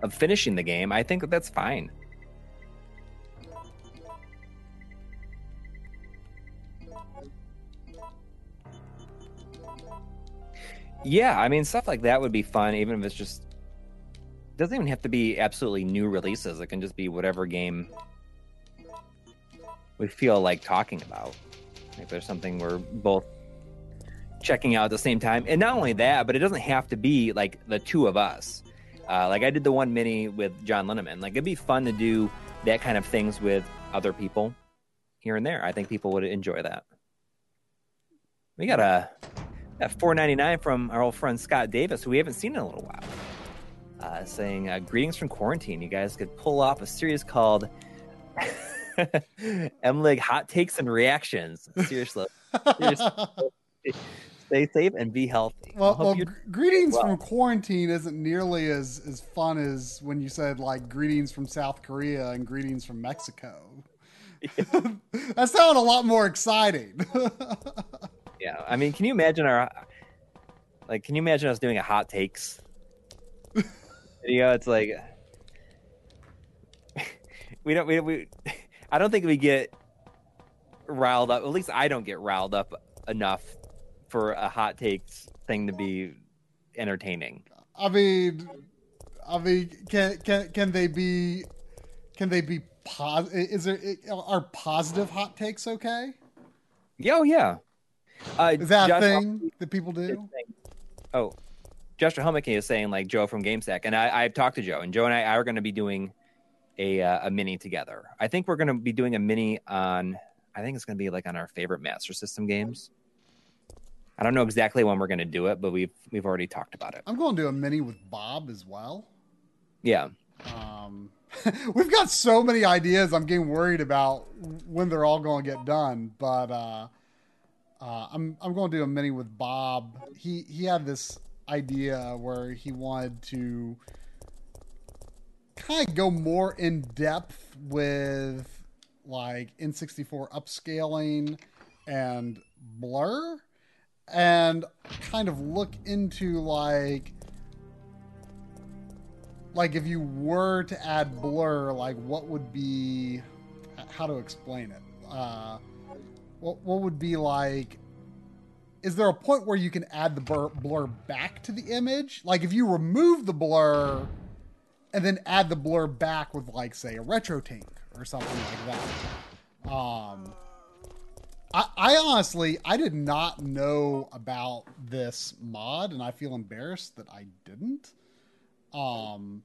of finishing the game, I think that that's fine. Yeah, I mean stuff like that would be fun, even if it's just doesn't even have to be absolutely new releases. It can just be whatever game we feel like talking about. If there's something we're both checking out at the same time, and not only that, but it doesn't have to be like the two of us. Uh, like I did the one mini with John Linneman. Like it'd be fun to do that kind of things with other people here and there. I think people would enjoy that. We got a, a four ninety nine from our old friend Scott Davis, who we haven't seen in a little while. Uh, saying uh, greetings from quarantine. You guys could pull off a series called MLig Hot Takes and Reactions. Seriously, seriously. Stay safe and be healthy. Well, well you- greetings well. from quarantine isn't nearly as as fun as when you said like greetings from South Korea and greetings from Mexico. that sounded a lot more exciting. Yeah, I mean, can you imagine our like? Can you imagine us doing a hot takes video? It's like we don't we we. I don't think we get riled up. At least I don't get riled up enough for a hot takes thing to be entertaining. I mean, I mean, can can can they be? Can they be pos? Is there are positive hot takes okay? Yeah, oh yeah. Uh, Is that Josh thing that people do? saying- oh, Joshua Helmick is saying like Joe from Game Sack, and I, I've talked to Joe, and Joe and I are going to be doing a uh, a mini together. I think we're going to be doing a mini on. I think it's going to be like on our favorite Master System games. I don't know exactly when we're going to do it, but we've we've already talked about it. I'm going to do a mini with Bob as well. Yeah, Um, we've got so many ideas. I'm getting worried about when they're all going to get done. But uh, uh, I'm I'm going to do a mini with Bob. He he had this idea where he wanted to kind of go more in depth with like N64 upscaling and blur and kind of look into like like if you were to add blur like what would be how to explain it? Uh what, what would be like is there a point where you can add the blur, blur back to the image? Like if you remove the blur and then add the blur back with like say a RetroTINK or something like that um I, I honestly I did not know about this mod and I feel embarrassed that I didn't. Um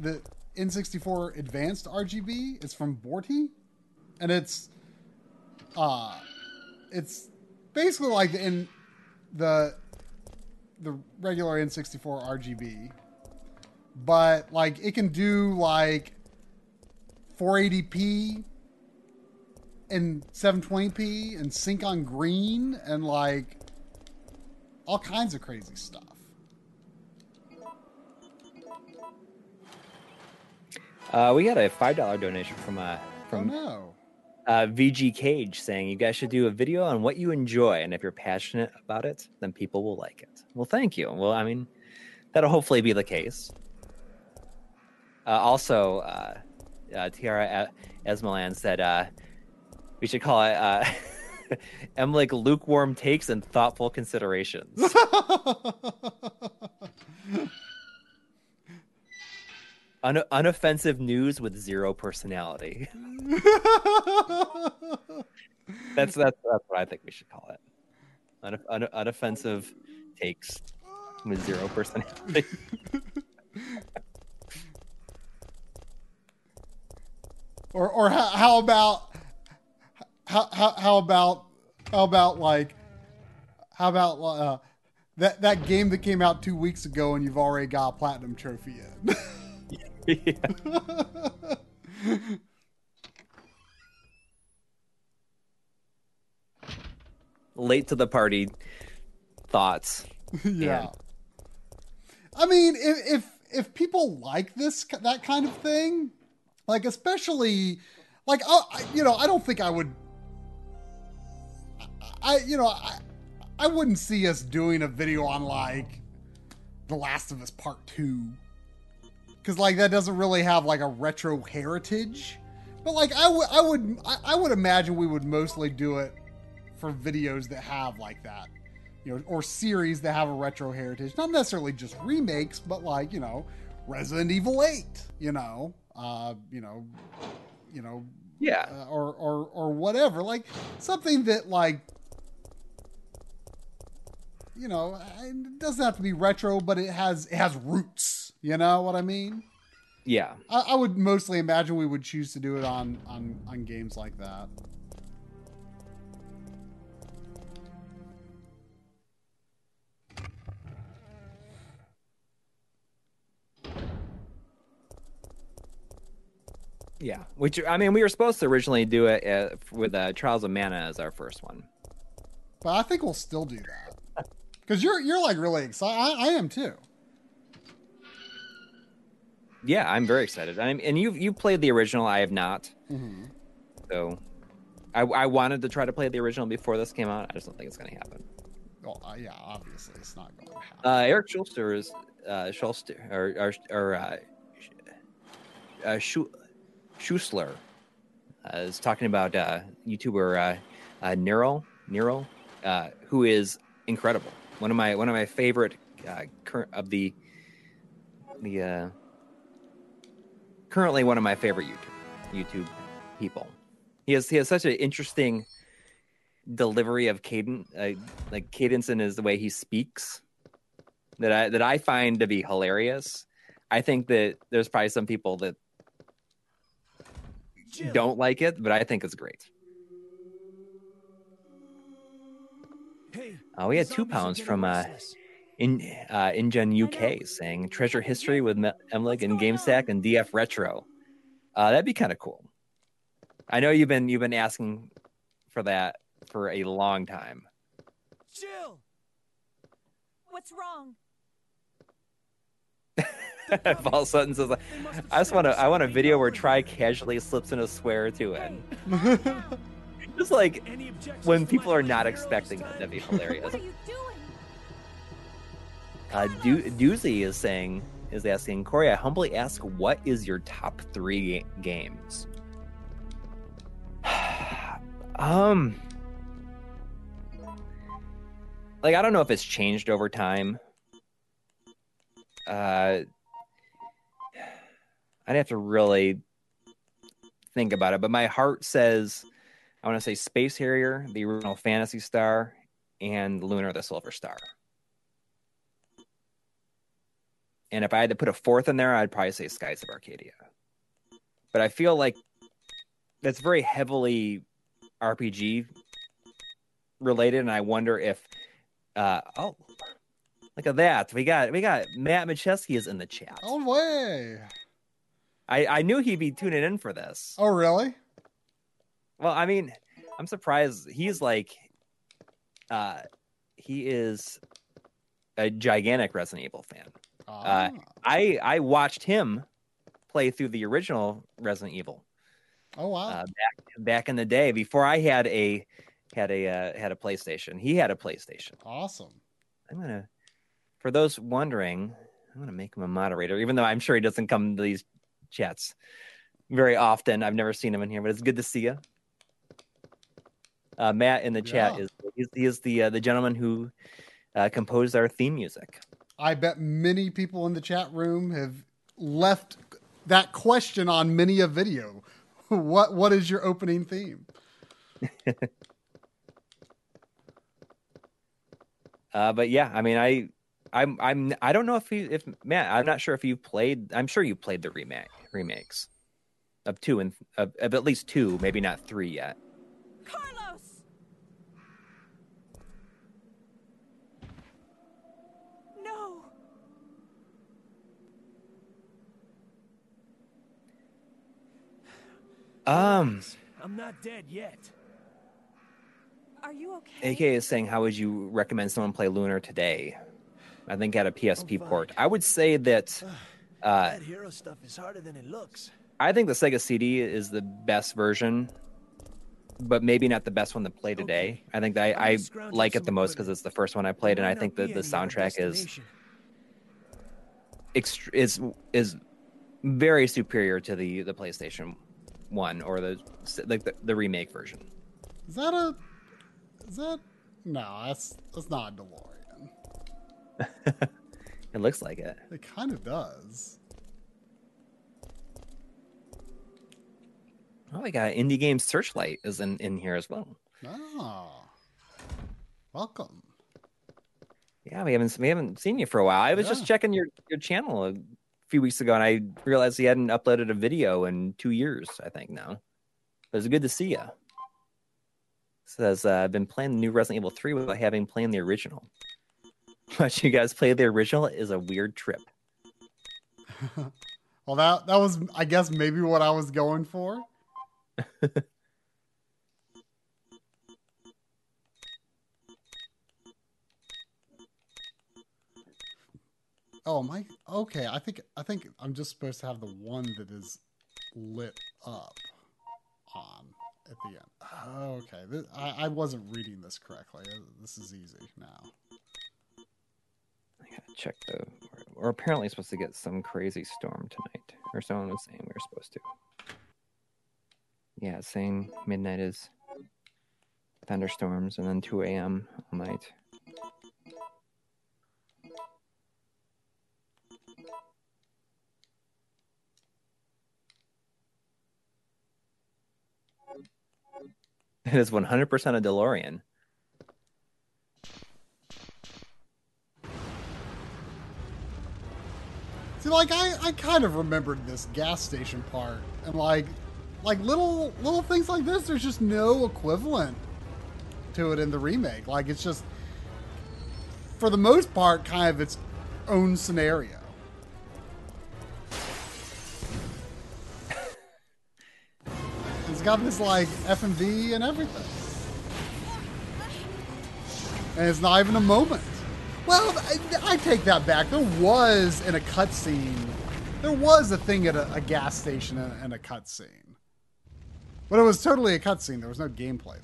the N64 advanced RGB is from Borti and it's uh it's basically like in the the regular N64 RGB but like it can do like 480p and 720p and sync on green and like all kinds of crazy stuff uh, we got a five dollar donation from uh oh from no uh, VG Cage saying you guys should do a video on what you enjoy, and if you're passionate about it, then people will like it. Well, thank you. Well, I mean, that'll hopefully be the case. Uh, also, uh, uh, Tiara Esmalan said uh, we should call it uh, Emlik lukewarm takes and thoughtful considerations. Un- unoffensive news with zero personality. That's that's that's what I think we should call it. Un- un- unoffensive takes with zero personality. or or how, how about how, how how about how about like how about uh, that that game that came out two weeks ago and you've already got a platinum trophy in. Yeah. Late to the party thoughts. yeah. And- I mean, if if if people like this that kind of thing, like especially like I- you know, I don't think I would. I you know I I wouldn't see us doing a video on like The Last of Us Part 2. Cause like that doesn't really have like a retro heritage. But like I would I would I, I would imagine we would mostly do it for videos that have like that. You know, or series that have a retro heritage. Not necessarily just remakes, but like, you know, Resident Evil 8, you know. Uh, you know, you know, Yeah. uh, or or or whatever like something that like you know it doesn't have to be retro but it has it has roots you know what i mean Yeah. i, I would mostly imagine we would choose to do it on on on games like that Yeah. Which I mean, we were supposed to originally do it uh, with uh, Trials of Mana as our first one. but i think we'll still do that because you're you're like really excited I, I am too Yeah, I'm very excited. I'm, and you you played the original. I have not. Mhm. So, I, I wanted to try to play the original before this came out. I just don't think it's going to happen. well uh, yeah obviously it's not going to happen Uh, Eric Schulster is uh, Schulster or or, or uh, uh, Schu- Schusler uh, is talking about uh, YouTuber uh, uh, Nero, uh, who is incredible. One of my one of my favorite uh, of the the uh, currently one of my favorite YouTube YouTube people. He has he has such an interesting delivery of cadence, uh, like cadence in his the way he speaks that I that I find to be hilarious. I think that there's probably some people that Jill, don't like it, but I think it's great. Hey, Oh, we had two pounds from uh, in uh, InGen UK saying treasure history with Me- Emlig and Game Sack and DF Retro. Uh, that'd be kind of cool. I know you've been you've been asking for that for a long time. Jill, What's wrong? Paul Sutton says, "I just want to I want a video where Try casually slips in a swear to it, just like Any when people are not expecting it. time? That'd be hilarious." What are you doing? Uh, Do- Doozy is saying, is asking, Coury, I humbly ask, what is your top three ga- games? um, like, I don't know if it's changed over time. Uh, I'd have to really think about it, but my heart says, I want to say Space Harrier, the original Phantasy Star, and Lunar the Silver Star. And if I had to put a fourth in there, I'd probably say Skies of Arcadia. But I feel like that's very heavily RPG related, and I wonder if uh oh look at that. We got we got Matt Macheski is in the chat. oh way I, I knew he'd be tuning in for this. oh really Well, I mean, I'm surprised he's like uh he is a gigantic Resident Evil fan. Ah. I I watched him play through the original Resident Evil oh wow uh, back back in the day before I had a had a uh, had a PlayStation. He had a PlayStation. awesome I'm gonna, for those wondering, I'm gonna make him a moderator, even though I'm sure he doesn't come to these chats very often. I've never seen him in here, but it's good to see you. Uh, Matt in the chat Yeah. is he's, he is the uh, the gentleman who uh, composed our theme music. I bet many people in the chat room have left that question on many a video. What what is your opening theme? Uh, but yeah, I mean, I, I'm, I'm, I don't know if you, if Matt, I'm not sure if you played. I'm sure you played the remake remakes of two and of, of at least two, maybe not three yet. Carlos! No! Um, I'm not dead yet. Are you okay? AK is saying, how would you recommend someone play Lunar today? I think at a PSP fine. port. I would say that. Uh, that hero stuff is harder than it looks. I think the Sega CD is the best version but maybe not the best one to play today. I think that I, I'm I gonna scrounge like it the most because it's the first one I played, and I think that the soundtrack is ext- is is very superior to the the PlayStation One or the like the, the remake version. Is that a? Is that? No, that's that's not a DeLorean. It looks like it. It kind of does. Oh, we got Indie Games Searchlight is in, in here as well. Oh, welcome. Yeah, we haven't we haven't seen you for a while. I was Yeah. just checking your your channel few weeks ago, and I realized he hadn't uploaded a video in two years. I think now. But it's good to see you. Says uh, I've been playing the new Resident Evil Three without having played the original. Watching you guys play the original is a weird trip. Well, that that was, I guess, maybe what I was going for. oh, my. Okay? I think I think I'm just supposed to have the one that is lit up on at the end. Oh, okay, this, I, I wasn't reading this correctly. Uh, This is easy now. I gotta check the. We're apparently supposed to get some crazy storm tonight, or someone was saying we were supposed to. Yeah, saying midnight is thunderstorms, and then 2 a.m. all night. It is 100% a DeLorean. See, like I, I kind of remembered this gas station part, and like, like little little things like this. There's just no equivalent to it in the remake. Like it's just, for the most part, kind of its own scenario. It's got this like FMV and everything, and it's not even a moment. Well, I, I take that back. There was in a cutscene, there was a thing at a, a gas station and, and a cutscene, but it was totally a cutscene. There was no gameplay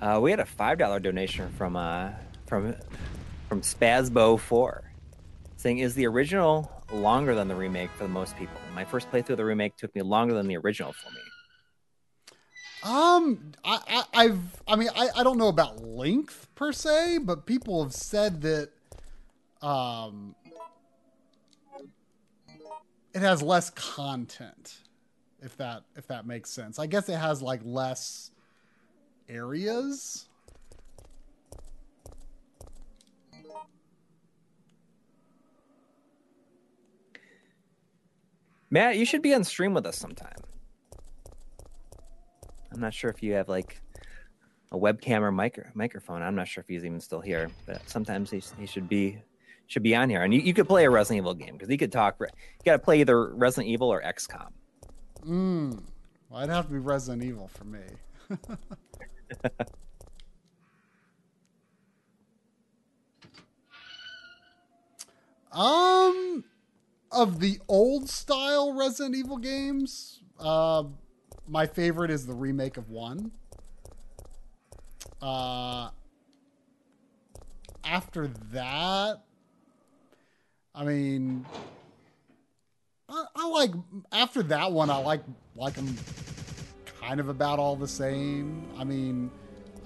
there. Uh, we had a five dollar donation from uh, from from Spazbo Four, saying, "Is the original longer than the remake for the most people? My first playthrough of the remake took me longer than the original for me. Um, I, I I've I mean I, I don't know about length per se, but people have said that um it has less content. If that if that makes sense. I guess it has like less areas. Matt, you should be on stream with us sometime. I'm not sure if you have like a webcam or micro- microphone. I'm not sure if he's even still here, but sometimes he, he should be should be on here. And you, you could play a Resident Evil game because he could talk. re- You got to play either Resident Evil or XCOM. Mm. Well, I'd have to be Resident Evil for me. um, of the old style Resident Evil games, uh, my favorite is the remake of one. Uh, after that, I mean, I, I like after that one. I like like them kind of about all the same. I mean,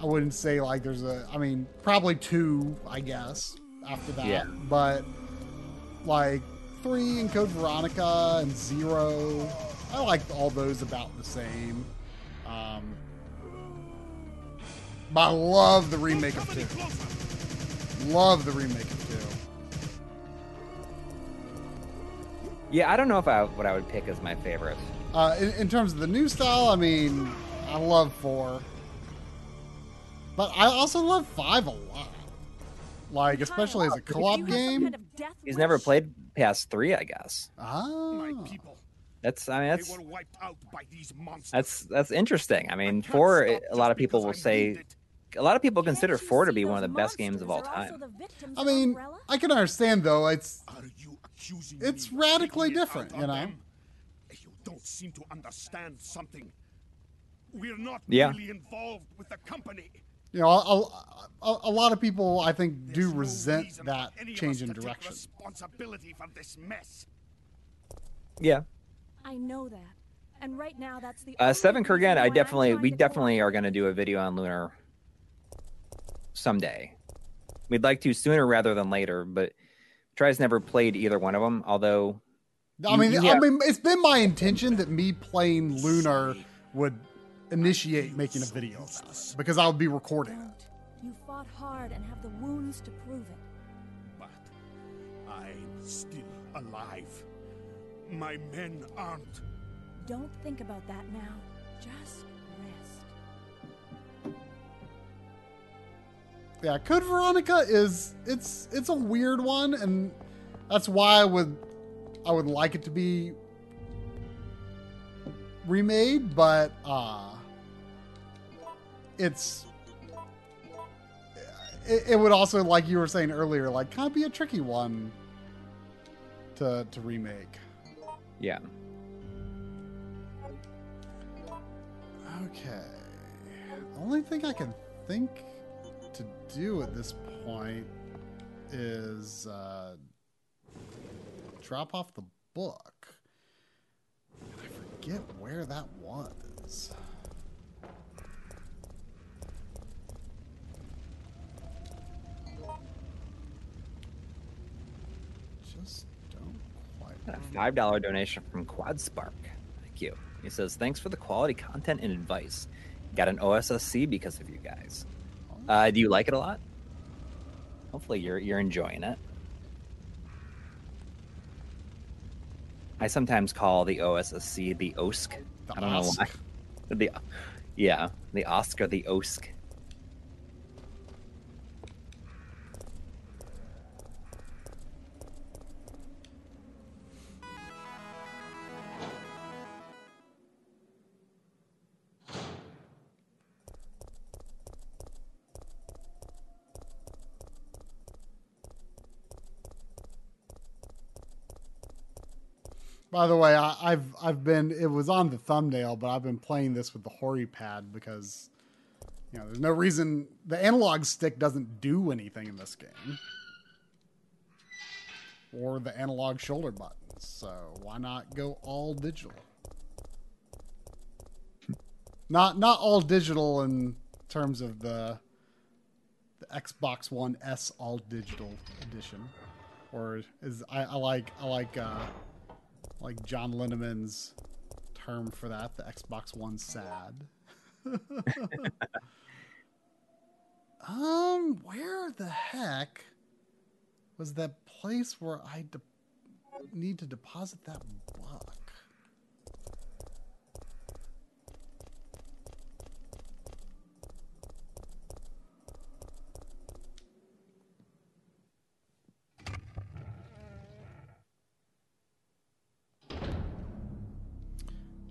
I wouldn't say like there's a. I mean, probably two, I guess. After that, Yeah. but like three and Code Veronica and Zero, I like all those about the same. Um, but I love the remake of two. Love the remake of two. Yeah, I don't know if I what I would pick as my favorite. Uh, in, in terms of the new style, I mean, I love four, but I also love five a lot. Like, especially as a co-op You have some game. kind of death He's never played past three, I guess. Ah, My people, That's I mean they that's were wiped out by these monsters. that's that's interesting. I mean, can't four. A lot of people will say wounded. a lot of people Can't consider you four to be one of the best games of all monsters are also time. I mean, I can understand though. It's Are you accusing It's me radically taking it different, you know? them? You don't seem to understand something. We're not Yeah. really involved with the company. You know, a, a, a lot of people I think do There's no resent reason that for any of change in direction. responsibility for this mess. Yeah. I know that. And right now, that's the Uh, Seven Kurgan, I definitely, we definitely are going to do a video on Lunar someday. We'd like to sooner rather than later, but Try's never played either one of them. Although, I mean, you I mean, it's been my intention that me playing Lunar would initiate making a video about it because I'll be recording it. Don't. You fought hard and have the wounds to prove it. But I'm still alive. My men aren't. Don't think about that now. Just rest. Yeah, Code Veronica is it's it's a weird one, and that's why I would I would like it to be remade, but uh it's it, it would also like you were saying earlier, like kind of be a tricky one to to remake. yeah. Okay. The only thing I can think to do at this point is uh, drop off the book. And I forget where that was. Just don't quite. A five dollar donation from Quad Spark. Thank you. He says, "Thanks for the quality content and advice. Got an OSSC because of you guys. Uh, do you like it a lot? Hopefully, you're you're enjoying it. I sometimes call the OSSC the OSC. The I don't know why. The yeah, the Oscar, the OSC. By the way, I, I've I've been it was on the thumbnail, but I've been playing this with the Hori pad because you know there's no reason the analog stick doesn't do anything in this game. Or the analog shoulder buttons. So why not go all digital? Not not all digital in terms of the the Xbox One S all digital edition. Or is I, I like I like uh like John Linneman's term for that, the Xbox One sad. um, where the heck was that place where I de- need to deposit that book?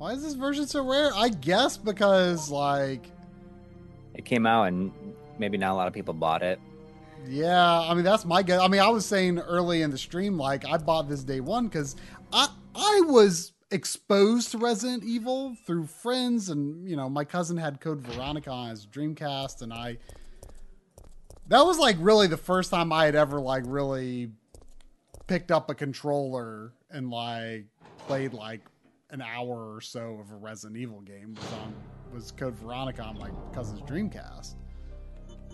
Why is this version so rare? I guess because like It came out and maybe not a lot of people bought it. Yeah, I mean that's my guess. I mean, I was saying early in the stream, like I bought this day one because I I was exposed to Resident Evil through friends, and you know my cousin had Code Veronica on his Dreamcast, and I that was like really the first time I had ever like really picked up a controller and like played like an hour or so of a Resident Evil game was on was Code Veronica on my cousin's Dreamcast.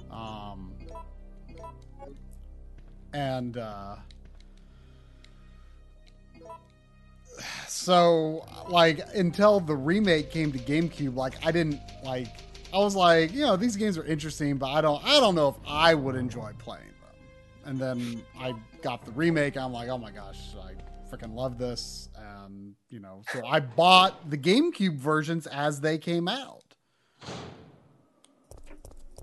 Um, and uh so like until the remake came to GameCube like I didn't like I was like you know these games are interesting but I don't I don't know if I would enjoy playing them and then I got the remake I'm like oh my gosh I freaking love this and you know. So I bought the GameCube versions as they came out.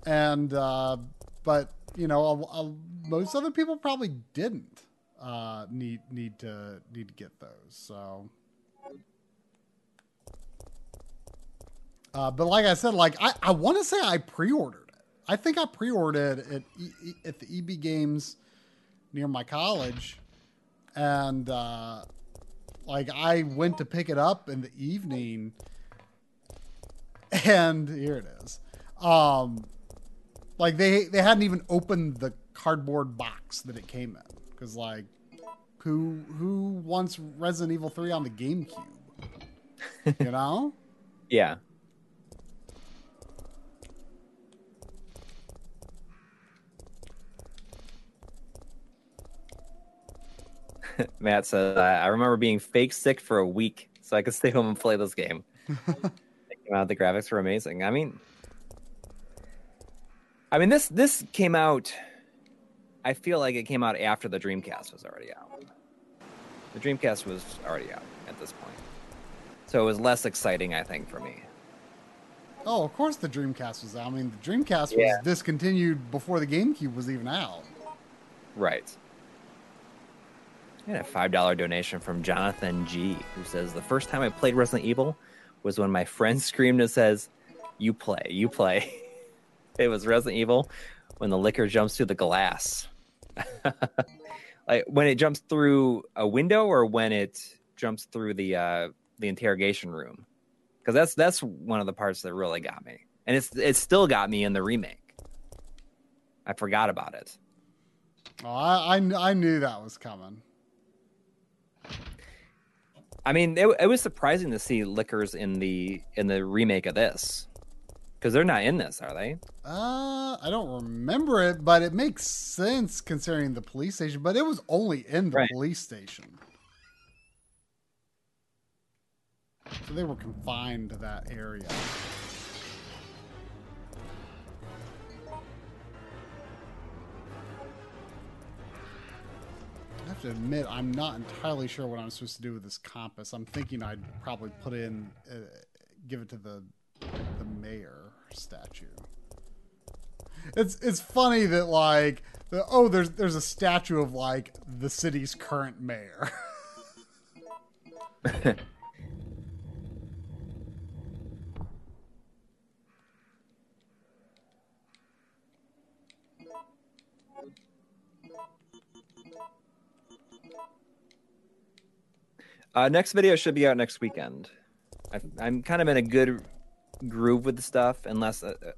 And uh but you know a, a, most other people probably didn't uh need need to need to get those so. Uh but like i said like i i want to say i pre-ordered it. I think i pre-ordered it at, E- at the eb games near my college and uh like I went to pick it up in the evening, and here it is. Um, like they they hadn't even opened the cardboard box that it came in because like who who wants Resident Evil three on the GameCube? you know. Yeah. Matt said, I remember being fake sick for a week so I could stay home and play this game. Out, the graphics were amazing. I mean, I mean this this came out. I feel like it came out after the Dreamcast was already out. The Dreamcast was already out at this point, so it was less exciting, I think, for me. Oh, of course the Dreamcast was out. I mean, the Dreamcast was discontinued before the GameCube was even out. Right. A five dollar donation from Jonathan G, who says the first time I played Resident Evil was when my friend screamed and says, "You play, you play." it was Resident Evil when the licker jumps through the glass. like when it jumps through a window, or when it jumps through the uh, the interrogation room, because that's that's one of the parts that really got me, and it's it still got me in the remake. I forgot about it. Oh, I, I I knew that was coming. I mean, it, it was surprising to see lickers in the in the remake of this because they're not in this, are they? Uh, I don't remember it, but it makes sense considering the police station. But it was only in the Right. police station, so they were confined to that area. I have to admit, I'm not entirely sure what I'm supposed to do with this compass. I'm thinking I'd probably put in, uh, give it to the the mayor statue. It's it's funny that like the, oh there's there's a statue of like the city's current mayor. Uh, next video should be out next weekend. I, I'm kind of in a good groove with the stuff, unless uh, uh,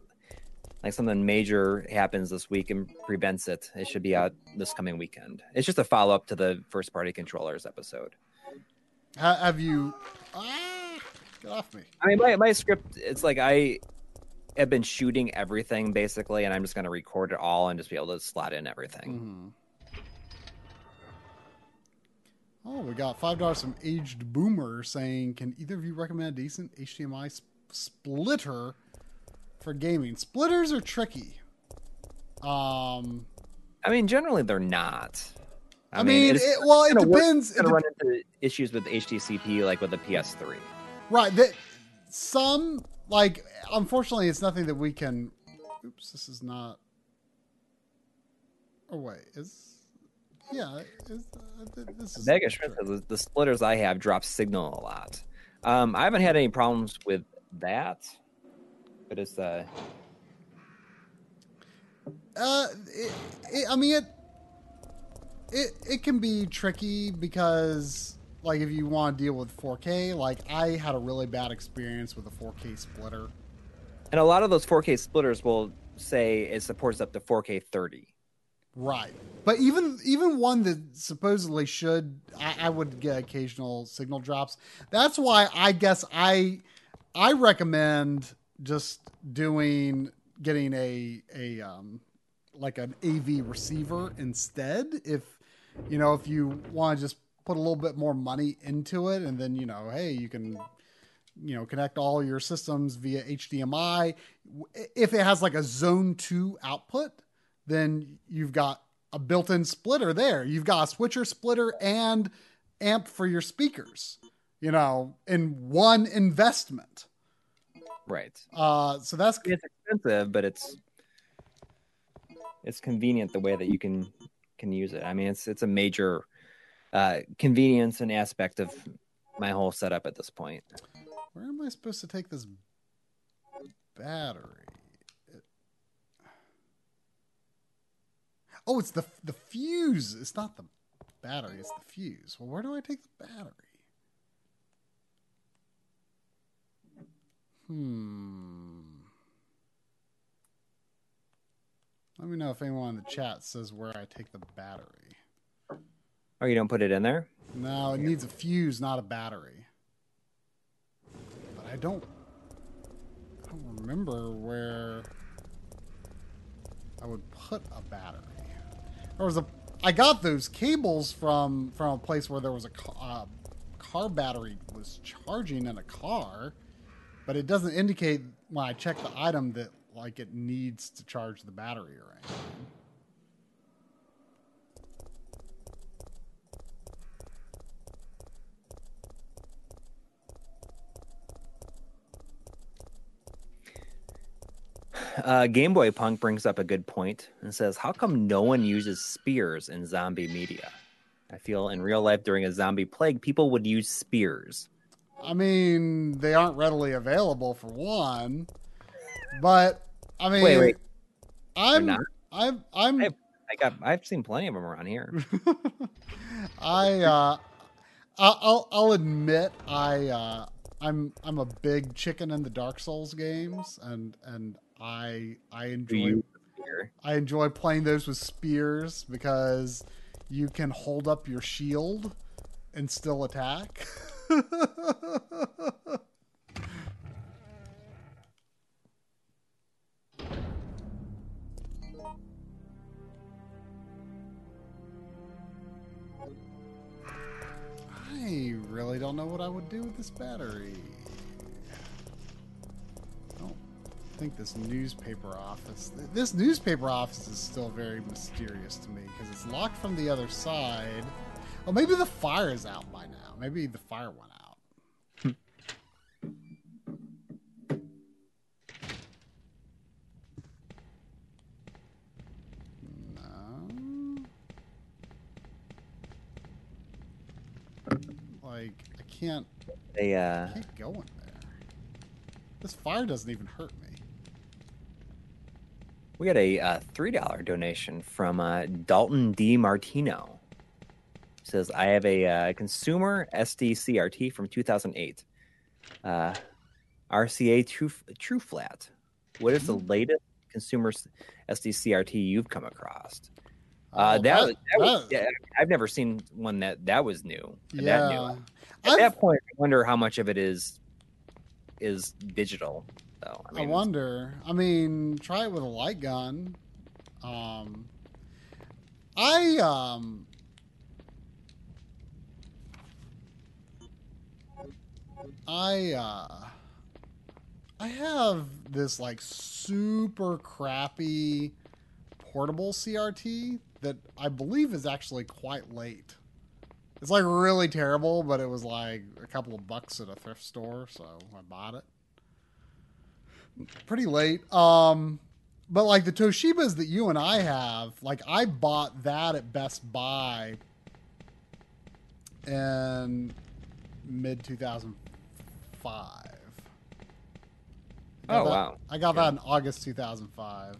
like something major happens this week and prevents it. It should be out this coming weekend. It's just a follow up to the first party controllers episode. Ha- have you? Ah, get off me! I mean, my, my script, it's like I have been shooting everything basically, and I'm just going to record it all and just be able to slot in everything. Oh, we got five dollars from aged boomer saying, "Can either of you recommend a decent HDMI sp- splitter for gaming? Splitters are tricky. Um, I mean, generally they're not. I, mean, it's it, well, it work- depends. It's It gonna dep- run into issues with HDCP, like with the PS3. Right. That some like unfortunately it's nothing that we can oops, this is not Oh wait, is yeah, uh, this is Mega Schmidt says the, the splitters I have drop signal a lot. Um, I haven't had any problems with that, but it's uh, Uh, it, it, I mean it, it it can be tricky because like if you want to deal with 4K, like I had a really bad experience with a 4K splitter. and a lot of those 4K splitters will say it supports up to 4K 30. Right. But even even one that supposedly should I, I would get occasional signal drops. That's why I guess I I recommend just doing getting a a um like an AV receiver instead if you know if you want to just put a little bit more money into it and then you know hey you can you know connect all your systems via HDMI if it has like a zone 2 output then you've got a built-in splitter there. You've got a switcher, splitter, and amp for your speakers. You know, in one investment. Right. Uh, so that's It's expensive, but it's it's convenient the way that you can can use it. I mean, it's it's a major uh, convenience and aspect of my whole setup at this point. where am I supposed to take this battery? Oh, it's the the fuse. It's not the battery. It's the fuse. Well, where do I take the battery? Hmm. Let me know if anyone in the chat says where I take the battery. Oh, you don't put it in there? No, it needs a fuse, not a battery. But I don't I don't remember where I would put a battery. There was a. I got those cables from from a place where there was a uh, car battery was charging in a car, but it doesn't indicate when I check the item that like it needs to charge the battery or anything. Uh, Game Boy Punk brings up a good point and says, "How come no one uses spears in zombie media? I feel in real life during a zombie plague, people would use spears. I mean, they aren't readily available for one, but I mean, Wait, wait. I'm, not? I'm, I'm, I've, I got, I've seen plenty of them around here. I, uh, I'll, I'll admit, I, uh, I'm, I'm a big chicken in the Dark Souls games, and and I, I enjoy. I enjoy playing those with spears because you can hold up your shield and still attack. I really don't know what I would do with this battery. Think this newspaper office. This newspaper office is still very mysterious to me because it's locked from the other side. Oh, maybe the fire is out by now. Maybe the fire went out. No. Like I can't They, uh, keep going there. This fire doesn't even hurt me. We got a uh, three dollar donation from uh, Dalton D Martino. Says, "I have a uh, consumer SD CRT from 2008, uh, RCA True True Flat. What is the latest consumer s- SD CRT you've come across?" Uh, Oh, that, was, that was, yeah, I've never seen one that that was new. That new. yeah. At I've- that point, I wonder how much of it is is digital. Though I I, wonder. I mean, try it with a light gun. Um, I um, I uh, I have this like super crappy portable CRT that I believe is actually quite late. It's like really terrible, but it was like a couple of bucks at a thrift store, so I bought it pretty late. Um, but like the Toshibas that you and I have, like I bought that at Best Buy in mid two thousand five. Oh, wow. I got that in August two thousand five.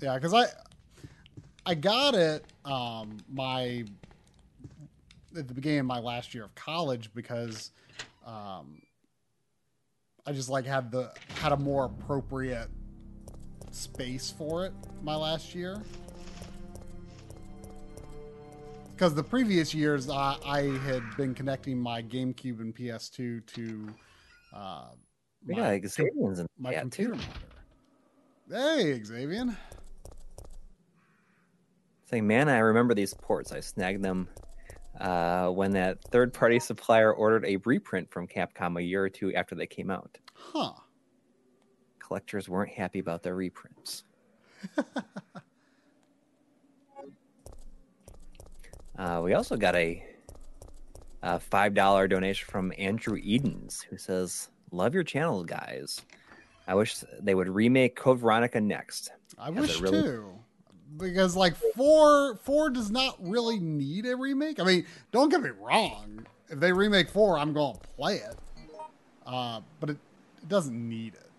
Yeah, because I I got it um my at the beginning of my last year of college because um I just like had the had a more appropriate space for it my last year. Because the previous years I, I had been connecting my GameCube and PS2 to uh, we my, got Xavians in my computer too. monitor. Hey, Xavier. Saying, man, I remember these ports. I snagged them uh, when that third-party supplier ordered a reprint from Capcom a year or two after they came out. Huh. Collectors weren't happy about their reprints. uh, we also got a, a five dollar donation from Andrew Edens, who says, "Love your channel, guys. I wish they would remake Code Veronica next. I wish really- too. Because like four four does not really need a remake. I mean, don't get me wrong. If they remake four, I'm gonna play it. Uh, but it, it doesn't need it.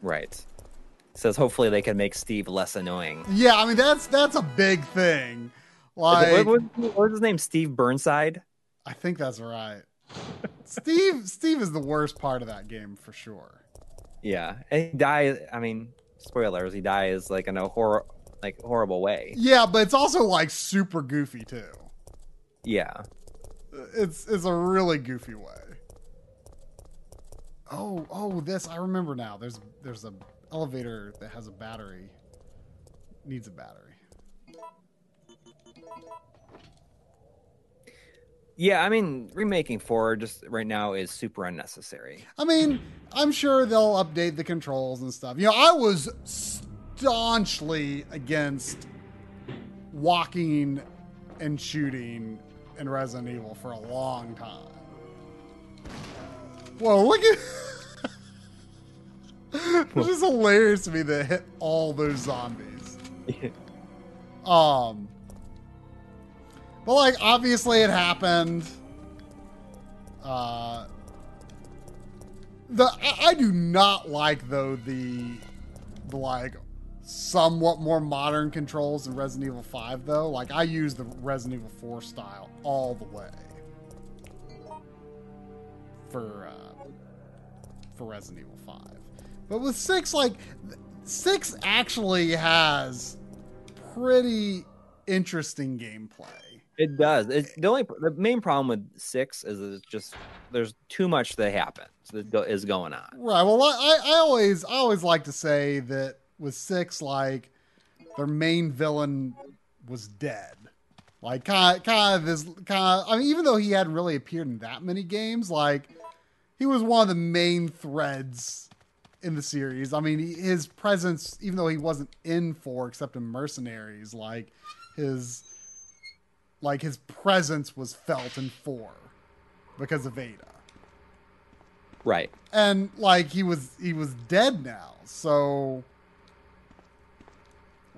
Right. Says hopefully they can make Steve less annoying. Yeah, I mean that's that's a big thing. Like, what, what, what was his name? Steve Burnside. I think that's right. Steve Steve is the worst part of that game for sure. Yeah, and he dies. I mean, spoilers. He dies like in a horror, like horrible way. Yeah, but it's also like super goofy too. Yeah. It's it's a really goofy way. Oh, oh, this I remember now. There's there's a elevator that has a battery. Needs a battery. Yeah, I mean, remaking four just right now is super unnecessary. I mean, I'm sure they'll update the controls and stuff. You know, I was staunchly against walking and shooting in Resident Evil for a long time. Whoa, look at. it's just hilarious to me that hit all those zombies. Um, but like obviously it happened. Uh, the I, I do not like though the the like somewhat more modern controls in Resident Evil 5 though. Like I use the Resident Evil 4 style all the way for uh, for Resident Evil 5. But with 6 like 6 actually has pretty interesting gameplay. It does. It's the only the main problem with six is it's just there's too much that happens that go, is going on. Right. Well, I, I always I always like to say that with six, like their main villain was dead. Like kind of, this kind of. I mean, even though he hadn't really appeared in that many games, like he was one of the main threads in the series. I mean, he, his presence, even though he wasn't in four except in Mercenaries, like his like his presence was felt in four because of Ada Right. and like he was he was dead now so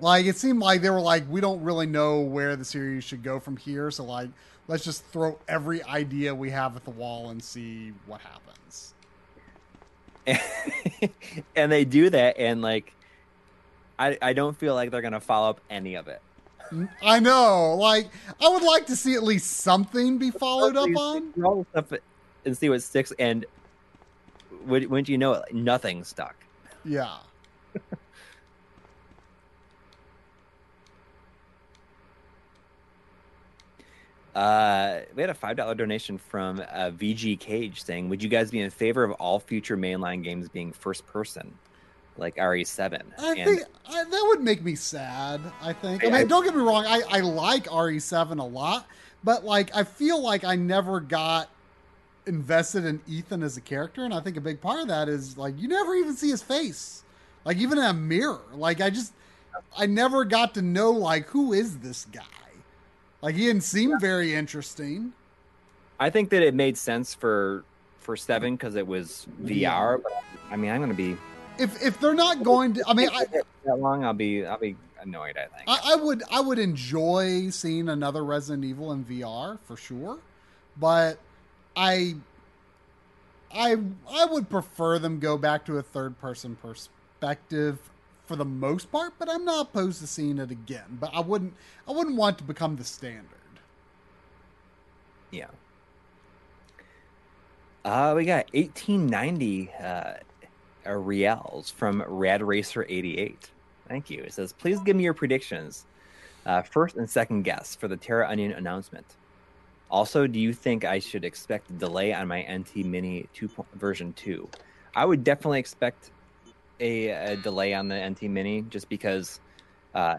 like it seemed like they were like we don't really know where the series should go from here so like let's just throw every idea we have at the wall and see what happens and they do that, and like, I I don't feel like they're gonna follow up any of it. i know like i would like to see at least something be followed up on all stuff and see what sticks, and would, wouldn't you know it, like, nothing stuck. yeah Uh, we had a five dollar donation from uh, VG Cage saying, "Would you guys be in favor of all future mainline games being first person, like RE7?" I And think I, that would make me sad. I think. I I- mean, I- don't get me wrong. I, I like RE7 a lot, but like I feel like I never got invested in Ethan as a character, and I think a big part of that is like you never even see his face, like even in a mirror. Like I just I never got to know like who is this guy. Like he didn't seem very interesting. I think that it made sense for for seven because it was VR. But I mean, I'm gonna be If if they're not going to, I mean, I, that long. I'll be I'll be annoyed. I think. I, I would I would enjoy seeing another Resident Evil in VR for sure, but I I I would prefer them go back to a third person perspective for the most part, but I'm not opposed to seeing it again. But I wouldn't I wouldn't want to become the standard. Yeah. Uh, we got 1890 uh, reals from Rad Racer 88. Thank you. It says, please give me your predictions, uh, first and second guess for the TerraOnion announcement. Also, do you think I should expect a delay on my NT Mini 2 po- version 2? I would definitely expect a, a delay on the NT Mini just because uh,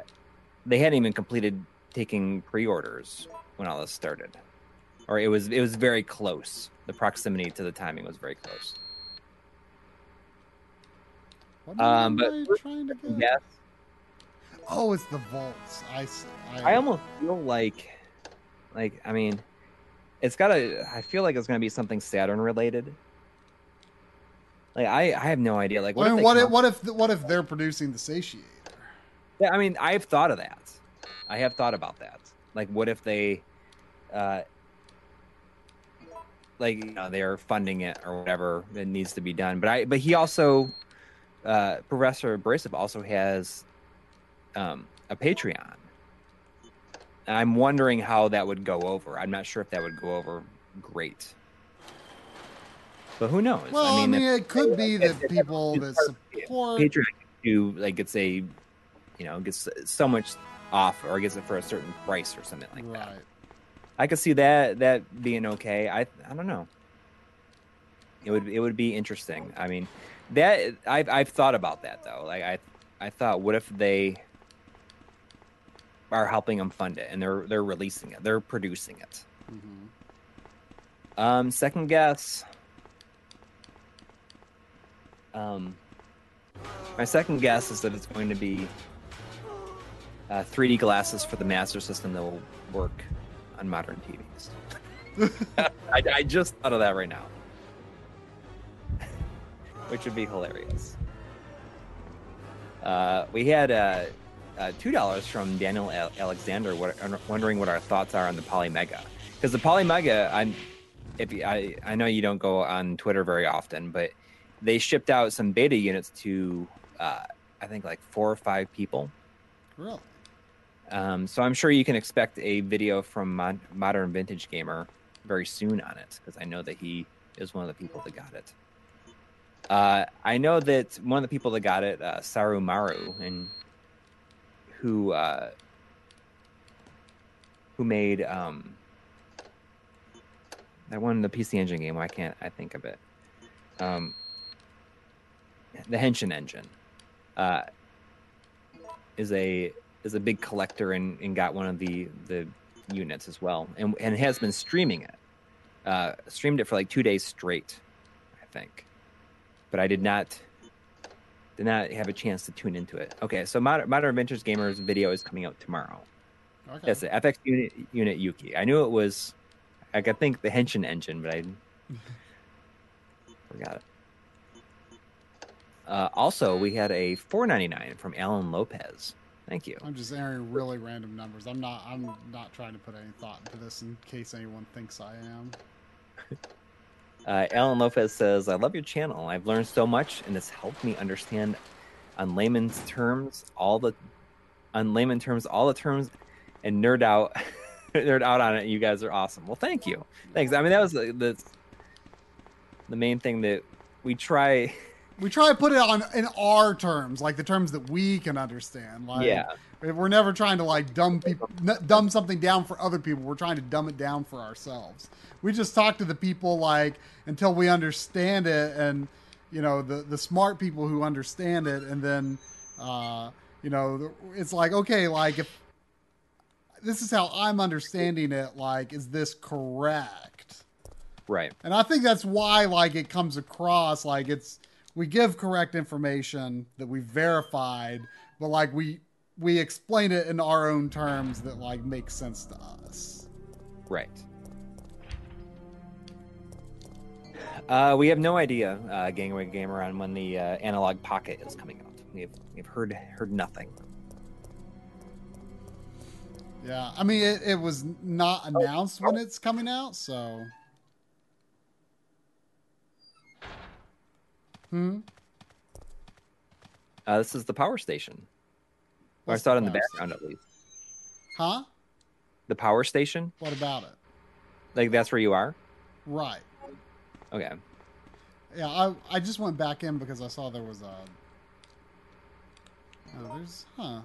they hadn't even completed taking pre-orders when all this started or it was it was very close. The proximity to the timing was very close. What Um, but trying to get? Yes, Oh, it's the vaults. I I almost feel like, like I mean, it's gotta. I feel like it's gonna be something Saturn related. Like I, I have no idea. Like what I if mean, they what if, what if what if they're producing the satiator? Yeah, I mean, I've thought of that. I have thought about that. Like, what if they, uh, like, you know, they're funding it or whatever that needs to be done. But I, but he also, uh, Professor Abrasive also has, um, a Patreon. And I'm wondering how that would go over. I'm not sure if that would go over great. But who knows? Well, I mean, if- it could be that people that support. Patreon do like it's a, you know, gets so much off or gets it for a certain price or something like that. I could see that that being okay. I I don't know. It would it would be interesting. I mean, that I've I've thought about that though. Like I I thought, what if they are helping them fund it and they're they're releasing it, they're producing it. Mhm. Um, second guess. Um, my second guess is that it's going to be uh, 3D glasses for the Master System that will work on modern TVs. I, I just thought of that right now, which would be hilarious. Uh, we had uh, uh, two dollars from Daniel Al- Alexander, what, wondering what our thoughts are on the Polymega. Because the Polymega, I'm, if you, I, I know you don't go on Twitter very often, but they shipped out some beta units to, uh, I think like four or five people. Really? Um, so I'm sure you can expect a video from Mod- Modern Vintage Gamer very soon on it because I know that he is one of the people that got it. Uh, I know that one of the people that got it, uh, Saru Maru, and who uh, who made um, that one the PC Engine game. Why can't I think of it? Um, the Henshin Engine uh, is a is a big collector and, and got one of the the units as well, and and has been streaming it. Uh, streamed it for like two days straight, I think. But I did not did not have a chance to tune into it. Okay, so Modern, Modern Adventures Gamers video is coming out tomorrow. Okay. That's the FX unit unit Yuki. I knew it was like, I think the Henshin engine, but I forgot it. Uh, also, we had a 4.99 from Alan Lopez. Thank you. I'm just entering really random numbers. I'm not. I'm not trying to put any thought into this in case anyone thinks I am. Uh, Alan Lopez says, "I love your channel. I've learned so much, and it's helped me understand, on layman's terms, all the, on layman terms, all the terms, and nerd out, nerd out on it. You guys are awesome. Well, thank you. Thanks. I mean, that was the the, the main thing that we try. We try to put it on in our terms, like the terms that we can understand. Like, Yeah. we're never trying to like dumb people, dumb something down for other people. We're trying to dumb it down for ourselves. We just talk to the people like until we understand it, and you know the the smart people who understand it, and then uh, you know it's like okay, like if this is how I'm understanding it, like is this correct? Right. And I think that's why like it comes across like it's we give correct information that we verified, but like we we explain it in our own terms that like make sense to us. Right. Uh, we have no idea, uh, Gangway Gamer, on when the uh, Analog Pocket is coming out. We've we've heard heard nothing. Yeah, I mean it, it was not announced when it's coming out, so Hmm. Uh, this is the power station. I saw it in the background at least. Huh? The power station, What about it? like that's where you are. Right. Okay. Yeah, I I just went back in because I saw there was a. Oh, there's huh. I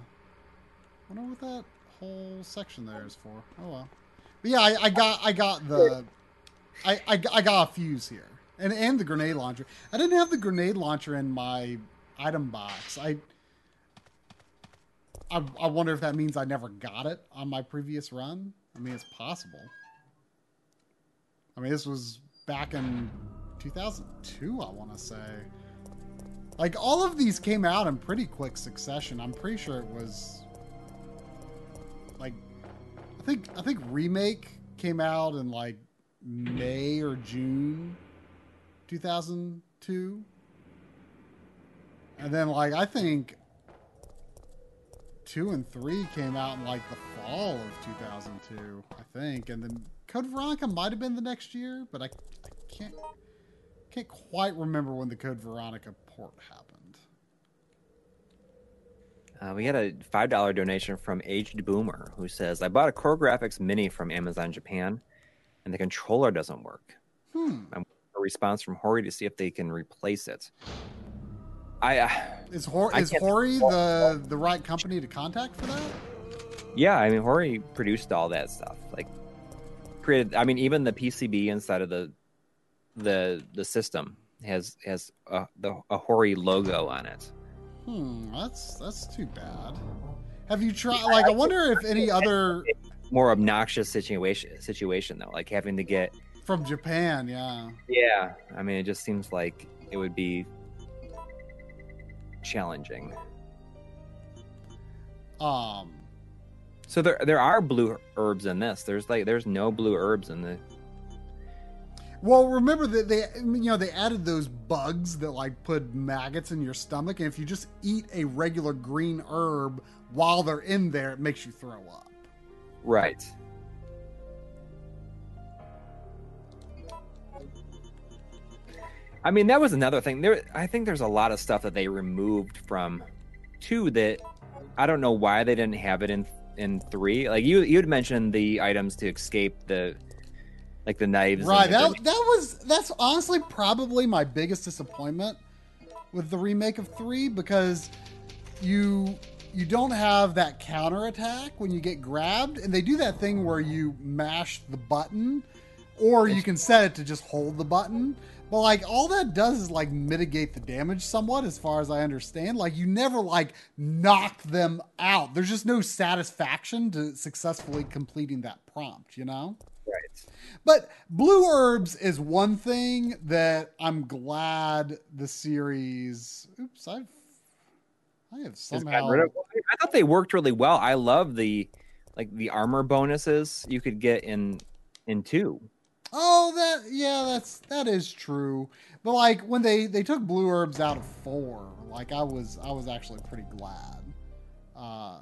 wonder what that whole section there is for. Oh well. But yeah, I, I got I got the, I, I I got a fuse here and and the grenade launcher. I didn't have the grenade launcher in my item box. I. I, I wonder if that means I never got it on my previous run. I mean, it's possible. I mean, this was back in 2002, I want to say. Like all of these came out in pretty quick succession. I'm pretty sure it was like I think I think remake came out in like May or June 2002. And then like I think 2 and 3 came out in like the fall of 2002, I think. And then Code Veronica might have been the next year, but I, I can't can't quite remember when the Code Veronica port happened. Uh, we had a five dollar donation from Aged Boomer who says, "I bought a CoreGrafx Mini from Amazon Japan, and the controller doesn't work. Hmm. I'm response from Hori to see if they can replace it. I, uh, Is Hor- I is Hori the the right company to contact for that? yeah, I mean, Hori produced all that stuff. Like, created. I mean, even the PCB inside of the the the system has has a, the a Hori logo on it. Hmm, that's that's too bad. Have you tried? Like, I wonder if any other More obnoxious situation situation though, like having to get. From Japan. Yeah. Yeah, I mean, it just seems like it would be challenging. Um. So there there are blue herbs in this. There's like there's no blue herbs in the Well, remember that they, you know, they added those bugs that like put maggots in your stomach, and if you just eat a regular green herb while they're in there, it makes you throw up. right. I mean, that was another thing. There, I think there's a lot of stuff that they removed from two that I don't know why they didn't have it in in three. Like you, you'd mentioned the items to escape the, like the knives. Right. the- That that was that's honestly probably my biggest disappointment with the remake of three because you you don't have that counter attack when you get grabbed, and they do that thing where you mash the button, or you can set it to just hold the button. But like all that does is like mitigate the damage somewhat, as far as I understand. Like you never like knock them out. There's just no satisfaction to successfully completing that prompt, you know? right. But blue herbs is one thing that I'm glad the series. Oops, I've I have somehow. I thought they worked really well. I love the like the armor bonuses you could get in in two. Oh, that yeah, that's that is true. But like when they they took blue herbs out of four, like I was I was actually pretty glad. Uh,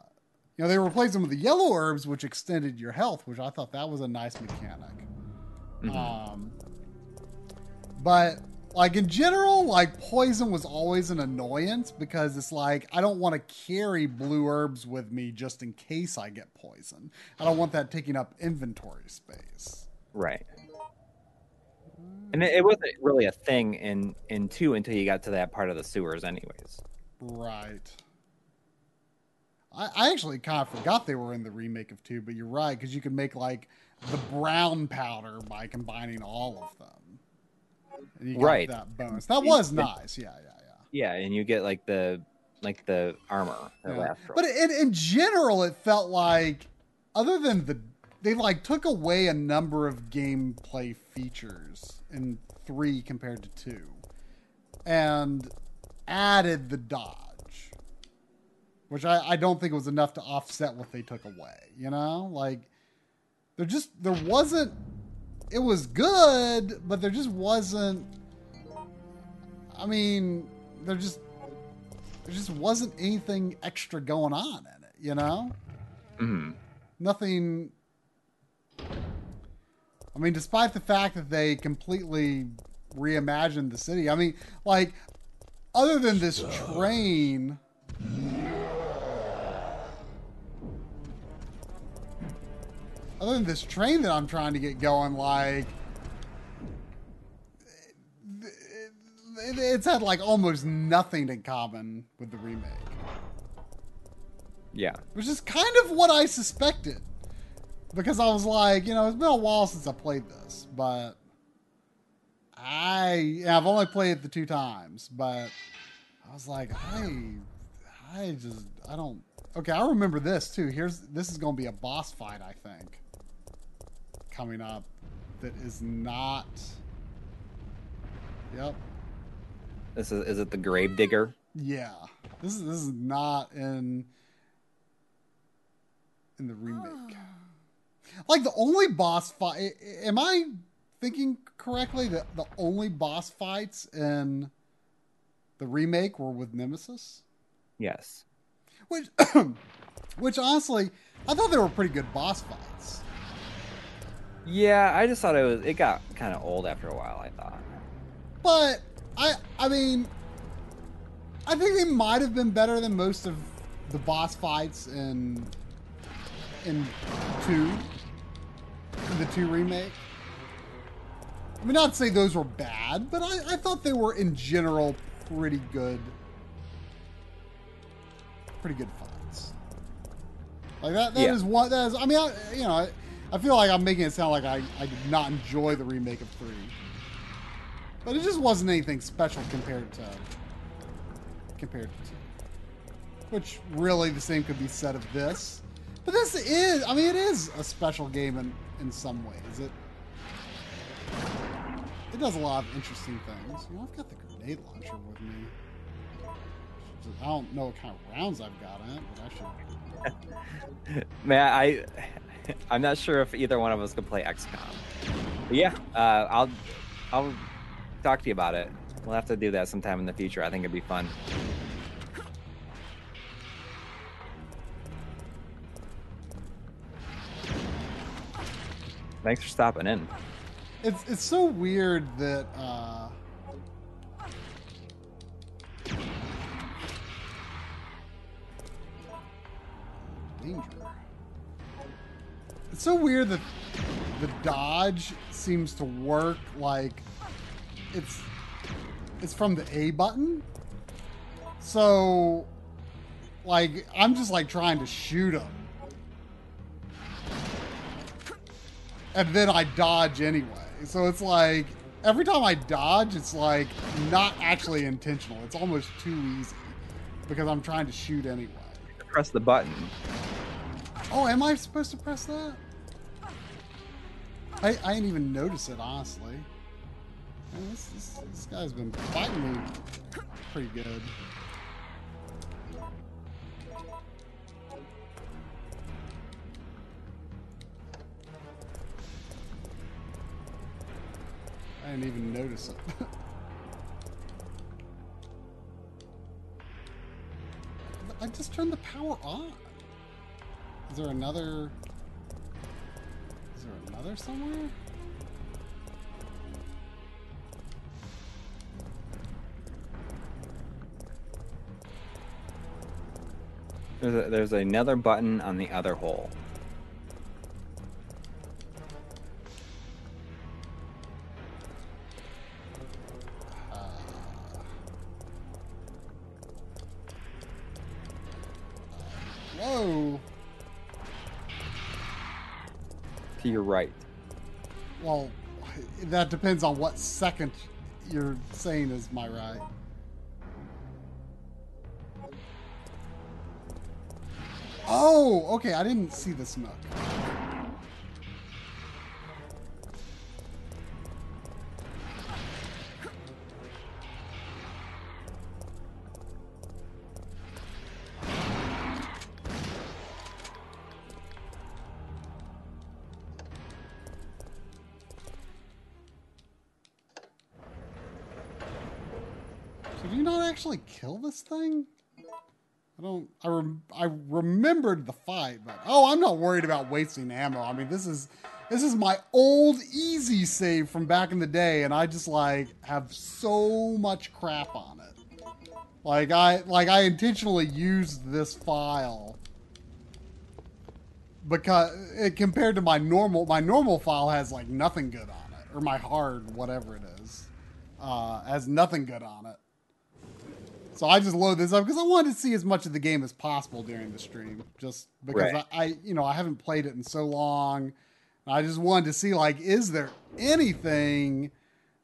you know, they replaced them with the yellow herbs, which extended your health, which I thought that was a nice mechanic. Mhm. Um, but like in general, like poison was always an annoyance because it's like I don't want to carry blue herbs with me just in case I get poison. I don't want that taking up inventory space. Right. And it, it wasn't really a thing in in two until you got to that part of the sewers, anyways. Right. I, I actually kind of forgot they were in the remake of two, but you're right because you can make like the brown powder by combining all of them. And you Right. that bonus. That was nice. Yeah, yeah, yeah. Yeah, and you get like the like the armor Yeah. But in, in general, it felt like, other than the, they like took away a number of gameplay features in three compared to two, and added the dodge, which I, I don't think was enough to offset what they took away. You know, like there just there wasn't. It was good, but there just wasn't. I mean, there just there just wasn't anything extra going on in it, you know? Mhm. Nothing. I mean, despite the fact that they completely reimagined the city, I mean, like, other than this train. Other than this train that I'm trying to get going, like, it's had like almost nothing in common with the remake, Yeah. which is kind of what I suspected. Because I was like, you know, it's been a while since I played this, but I yeah, I've only played it the two times, but I was like, I I just I don't Okay, I remember this too. Here's this is going to be a boss fight, I think. Coming up that is not Yep. This is is it the grave digger? Yeah, this is this is not in in the remake. Oh. Like the only boss fight. Am I thinking correctly that the only boss fights in the remake were with Nemesis? Yes. Which, which honestly, I thought they were pretty good boss fights. Yeah, I just thought it was it got kind of old after a while, I thought. But I, I mean, I think they might have been better than most of the boss fights in in two, in the two remake. I mean, not to say those were bad, but I, I thought they were in general pretty good. Pretty good fights. Like that. That is Yeah. one. That is. I mean, I, you know, I, I feel like I'm making it sound like I, I did not enjoy the remake of three, but it just wasn't anything special compared to compared to two. Which really the same could be said of this. But this is, I mean, it is a special game in, in some ways. It it does a lot of interesting things. You know, I've got the grenade launcher with me. I don't know what kind of rounds I've got in it, but I should. Man, I I'm not sure if either one of us could play XCOM. But yeah, uh, I'll I'll talk to you about it. We'll have to do that sometime in the future. I think it'd be fun. Thanks for stopping in. It's it's so weird that uh danger. It's so weird that the dodge seems to work like it's it's from the A button. So like I'm just like trying to shoot him. And then I dodge anyway. So it's like every time I dodge, it's like not actually intentional. It's almost too easy because I'm trying to shoot anyway. Press the button. Oh, am I supposed to press that? I, I didn't even notice it, honestly. Man, this, this, this guy's been fighting me pretty good. I didn't even notice it. I just turned the power on. Is there another? Is there another somewhere? There's, a, there's another button on the other hole. To your right. Well, that depends on what second you're saying is my right. Oh, okay. I didn't see the smoke. Kill this thing? I don't. I rem, I remembered the fight, but oh, I'm not worried about wasting ammo. I mean, this is this is my old easy save from back in the day, and I just like have so much crap on it. Like I like I intentionally used this file because it, compared to my normal my normal file has like nothing good on it, or my hard whatever it is uh, has nothing good on it. So I just load this up because I wanted to see as much of the game as possible during the stream, just because Right. I, I, you know, I haven't played it in so long. I just wanted to see like, is there anything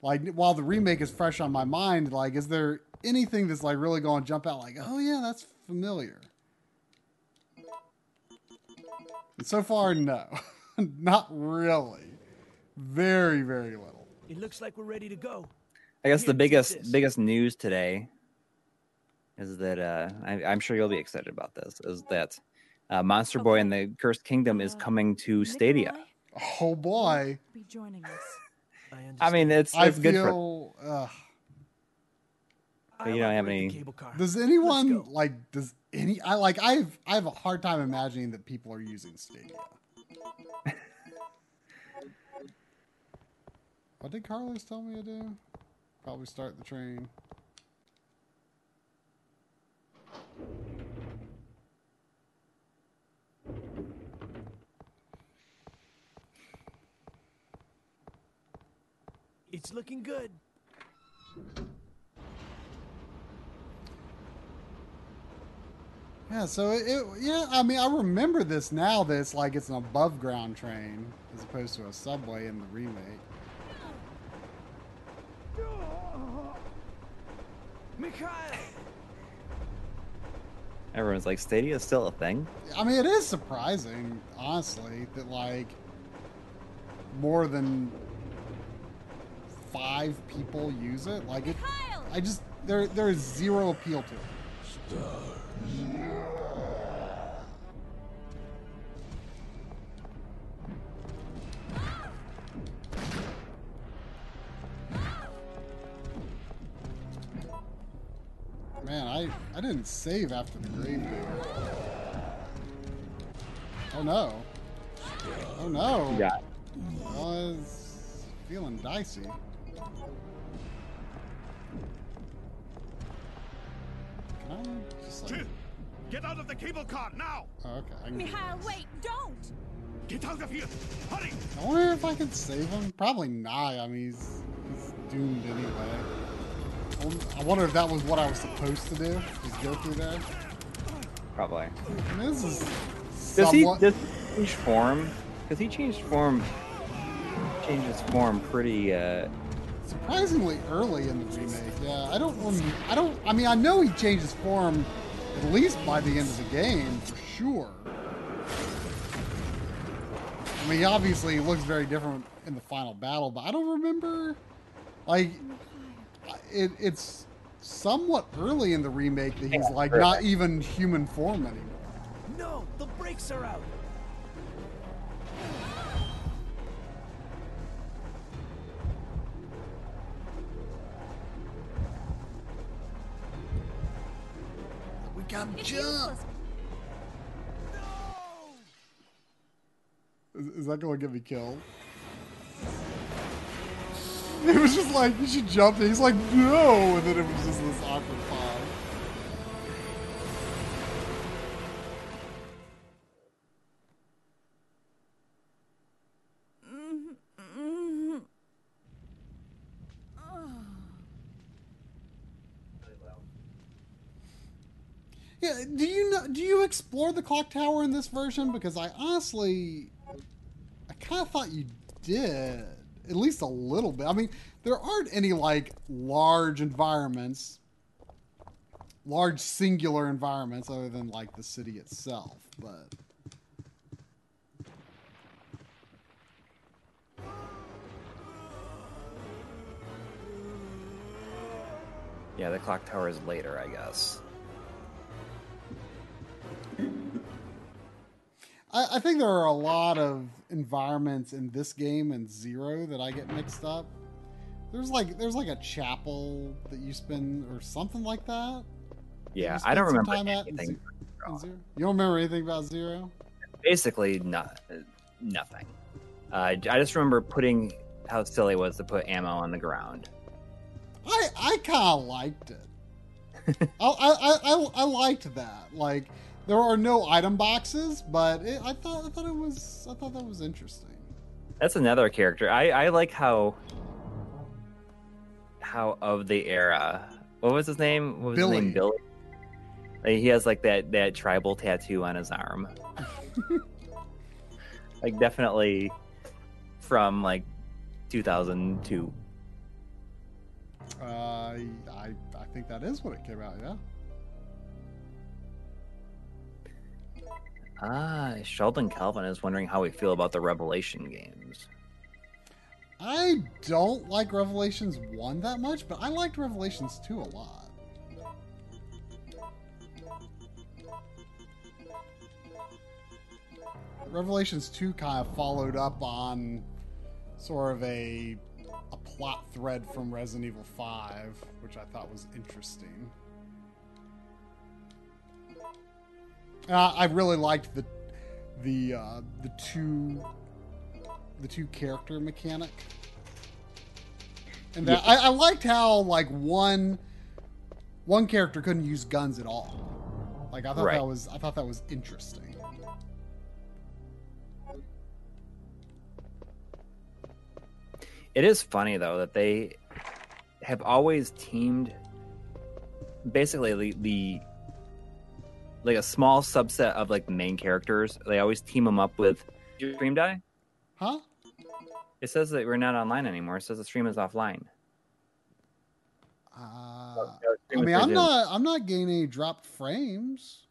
like while the remake is fresh on my mind, like, is there anything that's like really going to jump out? Like, oh yeah, that's familiar. And so far, no, not really. Very, very little. It looks like we're ready to go. I guess the Here, take biggest biggest news today is that uh, I, I'm sure you'll be excited about this. Is that uh, Monster Boy and the Cursed Kingdom is Uh, coming to Stadia? Oh boy, Be joining us. I. I mean, it's I it's good for. Uh, I you don't have any- cable car. Does anyone like? Does any? I like. I've. I have a hard time imagining that people are using Stadia. what did Carlos tell me to do? Probably start the train. It's looking good. Yeah, so it, yeah, I mean, I remember this now that it's like it's an above ground train as opposed to a subway in the remake. Mikhail! Everyone's like, Stadia is still a thing. I mean, it is surprising, honestly, that like more than five people use it. Like it, Kyle! I just there there is zero appeal to it. Man, didn't save after the grave digger. Oh no. Oh no. Yeah. I was feeling dicey. Can I just like... Get out of the cable car now! Oh, okay. I, can Mikhail, wait, don't! Get out of here! Hurry! I wonder if I can save him. Probably not. I mean, he's, he's doomed anyway. I wonder if that was what I was supposed to do. Just go through there. Probably. I mean, this is Does he does he change form? Because he changed form. Changed his form pretty. uh surprisingly early in the remake. Yeah, I don't. I don't. I mean, I know he changes form at least by the end of the game for sure. I mean, obviously, he obviously looks very different in the final battle, but I don't remember. Like, it, it's somewhat early in the remake that he's Yeah, like early. not even human form anymore. No, the brakes are out. We got It's jump. useless. Is, is that going to get me killed? It was just like, you should jump. And he's like, no. And then it was just this awkward pause. Yeah, do you know? Do you explore the clock tower in this version? Because I honestly, I kind of thought you did at least a little bit. I mean, there aren't any like large environments, large singular environments other than like the city itself. But Yeah, the clock tower is later, I guess. I, I think there are a lot of environments in this game and Zero that I get mixed up. There's like there's like a chapel that you spend or something like that. Yeah, I don't remember in anything. Ze- in Zero? You don't remember anything about Zero? Basically, not nothing. Uh, I just remember putting how silly it was to put ammo on the ground. I I kind of liked it. I, I, I I liked that. Like there are no item boxes, but it, I thought I thought it was I thought that was interesting. That's another character. I, I like how how of the era. What was his name? What was Billy. his name? Billy. Like, he has like that that tribal tattoo on his arm. like definitely from like 2002. Uh, I I I think that is what it came out. Yeah. Ah, Sheldon Calvin is wondering how we feel about the Revelation games. I don't like Revelations 1 that much, but I liked Revelations 2 a lot. Revelations 2 kind of followed up on sort of a a plot thread from Resident Evil 5, which I thought was interesting. Uh, I really liked the the uh, the two the two character mechanic. And that I, I liked how like one one character couldn't use guns at all. Like I thought Right. that was I thought that was interesting. It is funny though that they have always teamed basically the, the like a small subset of like the main characters. They always team them up with. Did your stream die? Huh? It says that we're not online anymore. It says the stream is offline. Uh, I mean, I'm not. I'm not getting any dropped frames.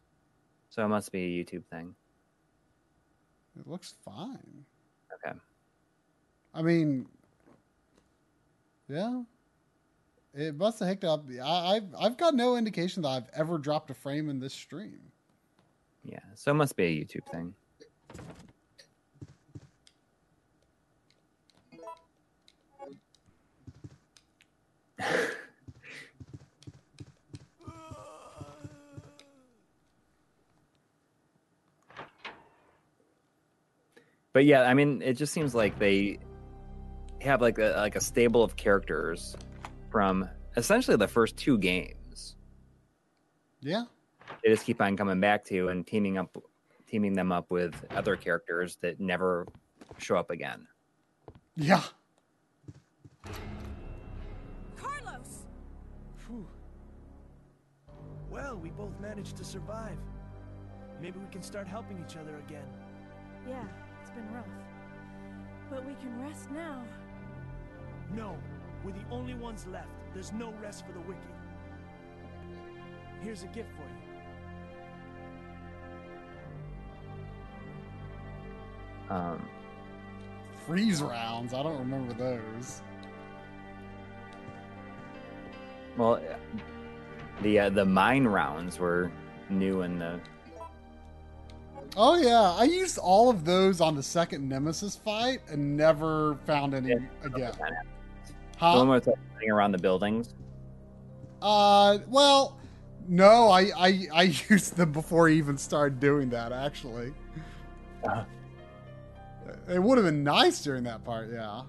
So it must be a YouTube thing. It looks fine. Okay. I mean, yeah, it must have hicked up. I, I've I've got no indication that I've ever dropped a frame in this stream. Yeah. So it must be a YouTube thing. but yeah, I mean, it just seems like they have like a like a stable of characters from essentially the first two games. Yeah, They just keep on coming back to and teaming up, teaming them up with other characters that never show up again. yeah. Carlos! Phew. Well, we both managed to survive. Maybe we can start helping each other again. Yeah, it's been rough. But we can rest now. No, we're the only ones left. There's no rest for the wicked. Here's a gift for you. Um, Freeze rounds. I don't remember those. well, the uh, the mine rounds were new in the Oh yeah, I used all of those on the second Nemesis fight and never found any again. The one where it's like running around the buildings. Uh, well, no, I I I used them before I even started doing that. Actually, Uh-huh. it would have been nice during that part. Yeah.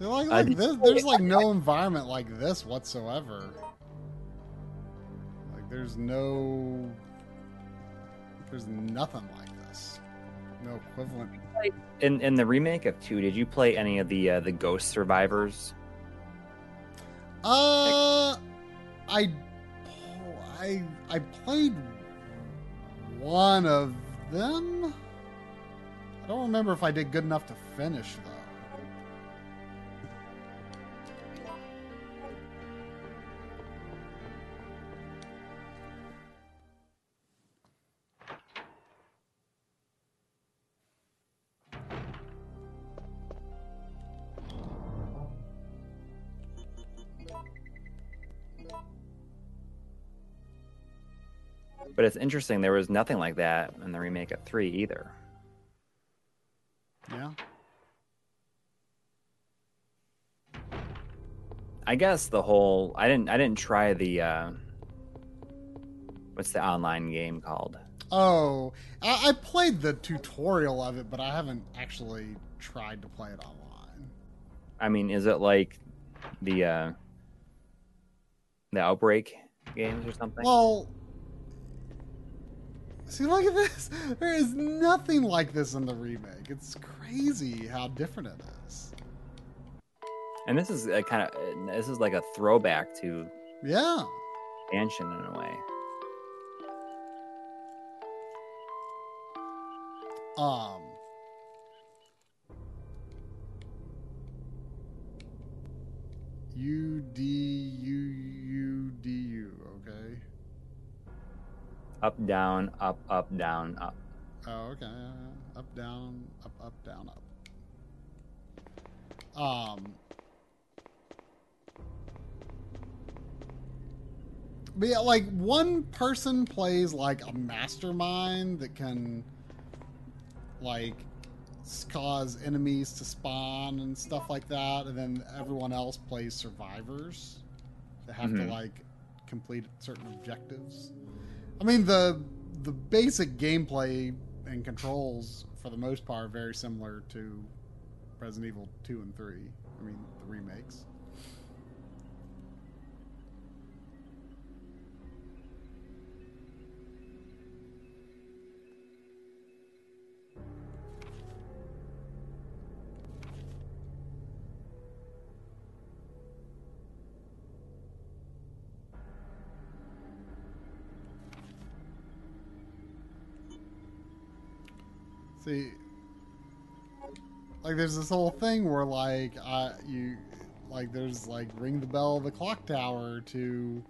Like, like this, there's like no environment like this whatsoever. Like there's no, there's nothing like this. No equivalent. In in the remake of two, did you play any of the uh, the Ghost Survivors? Uh, I, I, I played one of them. I don't remember if I did good enough to finish though. But it's interesting. There was nothing like that in the remake of three either. Yeah. I guess the whole I didn't I didn't try the uh, what's the online game called? Oh, I, I played the tutorial of it, but I haven't actually tried to play it online. I mean, is it like the uh, the Outbreak games or something? Well, see, look at this. There is nothing like this in the remake. It's crazy how different it is. and this is a kind of this is like a throwback to Yeah. expansion in a way. Um. U D U U D. Up down up up down up. Oh, okay. Up, down, up, up, down, up. Um. But yeah, like one person plays like a mastermind that can, like, cause enemies to spawn and stuff like that, and then everyone else plays survivors that have to Mhm. like complete certain objectives. I mean the the basic gameplay and controls for the most part are very similar to Resident Evil 2 and 3. I mean, the remakes. See, like there's this whole thing where like uh, you, like there's like ring the bell of the clock tower to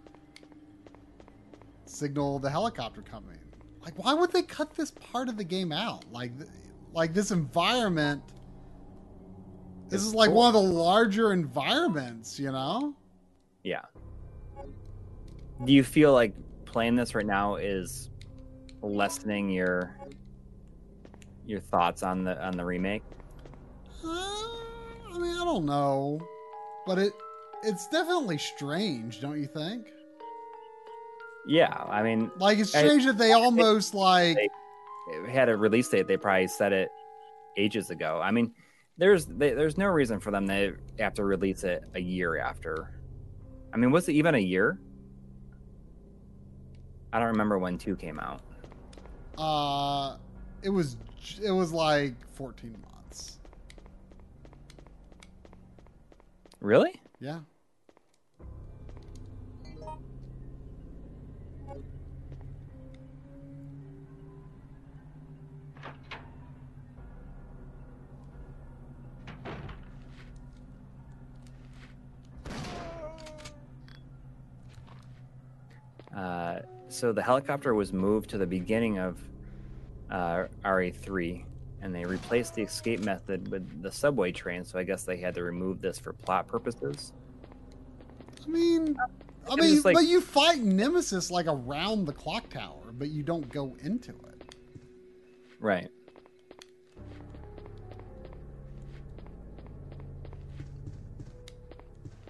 signal the helicopter coming. Like, why would they cut this part of the game out? Like, th- like this environment. This is like cool. one of the larger environments, you know. Yeah. Do you feel like playing this right now is lessening your your thoughts on the on the remake? Uh, I mean, I don't know, but it it's definitely strange, don't you think? Yeah, I mean, Like it's I- strange that they almost like They- had a release date. They probably said it ages ago. I mean, there's they, there's no reason for them to have to release it a year after. I mean, was it even a year? I don't remember when two came out. uh it was it was like 14 months. Really? Yeah. Uh, so the helicopter was moved to the beginning of uh, RE3, and they replaced the escape method with the subway train. So I guess they had to remove this for plot purposes. I mean I mean, like- but you fight Nemesis like around the clock tower, but you don't go into it. Right.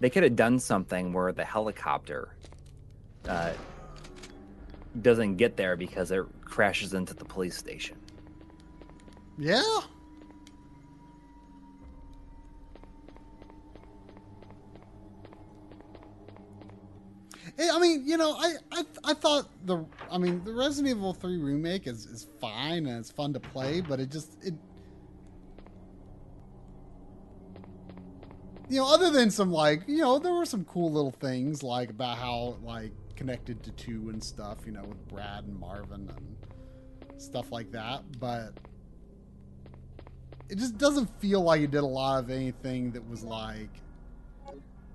They could have done something where the helicopter uh, doesn't get there because it crashes into the police station. Yeah. I mean, you know, I, I I thought the I mean the Resident Evil 3 remake is, is fine and it's fun to play, but it just it you know, other than some like, you know, there were some cool little things like about how like connected to two and stuff, you know, with Brad and Marvin and stuff like that, but it just doesn't feel like it did a lot of anything that was like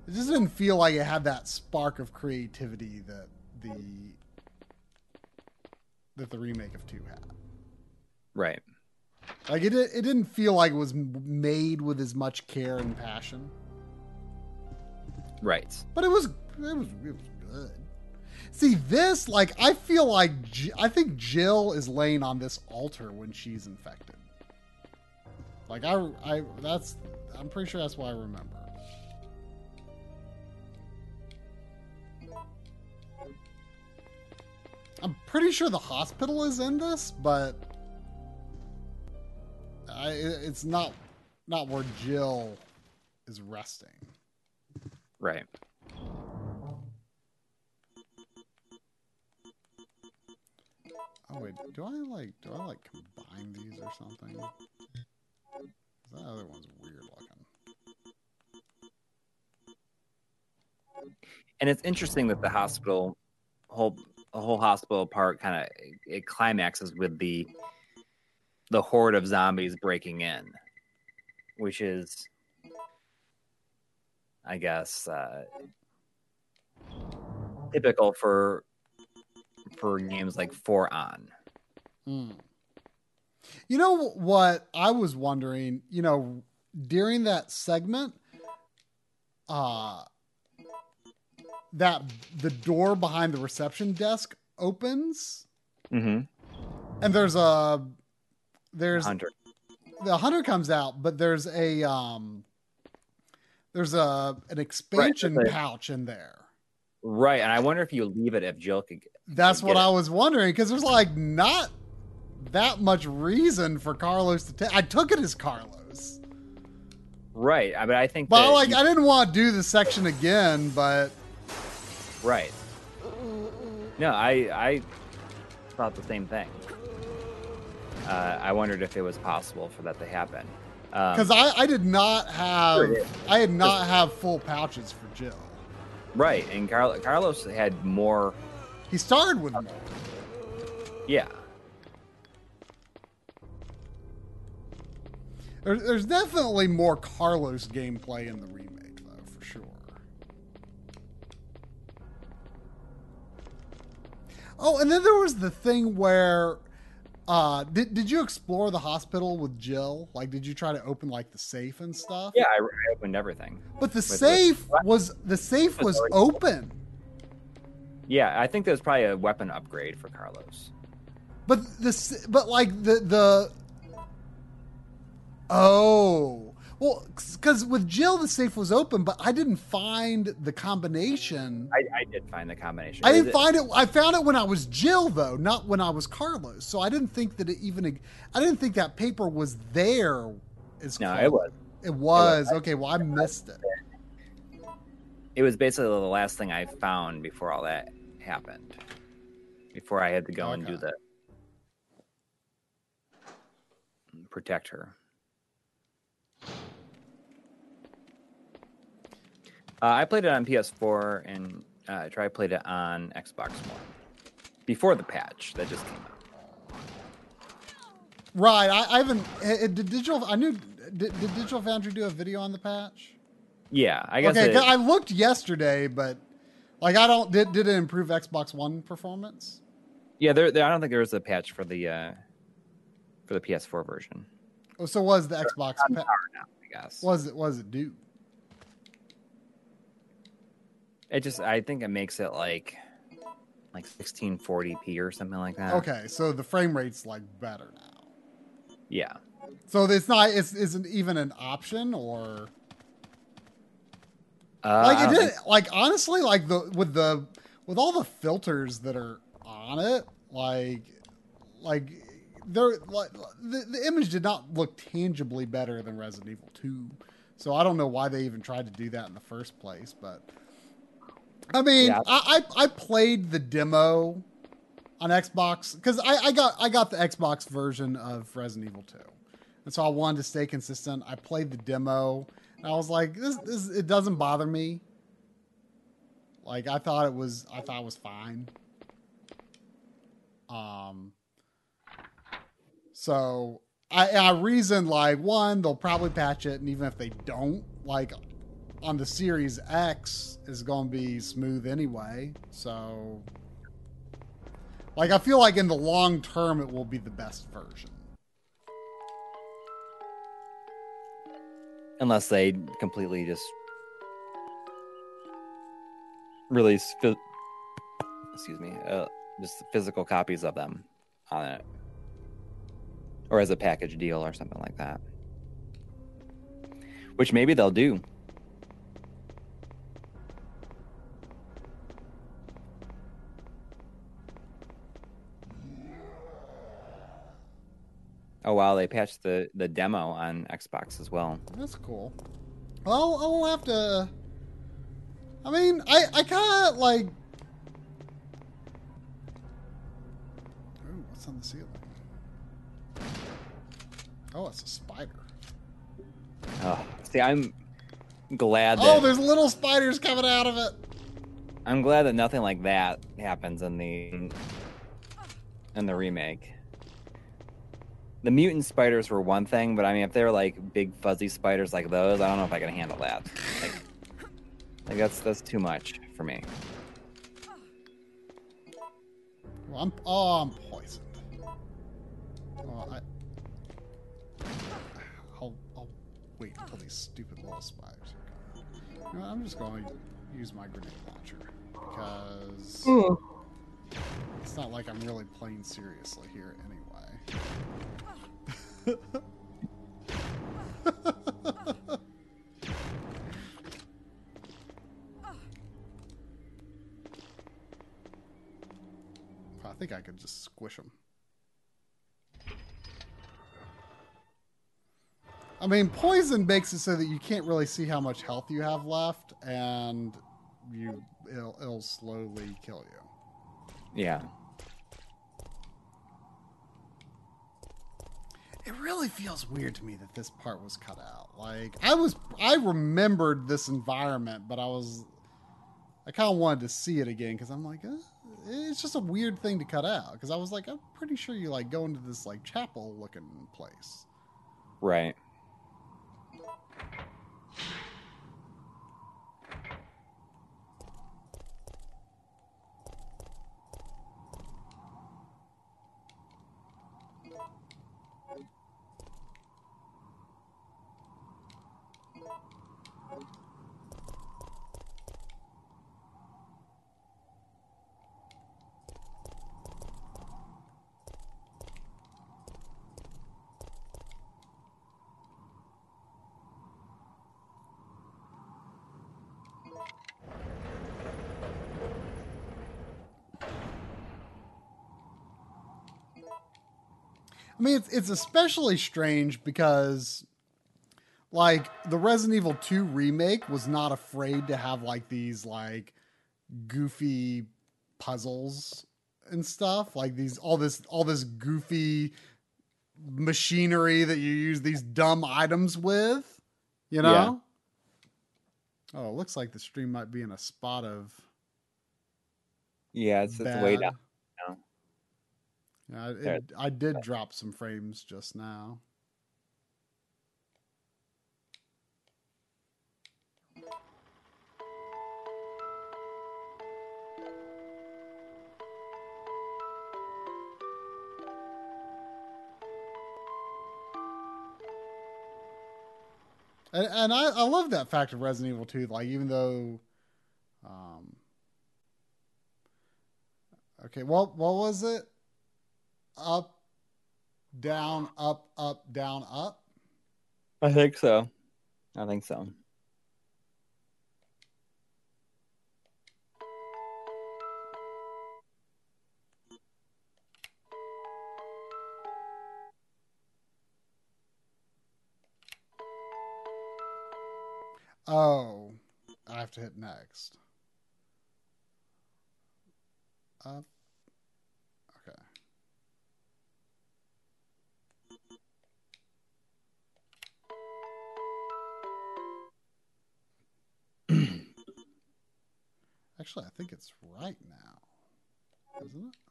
it just didn't feel like it had that spark of creativity that the that the remake of 2 had. Right. Like it it didn't feel like it was made with as much care and passion. Right. But it was it was it was good. See this like I feel like I think Jill is laying on this altar when she's infected. Like I I that's I'm pretty sure that's what I remember. I'm pretty sure the hospital is in this, but I, it's not not where Jill is resting. Right. Oh wait, do I like do I like combine these or something? That other one's weird looking. And it's interesting that the hospital whole whole hospital part kind of it climaxes with the the horde of zombies breaking in, which is, I guess, uh, typical for for games like For On. Hmm. You know what I was wondering, you know, during that segment, uh that the door behind the reception desk opens Mm-hmm. and there's a there's Hunter. the hunter comes out, but there's a um there's a an expansion a- pouch in there. Right, and I wonder if you leave it if Jill could. That's what it. I was wondering because there's like not that much reason for Carlos to take. I took it as Carlos. Right. I- mean, I think But like, you- I didn't want to do the section again, but right. No, I I thought the same thing. Uh, I wondered if it was possible for that to happen. Um, because I, I did not have Sure. I did not have full pouches for Jill. right, and Carl, Carlos had more. He started with more. Yeah, There, there's definitely more Carlos gameplay in the remake, though, for sure. Oh, and then there was the thing where, uh, did did you explore the hospital with Jill? Like, did you try to open like the safe and stuff? yeah. I, I opened everything. But the safe was the safe was already- open. Yeah, I think there's probably a weapon upgrade for Carlos. But the s- but like the the oh well because with Jill the safe was open, but I didn't find the combination. I, I did find the combination. I didn't it- find it. I found it when I was Jill though, not when I was Carlos. So I didn't think that it even. I didn't think that paper was there. As No, it was. It was okay. Well, I missed it. It was basically the last thing I found before all that happened. Before I had to go and do Okay. the protect her. Uh, I played it on PS4 and uh, I tried played it on Xbox One before the patch that just came out. Right. I, I haven't. eh, eh, Did digital? I knew. Did, did Digital Foundry do a video on the patch? Yeah, I guess. Okay, it- I looked yesterday, but like I don't did did it improve Xbox One performance? yeah, there, there. I don't think there was a patch for the uh, for the PS4 version. Oh, so was the Xbox pa- now, I guess. was it was it due? It just, I think it makes it like like 1640p or something like that. Okay, so the frame rate's like better now. Yeah. So it's not it's isn't even an option or Uh, like it did think- like honestly like the with the with all the filters that are on it like like they're like the, the image did not look tangibly better than Resident Evil 2 so I don't know why they even tried to do that in the first place but I mean Yeah. I, I I played the demo on Xbox because I, I got I got the Xbox version of Resident Evil 2 and so I wanted to stay consistent. I played the demo and I was like, this, this it doesn't bother me. Like I thought it was I thought it was fine. Um so I I reason like one, they'll probably patch it, and even if they don't, like on the Series X is gonna be smooth anyway. So like I feel like in the long term it will be the best version. Unless they completely just release excuse me uh, just physical copies of them on it. Or as a package deal or something like that. Which maybe they'll do oh wow they patched the the demo on xbox as well That's cool. Well, I'll have to. Uh, I mean, I I kind of like. Ooh, what's on the ceiling? Oh, it's a spider. Oh, see, I'm glad oh, that Oh, there's little spiders coming out of it. I'm glad that nothing like that happens in the in the remake. The mutant spiders were one thing, but I mean, if they're like big fuzzy spiders like those, I don't know if I can handle that. Like, like that's that's too much for me. Well, I'm oh, I'm poisoned. Well, I. I'll, I'll wait until these stupid little spiders are gone. You know, I'm just going to use my grenade launcher because it's not like I'm really playing seriously here anyway. I think I could just squish them. I mean, poison makes it so that you can't really see how much health you have left, and you it'll, it'll slowly kill you. Yeah. It really feels weird to me that this part was cut out. Like I was, I remembered this environment, but I was, I kind of wanted to see it again because I'm like, uh, it's just a weird thing to cut out. Because I was like, I'm pretty sure you like go into this like chapel looking place. Right. Mean, it's it's especially strange because, like, the Resident Evil 2 remake was not afraid to have like these like goofy puzzles and stuff, like these all this all this goofy machinery that you use these dumb items with, you know. Yeah. Oh, it looks like the stream might be in a spot of Yeah, it's, it's way down. Yeah, it, it- I did drop some frames just now. And, and I, I love that fact of Resident Evil 2. Like, even though, um, okay, what what was it? Up, down, up, up, down, up. I think so. I think so. Oh, I have to hit next. Up. Actually, I think it's right now. Isn't it?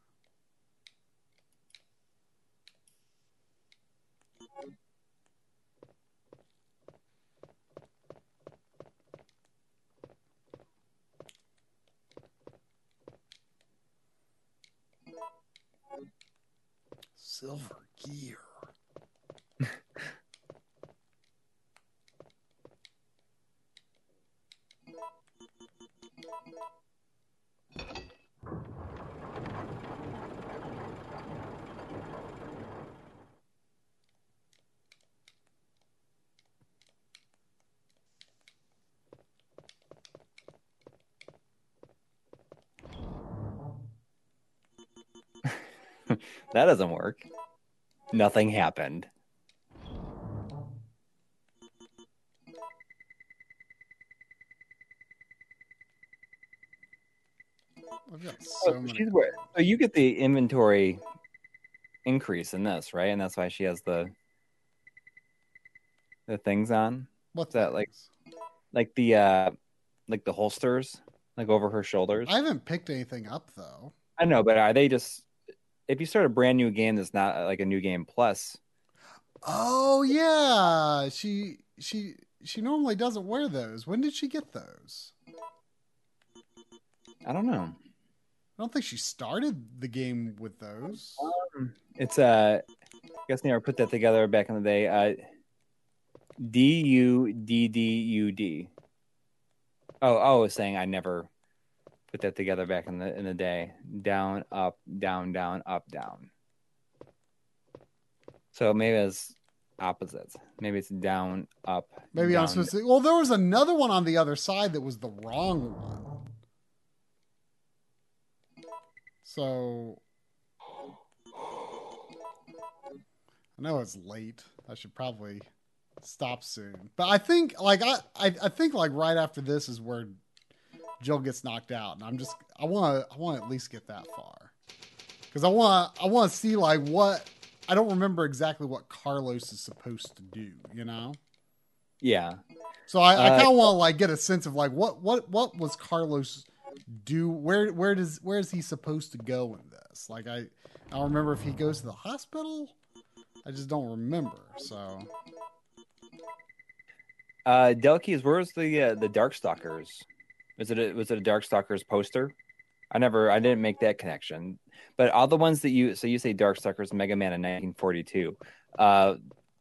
That doesn't work. Nothing happened. Got Oh, so she's so you get the inventory increase in this, right? And that's why she has the the things on, What's that, like- like the uh like the holsters, like over her shoulders. I haven't picked anything up though. I know, but are they just if you start a brand new game that's not like a new game plus? Oh yeah, she she she normally doesn't wear those. When did she get those? I don't know. I don't think she started the game with those. It's uh, I guess never put that together back in the day. Uh, D U D D U D. Oh, oh, I was saying I never put that together back in the in the day. Down, up, down, down, up, down. So maybe it's opposites. Maybe it's down, up. Maybe down. I'm supposed to. Well, there was another one on the other side that was the wrong one. So I know it's late. I should probably stop soon. But I think like I, I I think like right after this is where Jill gets knocked out, and I'm just I want to I want to at least get that far because I want I want to see like what I don't remember exactly what Carlos is supposed to do. You know. Yeah. So I, I Uh, kind of want to like get a sense of like what what what was Carlos do? Where where does where is he supposed to go in this? Like I I don't remember if he goes to the hospital. I just don't remember. So Uh, Delkeys, where's the uh, the Darkstalkers? Was it a, was it a Darkstalkers poster? I never, I didn't make that connection. But all the ones that you, so you say Darkstalkers, Mega Man in 1942. Uh,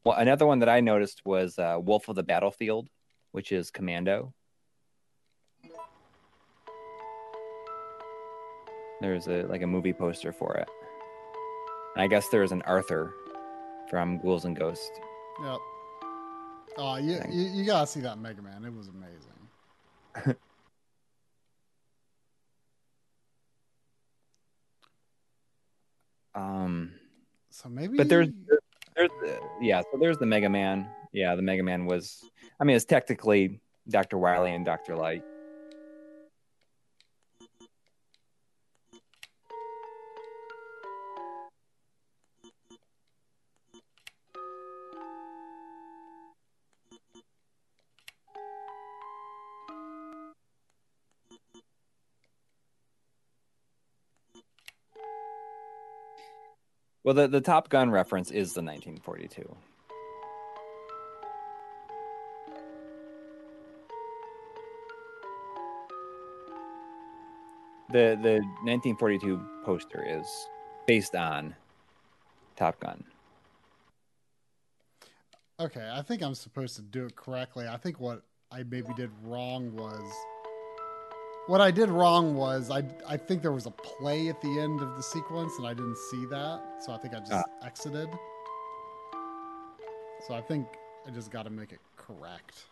well, another one that I noticed was uh, Wolf of the Battlefield, which is Commando. There's a like a movie poster for it. And I guess there's an Arthur from Ghouls and Ghosts. yep. Oh, you, you you gotta see that Mega Man. It was amazing. Um, So maybe. But there's there's the, yeah, so there's the Mega Man. Yeah, the Mega Man was I mean it's technically Dr. Wily and Dr. Light. Well, the, the Top Gun reference is the 1942. The the 1942 poster is based on Top Gun. Okay, I think I'm supposed to do it correctly. I think what I maybe did wrong was what I did wrong was I I think there was a play at the end of the sequence and I didn't see that, so I think I just Ah. exited. So I think I just got to make it correct.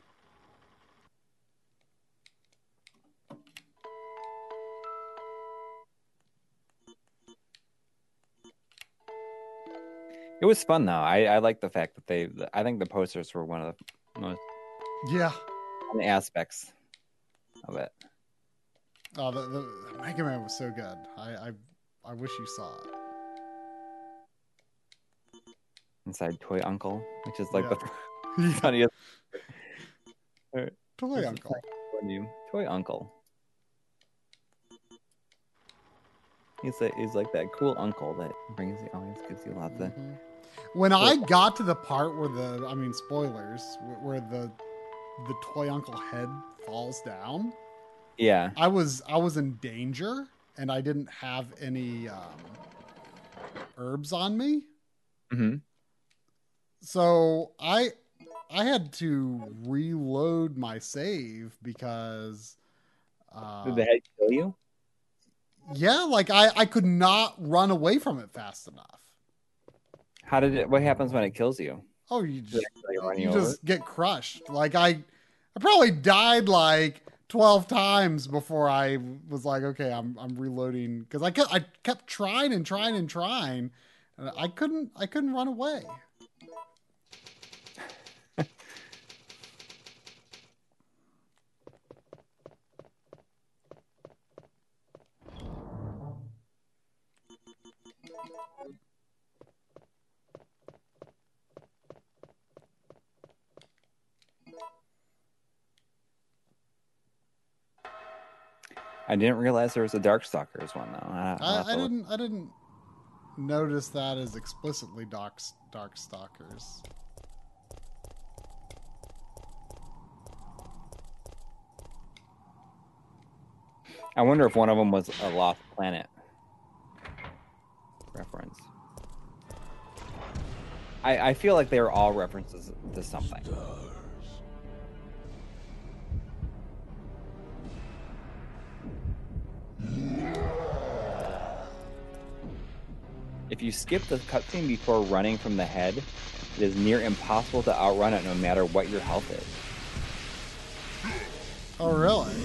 It was fun though. I, I like the fact that they. I think the posters were one of the most Yeah. aspects of it. Oh, the, the, the Mega Man was so good. I, I I wish you saw it. Inside Toy Uncle, which is like Yeah. the funniest Toy Uncle. Toy Uncle. He's like he's like that cool uncle that brings you always gives you lots of Mhm. When I got to the part where the, I mean, spoilers, where the the toy uncle head falls down, yeah. I was I was in danger, and I didn't have any um, herbs on me, hmm so I I had to reload my save because. Uh, Did the head kill you? yeah, like I I could not run away from it fast enough. How did it? What happens when it kills you? Oh, you just it actually run you you just get crushed. Like I, I probably died like twelve times before I was like, okay, I'm I'm reloading because I kept I kept trying and trying and trying, and I couldn't I couldn't run away. I didn't realize there was a Darkstalkers one though. I, I'll I, have I to look. didn't I didn't notice that as explicitly dark dark stalkers. I wonder if one of them was a Lost Planet reference. I, I feel like they were all references to something. If you skip the cutscene before running from the head, it is near impossible to outrun it no matter what your health is. Oh really?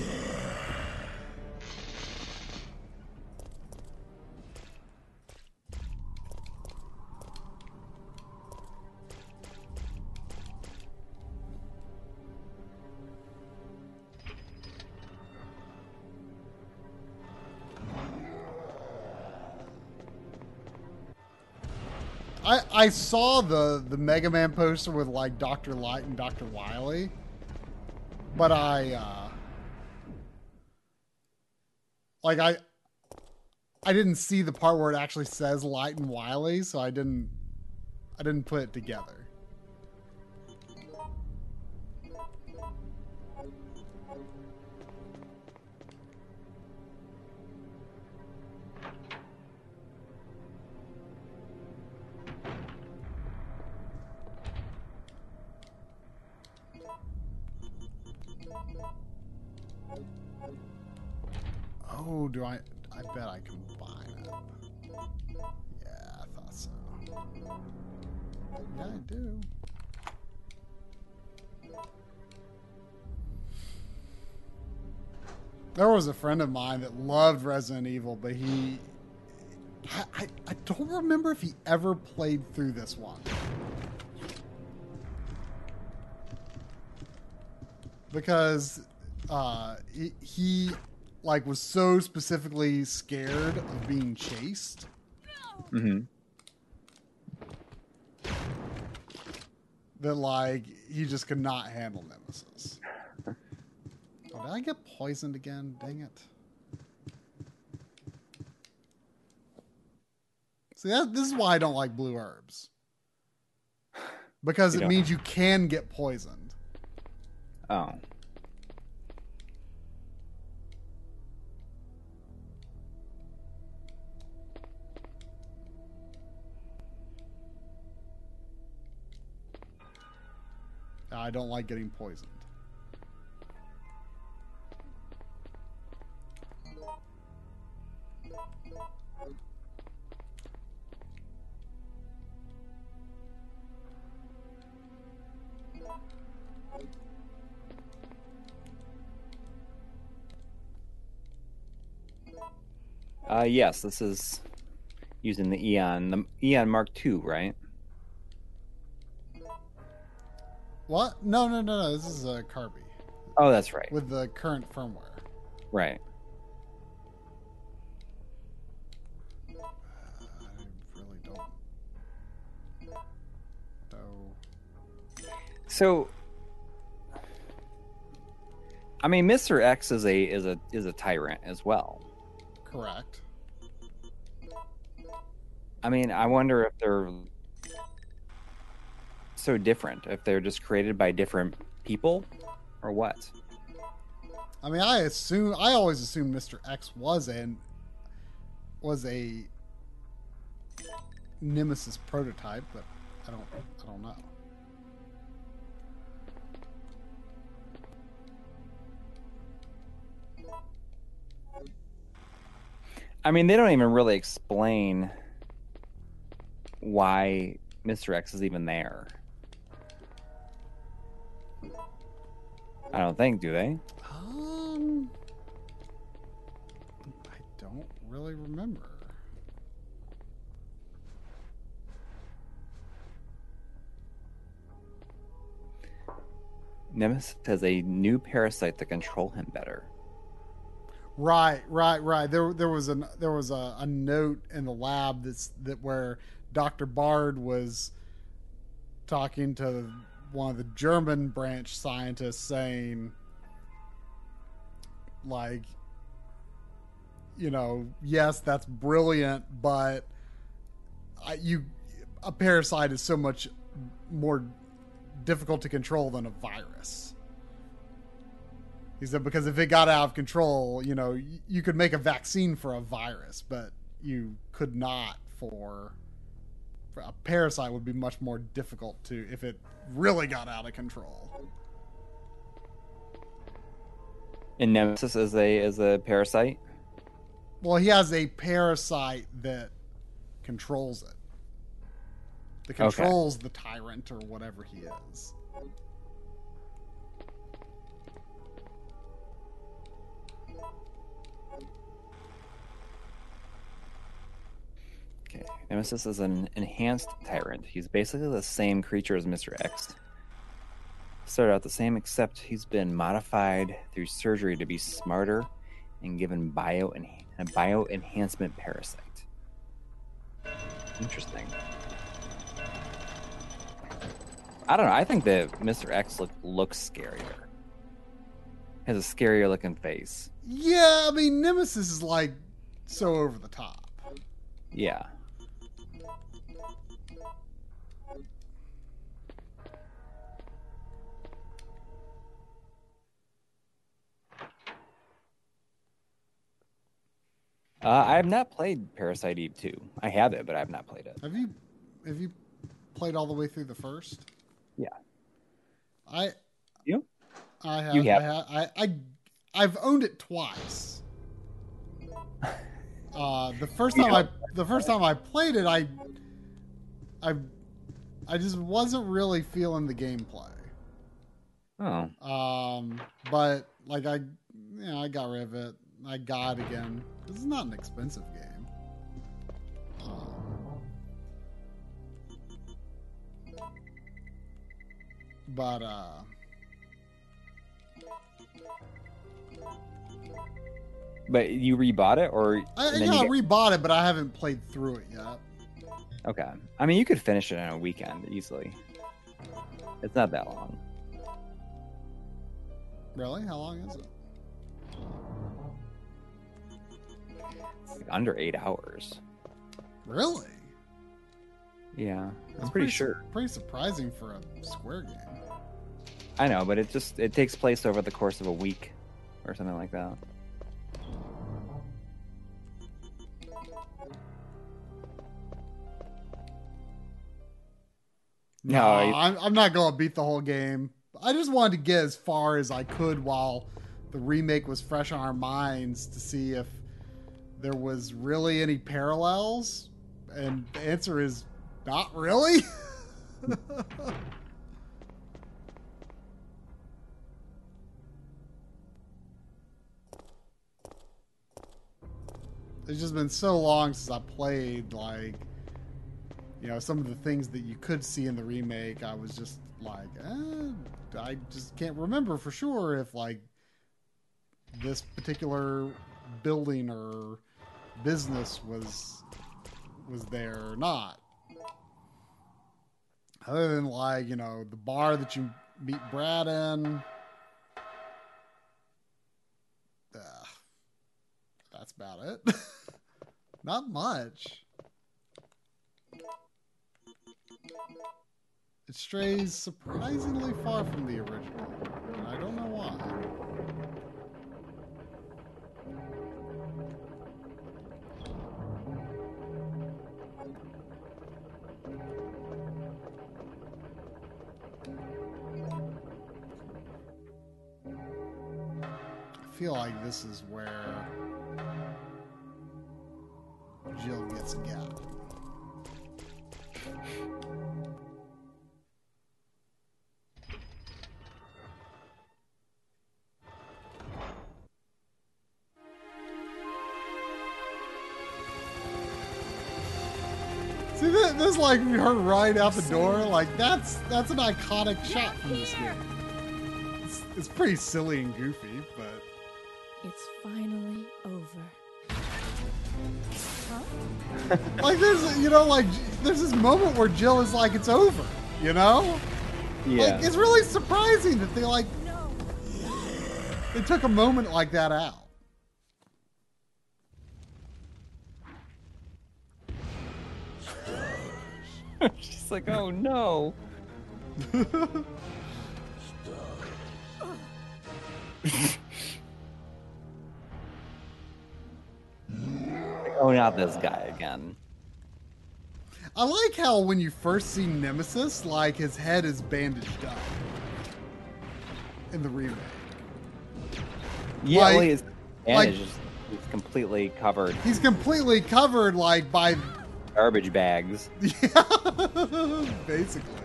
I saw the the Mega Man poster with like Doctor Light and Doctor Wily, but I uh like I I didn't see the part where it actually says Light and Wily, so I didn't I didn't put it together. Do I? I bet I buy it. Yeah, I thought so. Yeah, I do. There was a friend of mine that loved Resident Evil, but he. I, I, I don't remember if he ever played through this one. Because uh, he, he like was so specifically scared of being chased Mm-hmm. that like he just could not handle Nemesis. oh, did I get poisoned again? Dang it! See, that, this is why I don't like blue herbs because You it means you can get poisoned. Oh. I don't like getting poisoned. Uh, yes, this is using the Eon, the Eon Mark II, right? What? No, no, no, no. This is a Carby. Oh, that's right. with the current firmware. Right. I really don't know. So, I mean, Mister X is a is a is a tyrant as well. Correct. I mean, I wonder if they're so different. If they're just created by different people, or what? I mean, I assume I always assumed Mr. X was an was a Nemesis prototype, but I don't I don't know. I mean, they don't even really explain why Mister X is even there. I don't think, do they? Um, I don't really remember. Nemesis has a new parasite to control him better. Right, right, right. There, there was a there was a, a note in the lab that's that where Doctor Bard was talking to one of the German branch scientists, saying, like, you know, yes, that's brilliant, but I, you a parasite is so much more difficult to control than a virus. He said because if it got out of control, you know, you could make a vaccine for a virus, but you could not for, for a parasite would be much more difficult to if it really got out of control. And Nemesis is a is a parasite. Well, he has a parasite that controls it. That Okay. controls the tyrant or whatever he is. Okay. Nemesis is an enhanced tyrant. He's basically the same creature as Mr. X. Started out the same, except he's been modified through surgery to be smarter and given bio a bio enhancement parasite. Interesting. I don't know. I think that Mr. X look, looks scarier. Has a scarier looking face. Yeah, I mean Nemesis is like so over the top. Yeah. Uh, I have not played Parasite Eve 2. I have it, but I have not played it. Have you have you played all the way through the first? Yeah. I You? I have. You have? I, ha- I I I've owned it twice. Uh, the first time I the first time I played it, I I I just wasn't really feeling the gameplay. Oh. Um, but like I, you know, I got rid of it. I got again. This is not an expensive game. Um, but uh, But you rebought it, or I, yeah, I get- rebought it, but I haven't played through it yet. okay. I mean, you could finish it in a weekend easily. It's not that long. Really? How long is it? Like under eight hours. Really? Yeah, I'm pretty su- sure. Pretty surprising for a Square game. I know, but it just it takes place over the course of a week or something like that. No, No, I- I'm, I'm not going to beat the whole game. I just wanted to get as far as I could while the remake was fresh on our minds to see if there was really any parallels. And the answer is not really. it's just been so long since I played, like, you know, some of the things that you could see in the remake, I was just like, eh, I just can't remember for sure if like this particular building or business was was there or not. Other than like, you know, the bar that you meet Brad in. Ugh. that's about it. not much. It strays surprisingly far from the original, and I don't know why. Feel like this is where Jill gets got. See, this, this like her right out the door. Like that's that's an iconic shot from this game. It's, it's pretty silly and goofy, but It's finally over. like there's you know like there's this moment where Jill is like it's over. You know, Yeah. like it's really surprising that they like No. they took a moment like that out. She's like, oh no. oh, not this guy again. I like how when you first see Nemesis, like his head is bandaged up in the remake. Yeah, Like- well, his like- is just he's completely covered He's completely covered like by garbage bags. yeah, basically.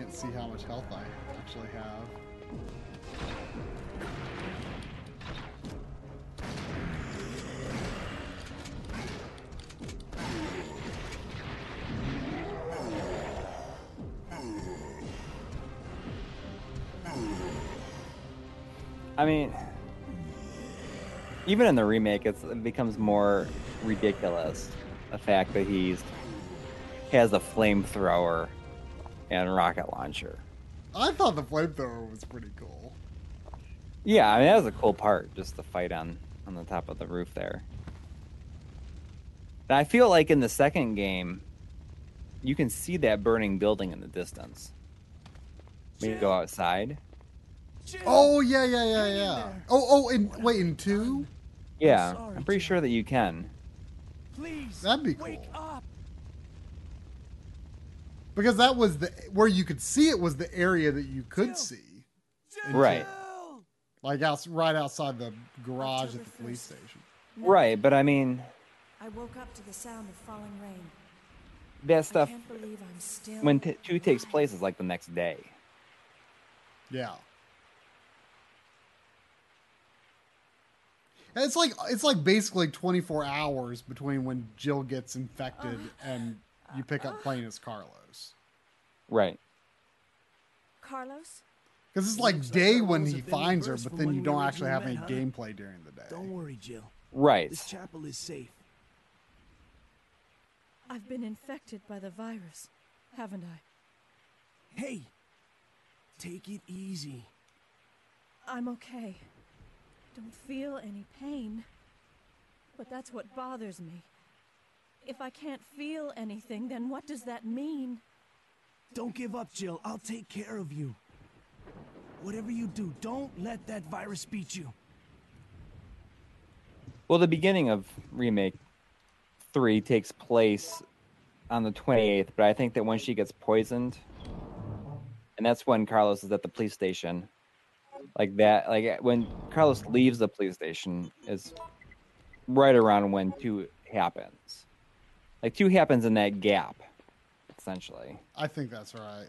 can't see how much health I actually have. I mean, even in the remake, it becomes more ridiculous. The fact that he's has a flamethrower and rocket launcher. I thought the flamethrower was pretty cool. Yeah, I mean that was a cool part, just the fight on on the top of the roof there. And I feel like in the second game, you can see that burning building in the distance. When you go outside. Oh yeah, yeah, yeah, yeah. Oh, oh, and wait, in two? Yeah, I'm pretty sure that you can. Please. That'd be Wake up. Because that was the where you could see it was the area that you could Jill. see, Jill! Right. like out right outside the garage at the police 1st. station. Right, but I mean I woke up to the sound of falling rain. that stuff I can't believe I'm still when t- two takes alive. place is like the next day. Yeah. And It's like it's like basically 24 hours between when Jill gets infected uh, and you pick up uh, playing as Carlos. Right. Carlos? Because it's like Looks like day when he finds her, but then you don't actually have originally any huh? gameplay during the day. Don't worry, Jill. Right. This chapel is safe. I've been infected by the virus, haven't I? Hey, take it easy. I'm okay. Don't feel any pain. But that's what bothers me. If I can't feel anything, then what does that mean? Don't give up, Jill. I'll take care of you. Whatever you do, don't let that virus beat you. Well, the beginning of remake three takes place on the 28th, but I think that when she gets poisoned, and that's when Carlos is at the police station, like that, like when Carlos leaves the police station is right around when two happens. Like two happens in that gap, essentially. I think that's right.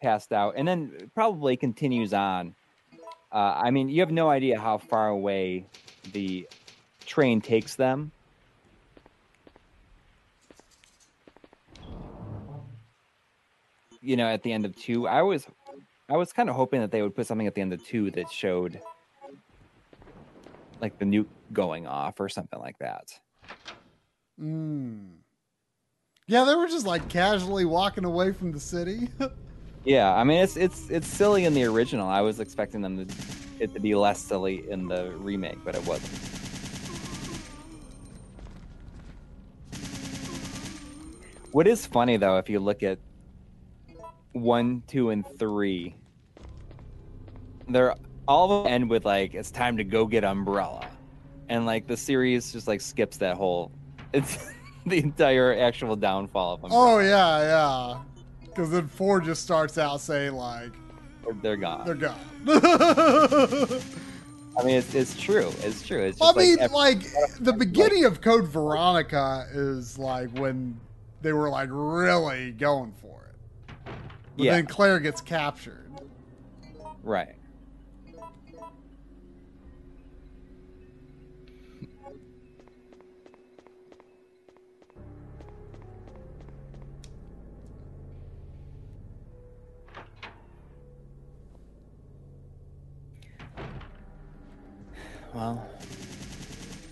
passed out, and then probably continues on. Uh, I mean, you have no idea how far away the train takes them. You know, at the end of two, I was, I was kind of hoping that they would put something at the end of two that showed, like the nuke going off or something like that. Mm. Yeah, they were just like casually walking away from the city. Yeah, I mean it's it's it's silly in the original. I was expecting them to it to be less silly in the remake, but it wasn't. What is funny though, if you look at one, two, and three, they're all of them end with like it's time to go get Umbrella, and like the series just like skips that whole. It's the entire actual downfall of Umbrella. oh yeah, yeah. Because then four just starts out saying like They're- gone. they're gone. I mean, it's, it's true. It's true. It's I just mean, like, like the beginning of Code Veronica is like when they were like really going for it. But Yeah. then Claire gets captured. right. Well,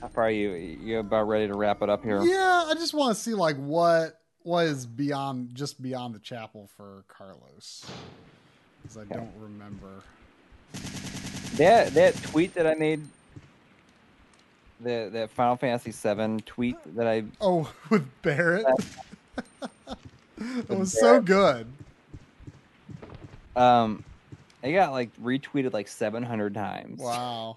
how far are you? You about ready to wrap it up here? Yeah, I just want to see like what what is beyond just beyond the chapel for Carlos. Because I don't remember. That that tweet that I made, the that Final Fantasy VII tweet that I Oh, with Barrett. it was so good. um, I got like retweeted like seven hundred times. Wow.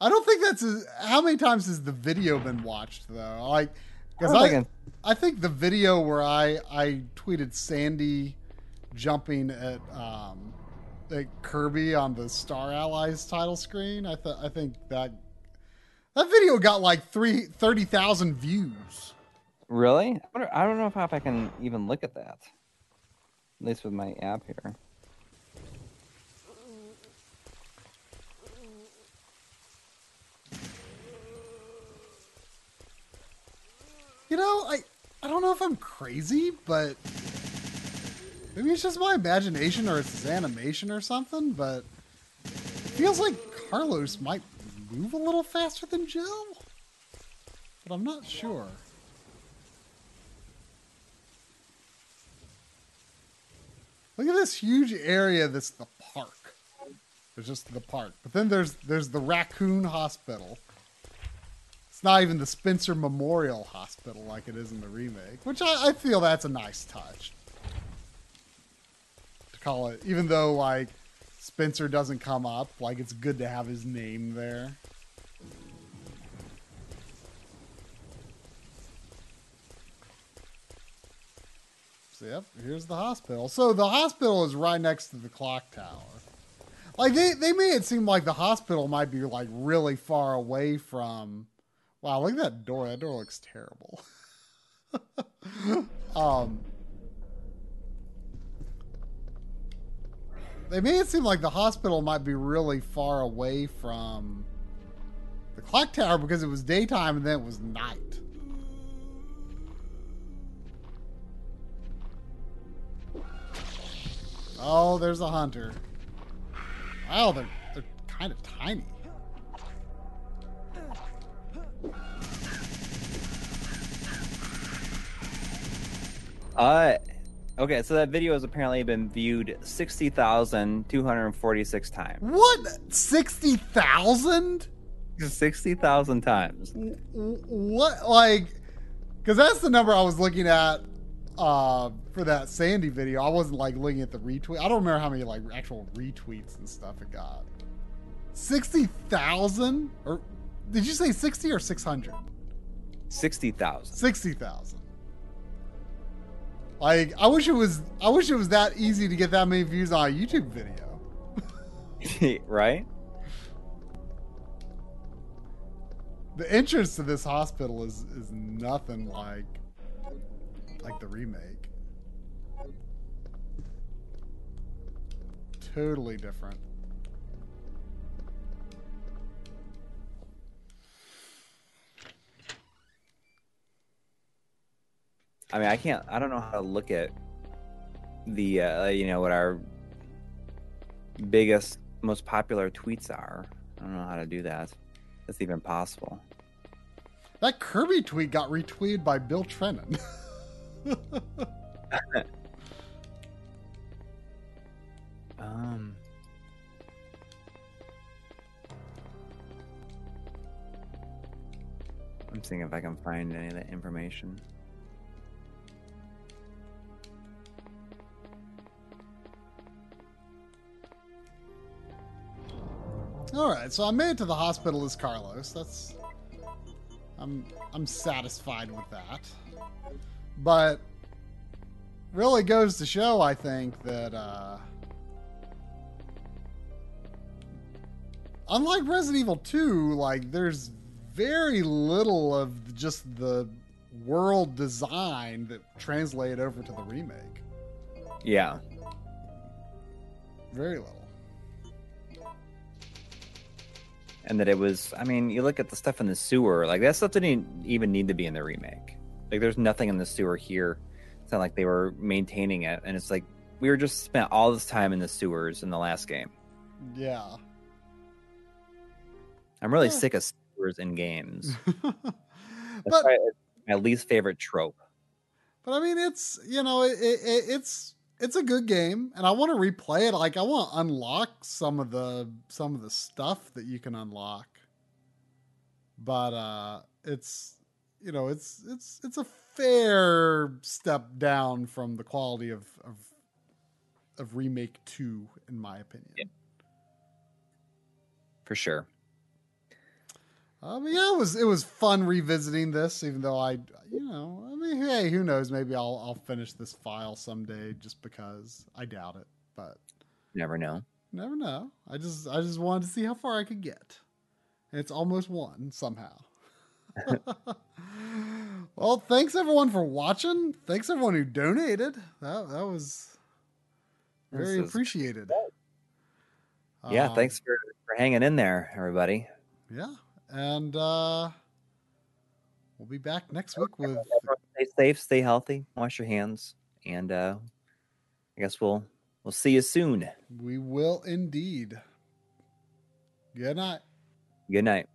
I don't think that's a, how many times has the video been watched though. Like, because I I, think I think the video where I I tweeted Sandy jumping at um at Kirby on the Star Allies title screen. I thought I think that that video got like three thirty thousand views. Really? I, wonder, I don't know if I can even look at that. At least with my app here. You know, I I don't know if I'm crazy, but maybe it's just my imagination or it's his animation or something, but it feels like Carlos might move a little faster than Jill, but I'm not sure. Look at this huge area that's the park. There's just the park. But then there's there's the Raccoon Hospital. It's not even the Spencer Memorial Hospital like it is in the remake, which I, I feel that's a nice touch. To call it, even though like Spencer doesn't come up, like it's good to have his name there. So yep, here's the hospital. So the hospital is right next to the clock tower. Like they, they made it seem like the hospital might be like really far away from Wow, look at that door. That door looks terrible. um They made it seem like the hospital might be really far away from the clock tower because it was daytime and then it was night. Oh, there's a hunter. Wow, they're they're kind of tiny. Uh, okay, so that video has apparently been viewed 60,246 times. What? Sixty thousand? 60,000 times. What? Like, because that's the number I was looking at uh, for that Sandy video. I wasn't like looking at the retweet. I don't remember how many like actual retweets and stuff it got. Sixty thousand? Or did you say sixty or six hundred? 60,000. Like, I wish it was. I wish it was that easy to get that many views on a YouTube video. right? The entrance to this hospital is is nothing like like the remake. Totally different. I mean, I can't, I don't know how to look at the, uh, you know, what our biggest, most popular tweets are. I don't know how to do that. That's even possible. That Kirby tweet got retweeted by Bill Trinen. Um, I'm seeing if I can find any of that information. All right, so I made it to the hospital as Carlos. That's I'm I'm satisfied with that. But really goes to show, I think, that uh unlike Resident Evil 2, like there's very little of just the world design that translated over to the remake. Yeah. Very little. And that it was i mean you look at the stuff in the sewer like that stuff didn't even need to be in the remake. Like there's nothing in the sewer here. It's not like they were maintaining it and it's like we were just spent all this time in the sewers in the last game. Yeah. i'm really Yeah. sick of sewers in games. That's but my least favorite trope. But I mean, it's you know, it, it, it's it's a good game, and I want to replay it. Like, I want to unlock some of the some of the stuff that you can unlock. But uh, it's you know, it's it's it's a fair step down from the quality of of, of remake two, in my opinion. Yeah. for sure Um, yeah, it was it was fun revisiting this, even though I, you know, I mean, hey, who knows? Maybe I'll I'll finish this file someday, just because I doubt it, but never know never know. I just I just wanted to see how far I could get, and it's almost one somehow. well, thanks everyone for watching. Thanks everyone who donated. That that was very is- appreciated. yeah Um, thanks for, for hanging in there everybody Yeah, and uh we'll be back next week with stay safe stay healthy wash your hands and uh i guess we'll we'll see you soon we will indeed. Good night. Good night.